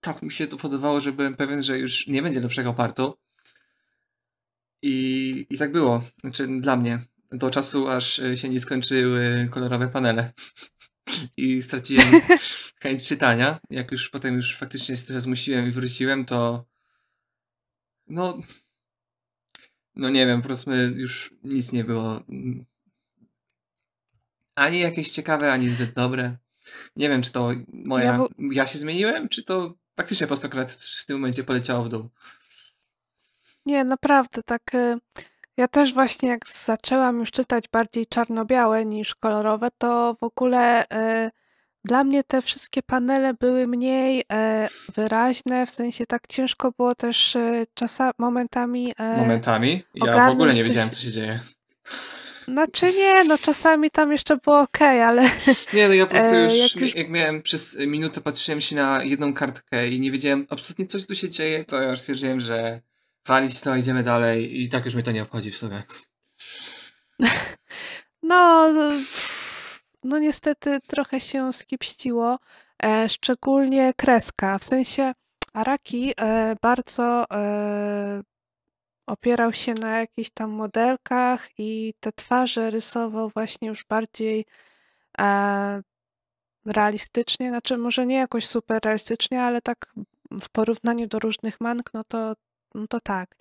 tak mi się to podobało, że byłem pewien, że już nie będzie lepszego partu. I, i tak było. Znaczy, dla mnie. Do czasu, aż e, się nie skończyły kolorowe panele. I straciłem chęć czytania. Jak już potem już faktycznie się trochę zmusiłem i wróciłem, to no no nie wiem, po prostu już nic nie było ani jakieś ciekawe, ani zbyt dobre. Nie wiem, czy to moja. Ja, w... ja się zmieniłem, czy to faktycznie po prostu akurat w tym momencie poleciało w dół. Nie, naprawdę, tak. Y, ja też właśnie jak zaczęłam już czytać bardziej czarno-białe niż kolorowe, to w ogóle y, dla mnie te wszystkie panele były mniej e, wyraźne, w sensie tak ciężko było też e, czasami, momentami. E, momentami? Ja w ogóle nie wiedziałem, co się dzieje. Znaczy nie, no czasami tam jeszcze było ok, ale... Nie, no ja po prostu e, już, jak, już... jak miałem przez minutę, patrzyłem się na jedną kartkę i nie wiedziałem absolutnie, co tu się dzieje, to ja już stwierdziłem, że walić to, idziemy dalej i tak już mnie to nie obchodzi w sumie. No, no niestety trochę się skipściło, e, szczególnie kreska. W sensie Araki e, bardzo e, opierał się na jakichś tam modelkach i te twarze rysował właśnie już bardziej e, realistycznie, znaczy może nie jakoś super realistycznie, ale tak w porównaniu do różnych mank, no to, no to tak.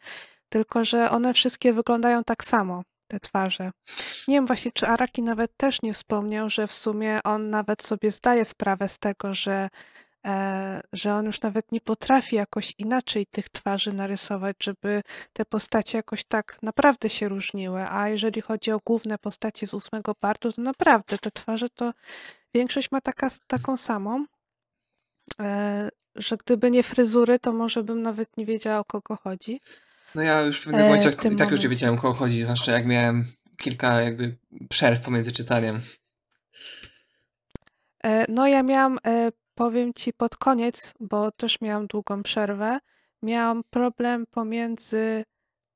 Tylko, że one wszystkie wyglądają tak samo te twarze. Nie wiem właśnie, czy Araki nawet też nie wspomniał, że w sumie on nawet sobie zdaje sprawę z tego, że, że on już nawet nie potrafi jakoś inaczej tych twarzy narysować, żeby te postacie jakoś tak naprawdę się różniły. A jeżeli chodzi o główne postacie z ósmego partu, to naprawdę te twarze to większość ma taka, taką samą. E, że gdyby nie fryzury, to może bym nawet nie wiedziała o kogo chodzi. No ja już w pewnym e, momencie i tak już nie wiedziałem, o kogo chodzi, zwłaszcza jak miałem kilka jakby przerw pomiędzy czytaniem. E, no ja miałam, e, powiem ci pod koniec, bo też miałam długą przerwę, miałam problem pomiędzy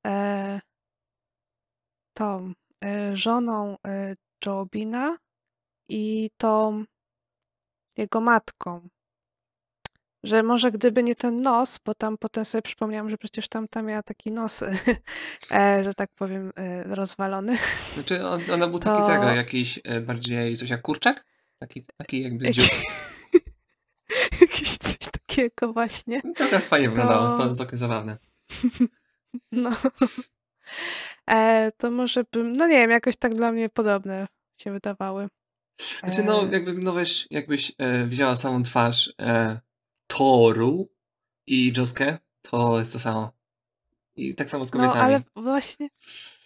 e, tą e, żoną e, Jobina i tą jego matką. Że może gdyby nie ten nos, bo tam potem sobie przypomniałam, że przecież tam, tam miała taki nos, e, że tak powiem, e, rozwalony. Znaczy on, ona był to... taki tego, jakiś e, bardziej coś jak kurczak? Taki, taki jakby dziób. Jakiś coś takiego właśnie. No, to tak fajnie to... wyglądało, to jest całkiem zabawne. no. E, to może bym, no nie wiem, jakoś tak dla mnie podobne się wydawały. Znaczy no, e. jakby, no wiesz, jakbyś e, wzięła samą twarz e, Toru i Joskę, to jest to samo. I tak samo z kobietami. No, ale właśnie,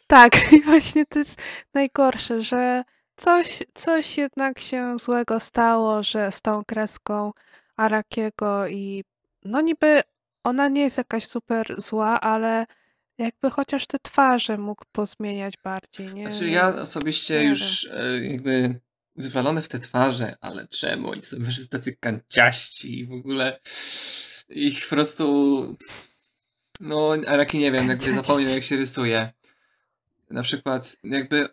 tak, i właśnie to jest najgorsze, że coś, coś jednak się złego stało, że z tą kreską Arakiego i no niby ona nie jest jakaś super zła, ale jakby chociaż te twarze mógł pozmieniać bardziej, nie? Znaczy ja osobiście nie już wiem. jakby wywalone w te twarze, ale czemu oni są wyżej tacy kanciaści i w ogóle ich po prostu no Araki nie wiem, jakby zapomniał jak się rysuje. Na przykład jakby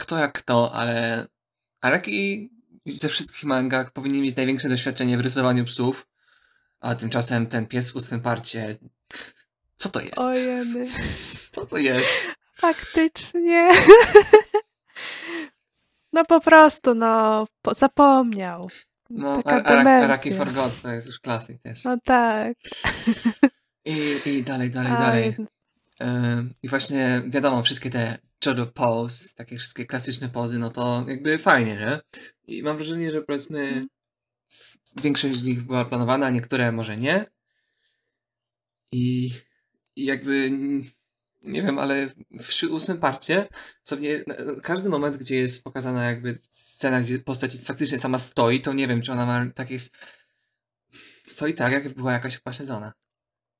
kto jak kto, ale Araki ze wszystkich mangach powinien mieć największe doświadczenie w rysowaniu psów, a tymczasem ten pies w ustnym parcie co to jest? Ojeny. Co to jest? Faktycznie. No po prostu, no, po, zapomniał. No, Taka Ar- Araki. Forgot to jest już klasyk też. No tak. I, I dalej, dalej, A, dalej. I właśnie wiadomo, wszystkie te JoJo pose, takie wszystkie klasyczne pozy, no to jakby fajnie, nie? I mam wrażenie, że powiedzmy Mhm. większość z nich była planowana, niektóre może nie. I, i jakby nie wiem, ale w ósmym parcie sobie na- każdy moment, gdzie jest pokazana jakby scena, gdzie postać faktycznie sama stoi, to nie wiem, czy ona ma takie s- stoi tak, jak była jakaś upośledzona.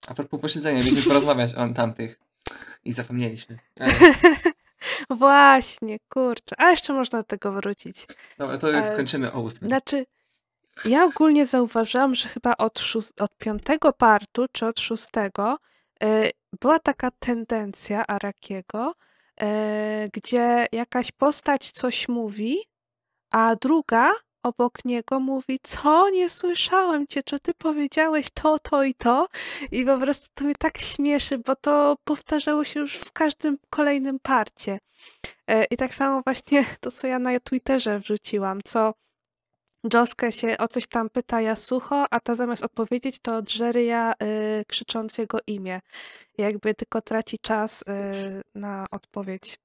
A propos upośledzenia, mieliśmy porozmawiać o tamtych i zapomnieliśmy. Ale, Właśnie, kurczę. A jeszcze można do tego wrócić. dobra, to jak E, skończymy o ósmym. Znaczy, ja ogólnie zauważyłam, że chyba od, szós- od piątego partu, czy od szóstego, y, była taka tendencja Arakiego, y, gdzie jakaś postać coś mówi, a druga obok niego mówi, co, nie słyszałem cię, czy ty powiedziałeś to, to i to? I po prostu to mnie tak śmieszy, bo to powtarzało się już w każdym kolejnym parcie. E, I tak samo właśnie to, co ja na Twitterze wrzuciłam, co Joskę się o coś tam pyta Yasucho, a ta zamiast odpowiedzieć, to drze ryja y, krzycząc jego imię. Jakby tylko traci czas y, na odpowiedź.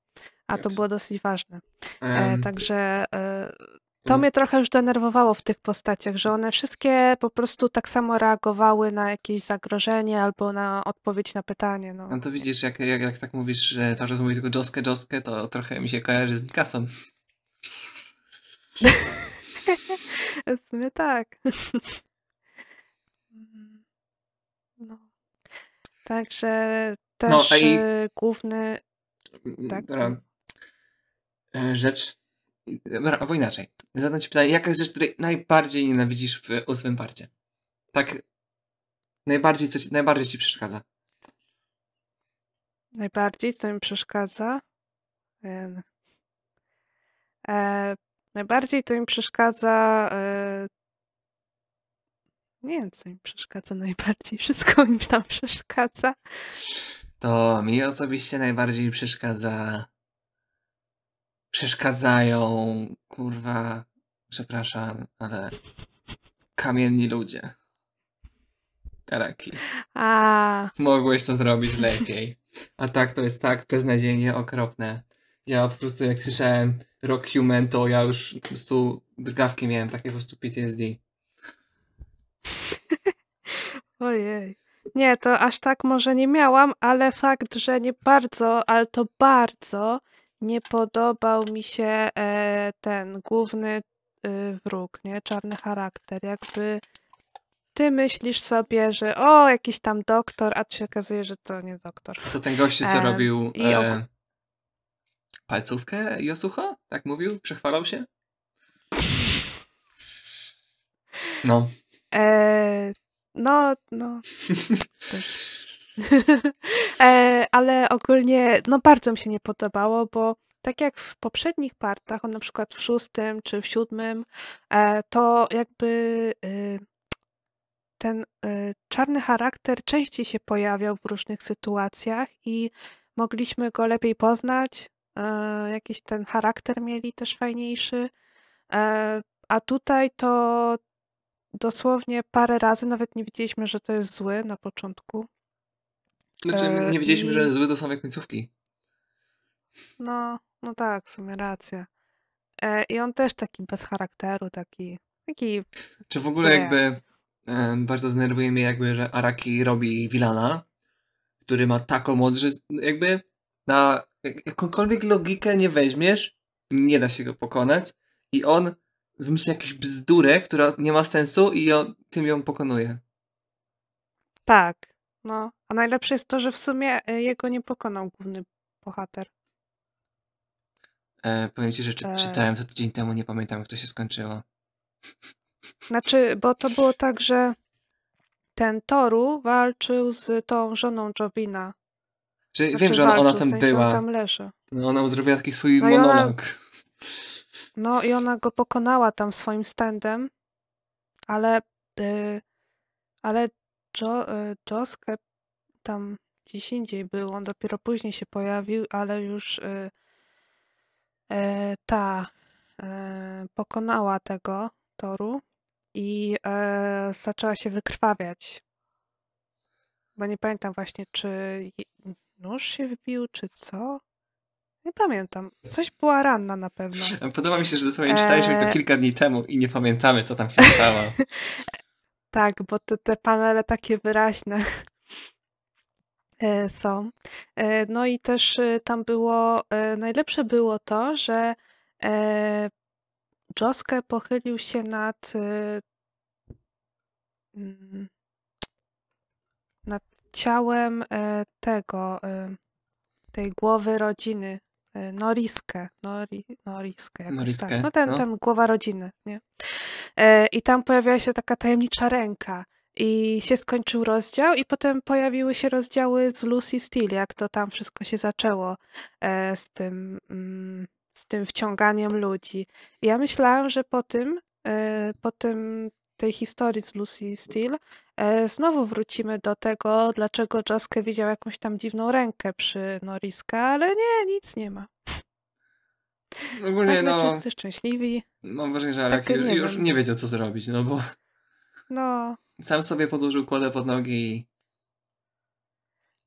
A to było dosyć ważne. E, także e, to Mm. mnie trochę już denerwowało w tych postaciach, że one wszystkie po prostu tak samo reagowały na jakieś zagrożenie albo na odpowiedź na pytanie. No. No to widzisz, jak, jak, jak tak mówisz, że cały czas mówi tylko Joskę, Joskę, to trochę mi się kojarzy z Mikasą. W sumie tak. No. Także No, też a i- e, główny. Tak? Dobra. E, Rzecz. Albo inaczej. Zadam ci pytanie, jaka jest rzecz, której najbardziej nienawidzisz w ósmym parcie? Tak. Najbardziej, co ci, najbardziej ci przeszkadza. Najbardziej, co mi przeszkadza. E, najbardziej to mi przeszkadza. E, nie wiem, co mi przeszkadza najbardziej. Wszystko mi tam przeszkadza. To mi osobiście najbardziej przeszkadza. Przeszkadzają, kurwa, przepraszam, ale kamienni ludzie. Karaki. A, Mogłeś to zrobić lepiej. A tak to jest tak beznadziejnie okropne. Ja po prostu jak słyszałem Rock Human, to ja już po prostu drgawki miałem, takie po prostu PTSD. ojej. Nie, to aż tak może nie miałam, ale fakt, że nie bardzo, ale to bardzo nie podobał mi się e, ten główny y, wróg, nie? Czarny charakter. Jakby ty myślisz sobie, że o, jakiś tam doktor, a tu się okazuje, że to nie doktor. To ten gościu, co Em, robił e, palcówkę Josucha? Tak mówił? Przechwalał się? No. E, no, no. też. e, ale ogólnie, no bardzo mi się nie podobało, bo tak jak w poprzednich partach, on na przykład w szóstym czy w siódmym, e, to jakby y, ten y, czarny charakter częściej się pojawiał w różnych sytuacjach i mogliśmy go lepiej poznać. E, jakiś ten charakter mieli też fajniejszy. A tutaj to dosłownie parę razy nawet nie wiedzieliśmy, że to jest zły na początku. Znaczy, E, nie wiedzieliśmy, i- że zły do samej końcówki. No, no tak, w sumie racja. E, I on też taki bez charakteru, taki, taki Czy w ogóle Nie. jakby e, bardzo denerwuje mnie jakby, że Araki robi Wilana, który ma taką moc, że jakby na jak- jakąkolwiek logikę nie weźmiesz, nie da się go pokonać i on wymyśli jakąś bzdurę, która nie ma sensu i on, tym ją pokonuje. tak. No, a najlepsze jest to, że w sumie e, jego nie pokonał główny bohater. E, powiem ci, że czy, E. czytałem to tydzień temu, nie pamiętam jak to się skończyło. Znaczy, bo to było tak, że ten Toru walczył z tą żoną Jobina. Że, Znaczy wiem, że ona, ona walczył, w tam sensie była. on tam leży. No, ona zrobiła taki swój No i ona- monolog. No i ona go pokonała tam swoim standem, ale, y, ale jo, Joskę tam gdzieś indziej był. On dopiero później się pojawił, ale już y, e, ta e, pokonała tego Toru i e, zaczęła się wykrwawiać. Bo nie pamiętam właśnie, czy nóż się wbił, czy co. Nie pamiętam. Coś była ranna na pewno. Podoba mi się, że dosłownie czytaliśmy to kilka dni temu i nie pamiętamy, co tam się stało. Tak, bo te, te panele takie wyraźne e, są. E, No i też e, tam było, najlepsze było to, że e, Josuke pochylił się nad mm, nad ciałem tego, tej głowy rodziny, Noriskę, Nori, Noriskę jakoś Noriskę, tak. No ten, no. ten głowa rodziny, nie? E, I tam pojawiła się taka tajemnicza ręka. I się skończył rozdział, i potem pojawiły się rozdziały z Lucy Steele, jak to tam wszystko się zaczęło e, z tym, mm, z tym wciąganiem ludzi. I ja myślałam, że po tym, e, po tym tej historii z Lucy Steele, e, znowu wrócimy do tego, dlaczego Josuke widział jakąś tam dziwną rękę przy Noriska, ale nie, nic nie ma. Ogólnie, Nagle no, wszyscy szczęśliwi. mam wrażenie, że Takie, nie już wiem. nie wiedział, co zrobić, no bo No, sam sobie podłożył kładę pod nogi i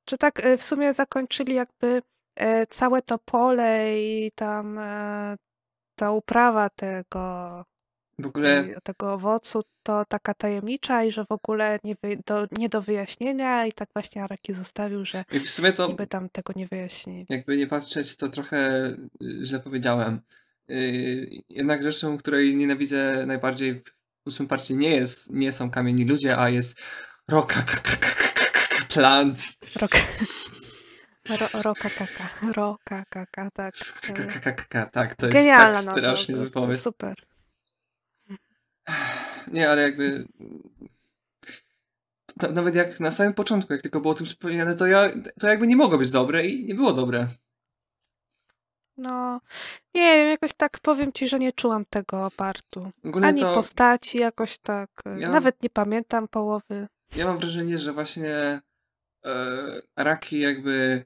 Czy tak y, w sumie zakończyli jakby e, całe to pole i tam e, ta uprawa tego, w ogóle tego owocu to taka tajemnicza i że w ogóle nie, wy, do, nie do wyjaśnienia i tak właśnie Araki zostawił, że i w sumie to niby tam tego nie wyjaśnili. jakby nie patrzeć, to trochę y, źle powiedziałem. Yy, Jednak rzeczą, której nienawidzę najbardziej w ósmym parcie nie jest, nie są kamieni ludzie, a jest roka plant. Rok, ro, roka kaka, roka kaka, tak. K- e, k- k- k- Tak, to jest tak strasznie pomysł. super. Nie, ale jakby to, nawet jak na samym początku, jak tylko było o tym wspomniane, to ja to jakby nie mogło być dobre i nie było dobre. No, nie wiem, jakoś tak powiem ci, że nie czułam tego partu. Ogólnie Ani to postaci jakoś tak. Ja- Nawet nie pamiętam połowy. ja mam wrażenie, że właśnie e, Araki jakby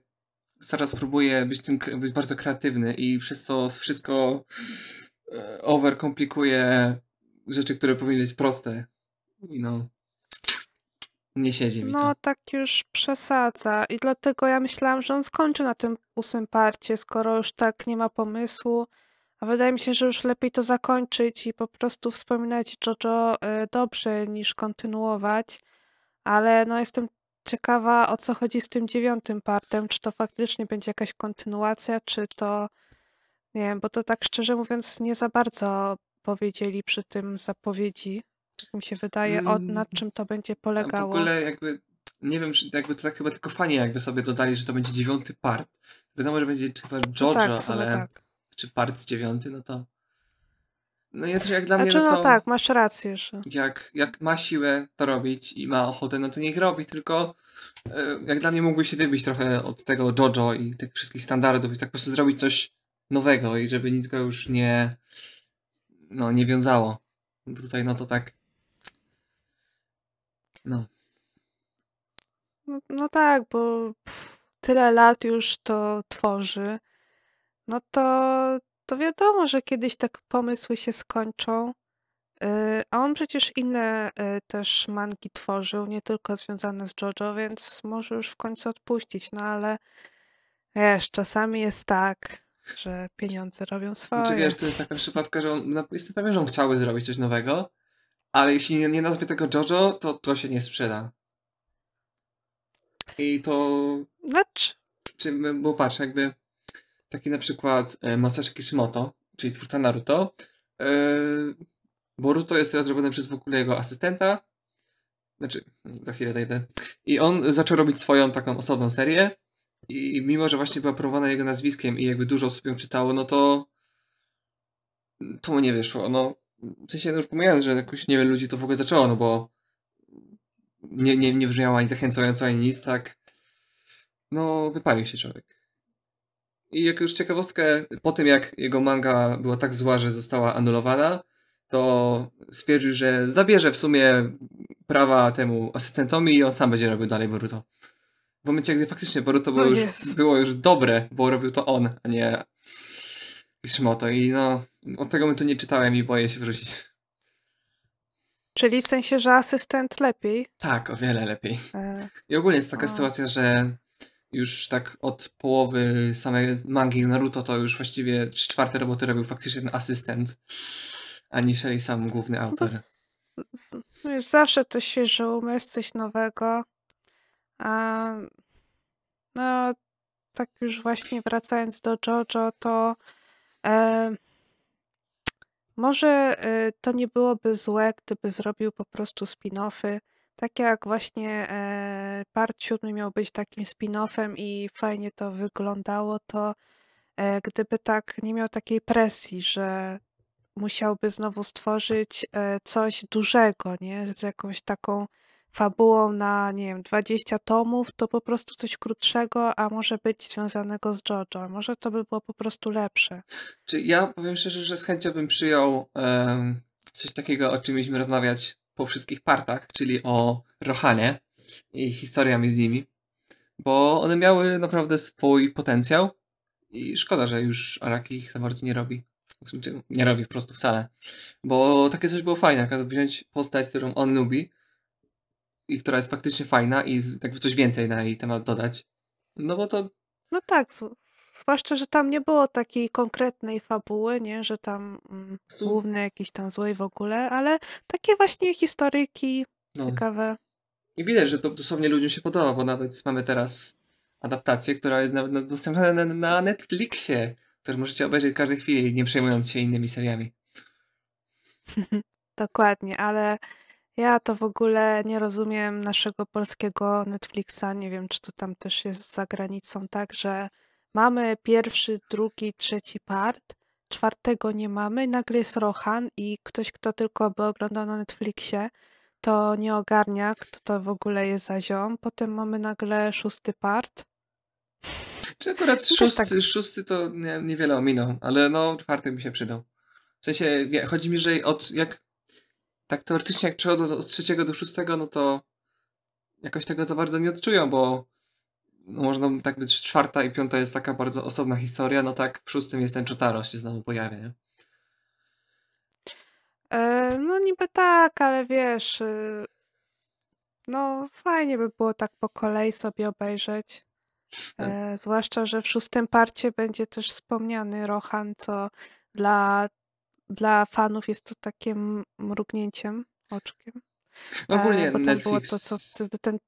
zaraz próbuje być tym być bardzo kreatywny i przez to wszystko e, overkomplikuje rzeczy, które powinny być proste. I no nie siedzi mi No, to. tak już przesadza. I dlatego ja myślałam, że on skończy na tym ósmym parcie, skoro już tak nie ma pomysłu. A wydaje mi się, że już lepiej to zakończyć i po prostu wspominać JoJo e, dobrze niż kontynuować. Ale no jestem ciekawa, o co chodzi z tym dziewiątym partem. Czy to faktycznie będzie jakaś kontynuacja, czy to... Nie wiem, bo to tak szczerze mówiąc nie za bardzo powiedzieli przy tym zapowiedzi. Tak mi się wydaje, o, Mm. nad czym to będzie A w polegało. ogóle jakby nie wiem, czy jakby to tak chyba tylko fani jakby sobie dodali, że to będzie dziewiąty part. Wiadomo, że będzie chyba No JoJo, tak, w sumie ale tak. czy part dziewiąty, no to no ja też jak dla mnie, Znaczy, no no to tak, masz rację, że. jak, jak ma siłę to robić i ma ochotę, no to niech robi, tylko e, jak dla mnie mógłby się wybić trochę od tego JoJo i tych wszystkich standardów i tak po prostu zrobić coś nowego i żeby nic go już nie no nie wiązało. Tutaj no to tak no. No, no tak, bo pff, tyle lat już to tworzy. No to, to wiadomo, że kiedyś tak pomysły się skończą. Yy, a on przecież inne yy, też mangi tworzył, nie tylko związane z JoJo, więc może już w końcu odpuścić. No ale wiesz, czasami jest tak, że pieniądze robią Znaczy swoje. wiesz, to jest taka przypadka, że on, no, jestem pewien, że on chciałby zrobić coś nowego, ale jeśli nie, nie nazwie tego JoJo, to to się nie sprzeda. I to, Znaczy, czy, bo patrz, jakby taki na przykład e, Masashi Kishimoto, czyli twórca Naruto, e, Boruto jest teraz robione przez w ogóle jego asystenta, znaczy, za chwilę dojdę, i on zaczął robić swoją taką osobną serię i mimo, że właśnie była promowana jego nazwiskiem i jakby dużo osób ją czytało, no to to mu nie wyszło, no w sensie no już pomijając, że jakoś niewiele ludzi to w ogóle zaczęło, no bo nie, nie, nie brzmiało ani zachęcająco, ani nic, tak no wypalił się człowiek. I jak już ciekawostkę, po tym jak jego manga była tak zła, że została anulowana, to stwierdził, że zabierze w sumie prawa temu asystentowi i on sam będzie robił dalej Boruto. W momencie, gdy faktycznie Boruto było, No już, było już dobre, bo robił to on, a nie Kishimoto. I no, od tego momentu nie czytałem i boję się wrzucić. Czyli w sensie, że asystent lepiej. Tak, o wiele lepiej. E, I ogólnie jest taka A. sytuacja, że już tak od połowy samej mangi Naruto to już właściwie trzy czwarte roboty robił faktycznie ten asystent, aniżeli sam główny no autor. z, z, wiesz, zawsze to świeży umysł, coś nowego. A, no, tak już właśnie wracając do JoJo, to e, może e, to nie byłoby złe, gdyby zrobił po prostu spin-offy. Tak jak właśnie e, part siódmy miał być takim spin-offem i fajnie to wyglądało, to e, gdyby tak nie miał takiej presji, że musiałby znowu stworzyć e, coś dużego, nie? Z jakąś taką fabułą na, nie wiem, 20 tomów, to po prostu coś krótszego, a może być związanego z JoJo. Może to by było po prostu lepsze. Czy ja powiem szczerze, że z chęcią bym przyjął em, coś takiego, o czym mieliśmy rozmawiać po wszystkich partach, czyli o Rohanie i historiami z nimi, bo one miały naprawdę swój potencjał i szkoda, że już Araki ich za bardzo nie robi. Znaczy, Nie robi po prostu wcale. Bo takie coś było fajne, przykład wziąć postać, którą on lubi i która jest faktycznie fajna i jakby coś więcej na jej temat dodać. No bo to No tak, zw- zwłaszcza, że tam nie było takiej konkretnej fabuły, nie? Że tam mm, Su- główny jakiś tam zły w ogóle, ale takie właśnie historyjki no, ciekawe. I widać, że to dosłownie ludziom się podoba, bo nawet mamy teraz adaptację, która jest nawet na- dostępna na, na Netflixie, którą możecie obejrzeć w każdej chwili, nie przejmując się innymi seriami. Dokładnie, ale ja to w ogóle nie rozumiem naszego polskiego Netflixa. Nie wiem, czy to tam też jest za granicą, tak, że mamy pierwszy, drugi, trzeci part, czwartego nie mamy, nagle jest Rohan i ktoś, kto tylko by oglądał na Netflixie, to nie ogarnia, kto to w ogóle jest za ziom. Potem mamy nagle szósty part. Czy akurat też szósty, tak. szósty to nie, niewiele ominął, ale no czwarty by się przydał. W sensie, wie- chodzi mi, że od jak tak teoretycznie jak przechodzą od trzeciego do szóstego, no to jakoś tego za bardzo nie odczują, bo no można tak być, czwarta i piąta jest taka bardzo osobna historia, no tak w szóstym jest ten Chotaro się znowu pojawia, nie? E, no niby tak, ale wiesz, y, no fajnie by było tak po kolei sobie obejrzeć. E, zwłaszcza, że w szóstym parcie będzie też wspomniany Rohan, co dla, dla fanów jest to takim mrugnięciem oczkiem. No ogólnie E, bo Netflix... było to, co wtedy ten,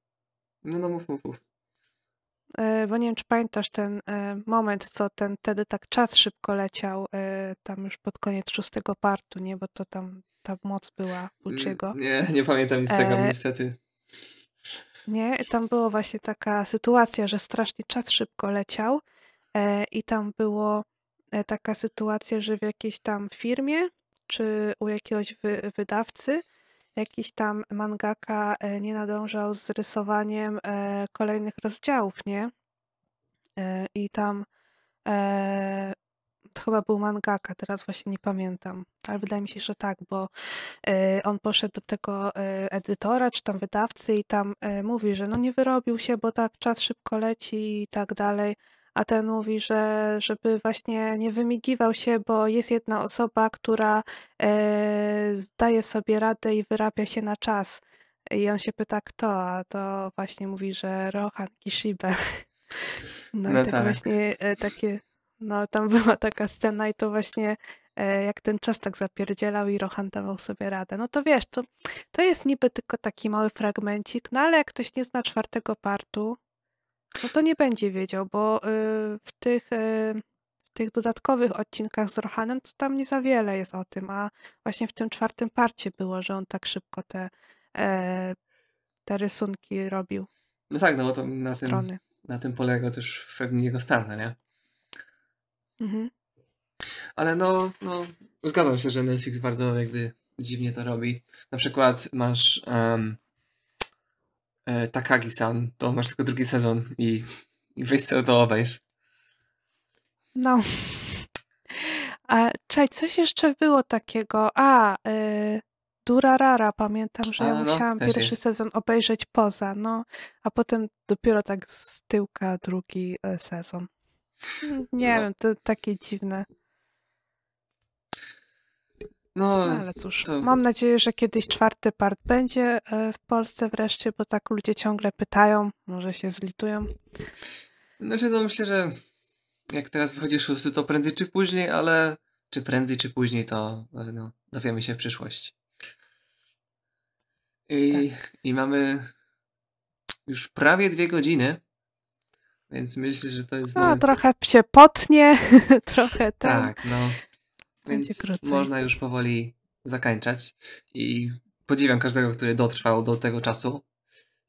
No, no mów, mów, mów. e, bo nie wiem, czy pamiętasz ten e, moment, co ten wtedy tak czas szybko leciał, e, tam już pod koniec szóstego partu, nie? Bo to tam ta moc była. Mm, Nie, nie pamiętam nic z tego, niestety. Nie, tam była właśnie taka sytuacja, że strasznie czas szybko leciał i tam było taka sytuacja, że w jakiejś tam firmie czy u jakiegoś wy, wydawcy jakiś tam mangaka e, nie nadążał z rysowaniem e, kolejnych rozdziałów, nie? E, I tam e, to chyba był mangaka, teraz właśnie nie pamiętam, ale wydaje mi się, że tak, bo e, on poszedł do tego e, edytora czy tam wydawcy i tam e, mówi, że no nie wyrobił się, bo tak czas szybko leci i tak dalej. A ten mówi, że żeby właśnie nie wymigiwał się, bo jest jedna osoba, która e, zdaje sobie radę i wyrabia się na czas. I on się pyta, kto? A to właśnie mówi, że Rohan Kishibe. No, No i tak tak. właśnie e, takie, no tam była taka scena i to właśnie e, jak ten czas tak zapierdzielał i Rohan dawał sobie radę. No to wiesz, to, to jest niby tylko taki mały fragmencik, no ale jak ktoś nie zna czwartego partu, no to nie będzie wiedział, bo y, w tych, y, w tych dodatkowych odcinkach z Rohanem to tam nie za wiele jest o tym, a właśnie w tym czwartym parcie było, że on tak szybko te, e, te rysunki robił, No tak, no bo to na tym, na tym polega też pewnie jego stan, no nie? Mhm. Ale no, no, zgadzam się, że Netflix bardzo jakby dziwnie to robi. Na przykład masz um, Takagi-san, to masz tylko drugi sezon i, i weź sobie to obejrz. No. A czekaj, coś jeszcze było takiego. A, y, Durarara pamiętam, że ja A, no, musiałam pierwszy jest. sezon obejrzeć poza, no, a potem dopiero tak z tyłka drugi e, sezon. Nie No, wiem, to takie dziwne. No, No ale cóż, to mam nadzieję, że kiedyś czwarty part będzie e, w Polsce wreszcie, bo tak ludzie ciągle pytają, może się zlitują. znaczy, no myślę, że jak teraz wychodzi szósty, to prędzej czy później, ale czy prędzej, czy później, to e, no, dowiemy się w przyszłości. Tak. I, I mamy już prawie dwie godziny, więc myślę, że to jest No, moment. trochę się potnie, trochę ten, Tak, no. Więc można już powoli zakończać. I podziwiam każdego, który dotrwał do tego czasu.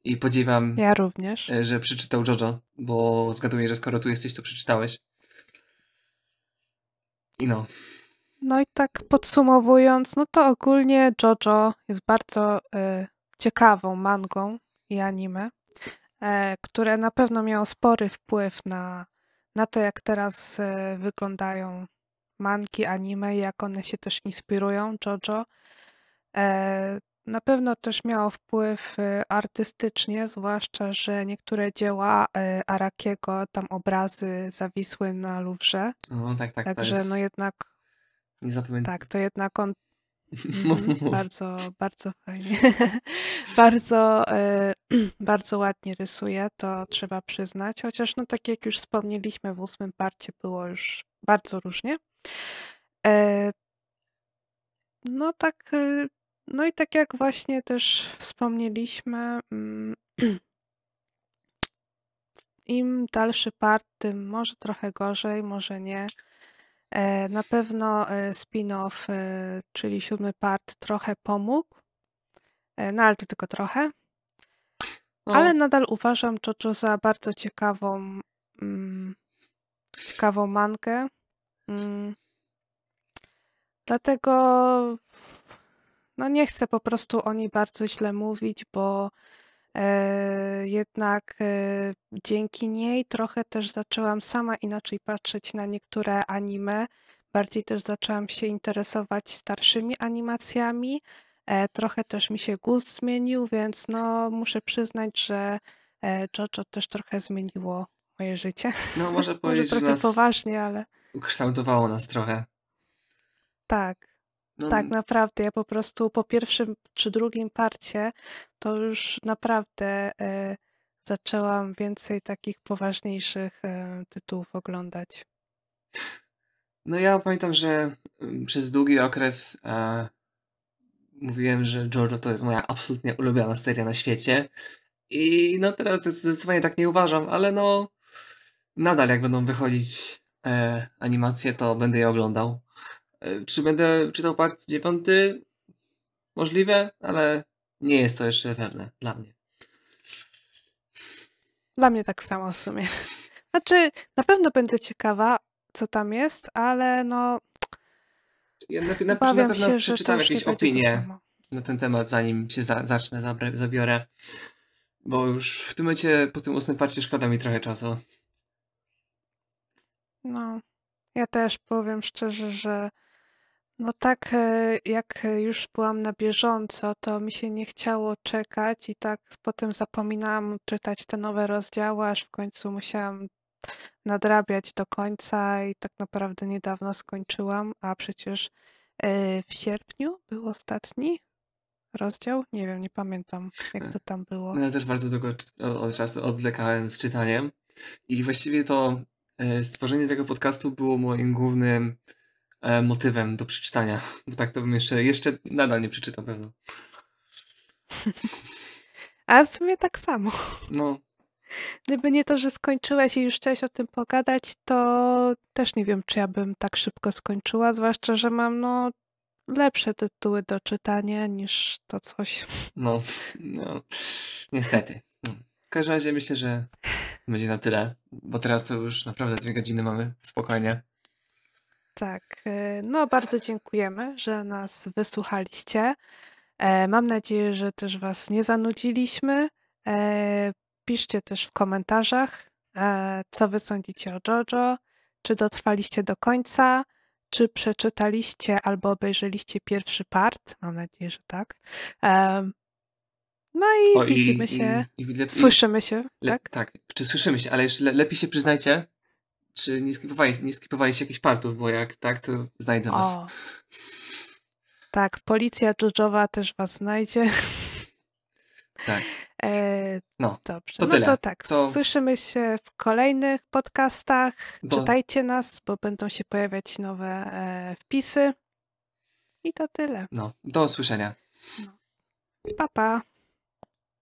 I podziwiam, Ja również. e, że przeczytał Jojo, bo zgaduję, że skoro tu jesteś, to przeczytałeś. I no. No i tak podsumowując, no to ogólnie JoJo jest bardzo e, ciekawą mangą i anime, e, które na pewno miało spory wpływ na, na to, jak teraz e, wyglądają mangi, anime jak one się też inspirują JoJo. E, na pewno też miało wpływ e, artystycznie, zwłaszcza, że niektóre dzieła e, Arakiego, tam obrazy zawisły na Louvre, no tak, tak, także no jest jednak niezapamiętane. tak, to jednak on mów. bardzo, bardzo fajnie, bardzo, e, bardzo ładnie rysuje, to trzeba przyznać, chociaż no tak jak już wspomnieliśmy w ósmym parcie było już bardzo różnie. E, no tak, e, no i tak jak właśnie też wspomnieliśmy, mm, im dalszy part, tym może trochę gorzej, może nie. E, Na pewno e, spin-off, e, czyli siódmy part, trochę pomógł, e, no ale to tylko trochę. Ale No, nadal uważam JoJo za bardzo ciekawą, mm, ciekawą mangę. Mm, Dlatego no nie chcę po prostu o niej bardzo źle mówić, bo e, jednak e, dzięki niej trochę też zaczęłam sama inaczej patrzeć na niektóre anime. Bardziej też zaczęłam się interesować starszymi animacjami. E, trochę też mi się gust zmienił, więc no muszę przyznać, że e, JoJo też trochę zmieniło moje życie. no Może powiedzieć, że trochę nas poważnie, ale ukształtowało nas trochę. tak. No, Tak, naprawdę. Ja po prostu po pierwszym czy drugim parcie to już naprawdę e, zaczęłam więcej takich poważniejszych e, tytułów oglądać. no ja pamiętam, że przez długi okres e, mówiłem, że Jojo to jest moja absolutnie ulubiona seria na świecie. I no teraz zdecydowanie tak nie uważam, ale no nadal jak będą wychodzić e, animacje, to będę je oglądał. E, czy będę czytał part dziewiąty? Możliwe, ale nie jest to jeszcze pewne dla mnie. Dla mnie tak samo w sumie. Znaczy, na pewno będę ciekawa, co tam jest, ale no Ja na, na, na pewno się, przeczytam jakieś opinie na ten temat, zanim się za, zacznę, zabrę, zabiorę. Bo już w tym momencie, po tym ósmym parcie, szkoda mi trochę czasu. No, ja też powiem szczerze, że no tak e, jak już byłam na bieżąco, to mi się nie chciało czekać i tak potem zapominałam czytać te nowe rozdziały, aż w końcu musiałam nadrabiać do końca i tak naprawdę niedawno skończyłam, a przecież e, w sierpniu był ostatni rozdział? Nie wiem, nie pamiętam jak to tam było. No ja też bardzo długo od czasu odwlekałem z czytaniem. I właściwie to stworzenie tego podcastu było moim głównym e, motywem do przeczytania. Bo tak to bym jeszcze, jeszcze nadal nie przeczytał pewno. A w sumie tak samo. No, Gdyby nie to, że skończyłeś i już chciałeś o tym pogadać, to też nie wiem, czy ja bym tak szybko skończyła, zwłaszcza, że mam no lepsze tytuły do czytania niż to coś. no, no, niestety. No. W każdym razie myślę, że będzie na tyle, bo teraz to już naprawdę dwie godziny mamy, spokojnie. Tak, e, no bardzo dziękujemy, że nas wysłuchaliście. E, Mam nadzieję, że też Was nie zanudziliśmy. E, Piszcie też w komentarzach, e, co Wy sądzicie o JoJo, czy dotrwaliście do końca, czy przeczytaliście albo obejrzeliście pierwszy part. Mam nadzieję, że tak. No i O, i, widzimy i, się, i, lepiej, słyszymy się, le, tak? tak, czy słyszymy się, ale jeszcze le, lepiej się przyznajcie, czy nie skipowali, nie skipowaliście jakichś partów, bo jak tak, to znajdę was. O, tak, policja dżdżowa też was znajdzie. Tak, E, no, dobrze, to no tyle. to tak, To- słyszymy się w kolejnych podcastach. Do- Czytajcie nas, bo będą się pojawiać nowe e, wpisy. I to tyle. no, do usłyszenia. Pa, pa.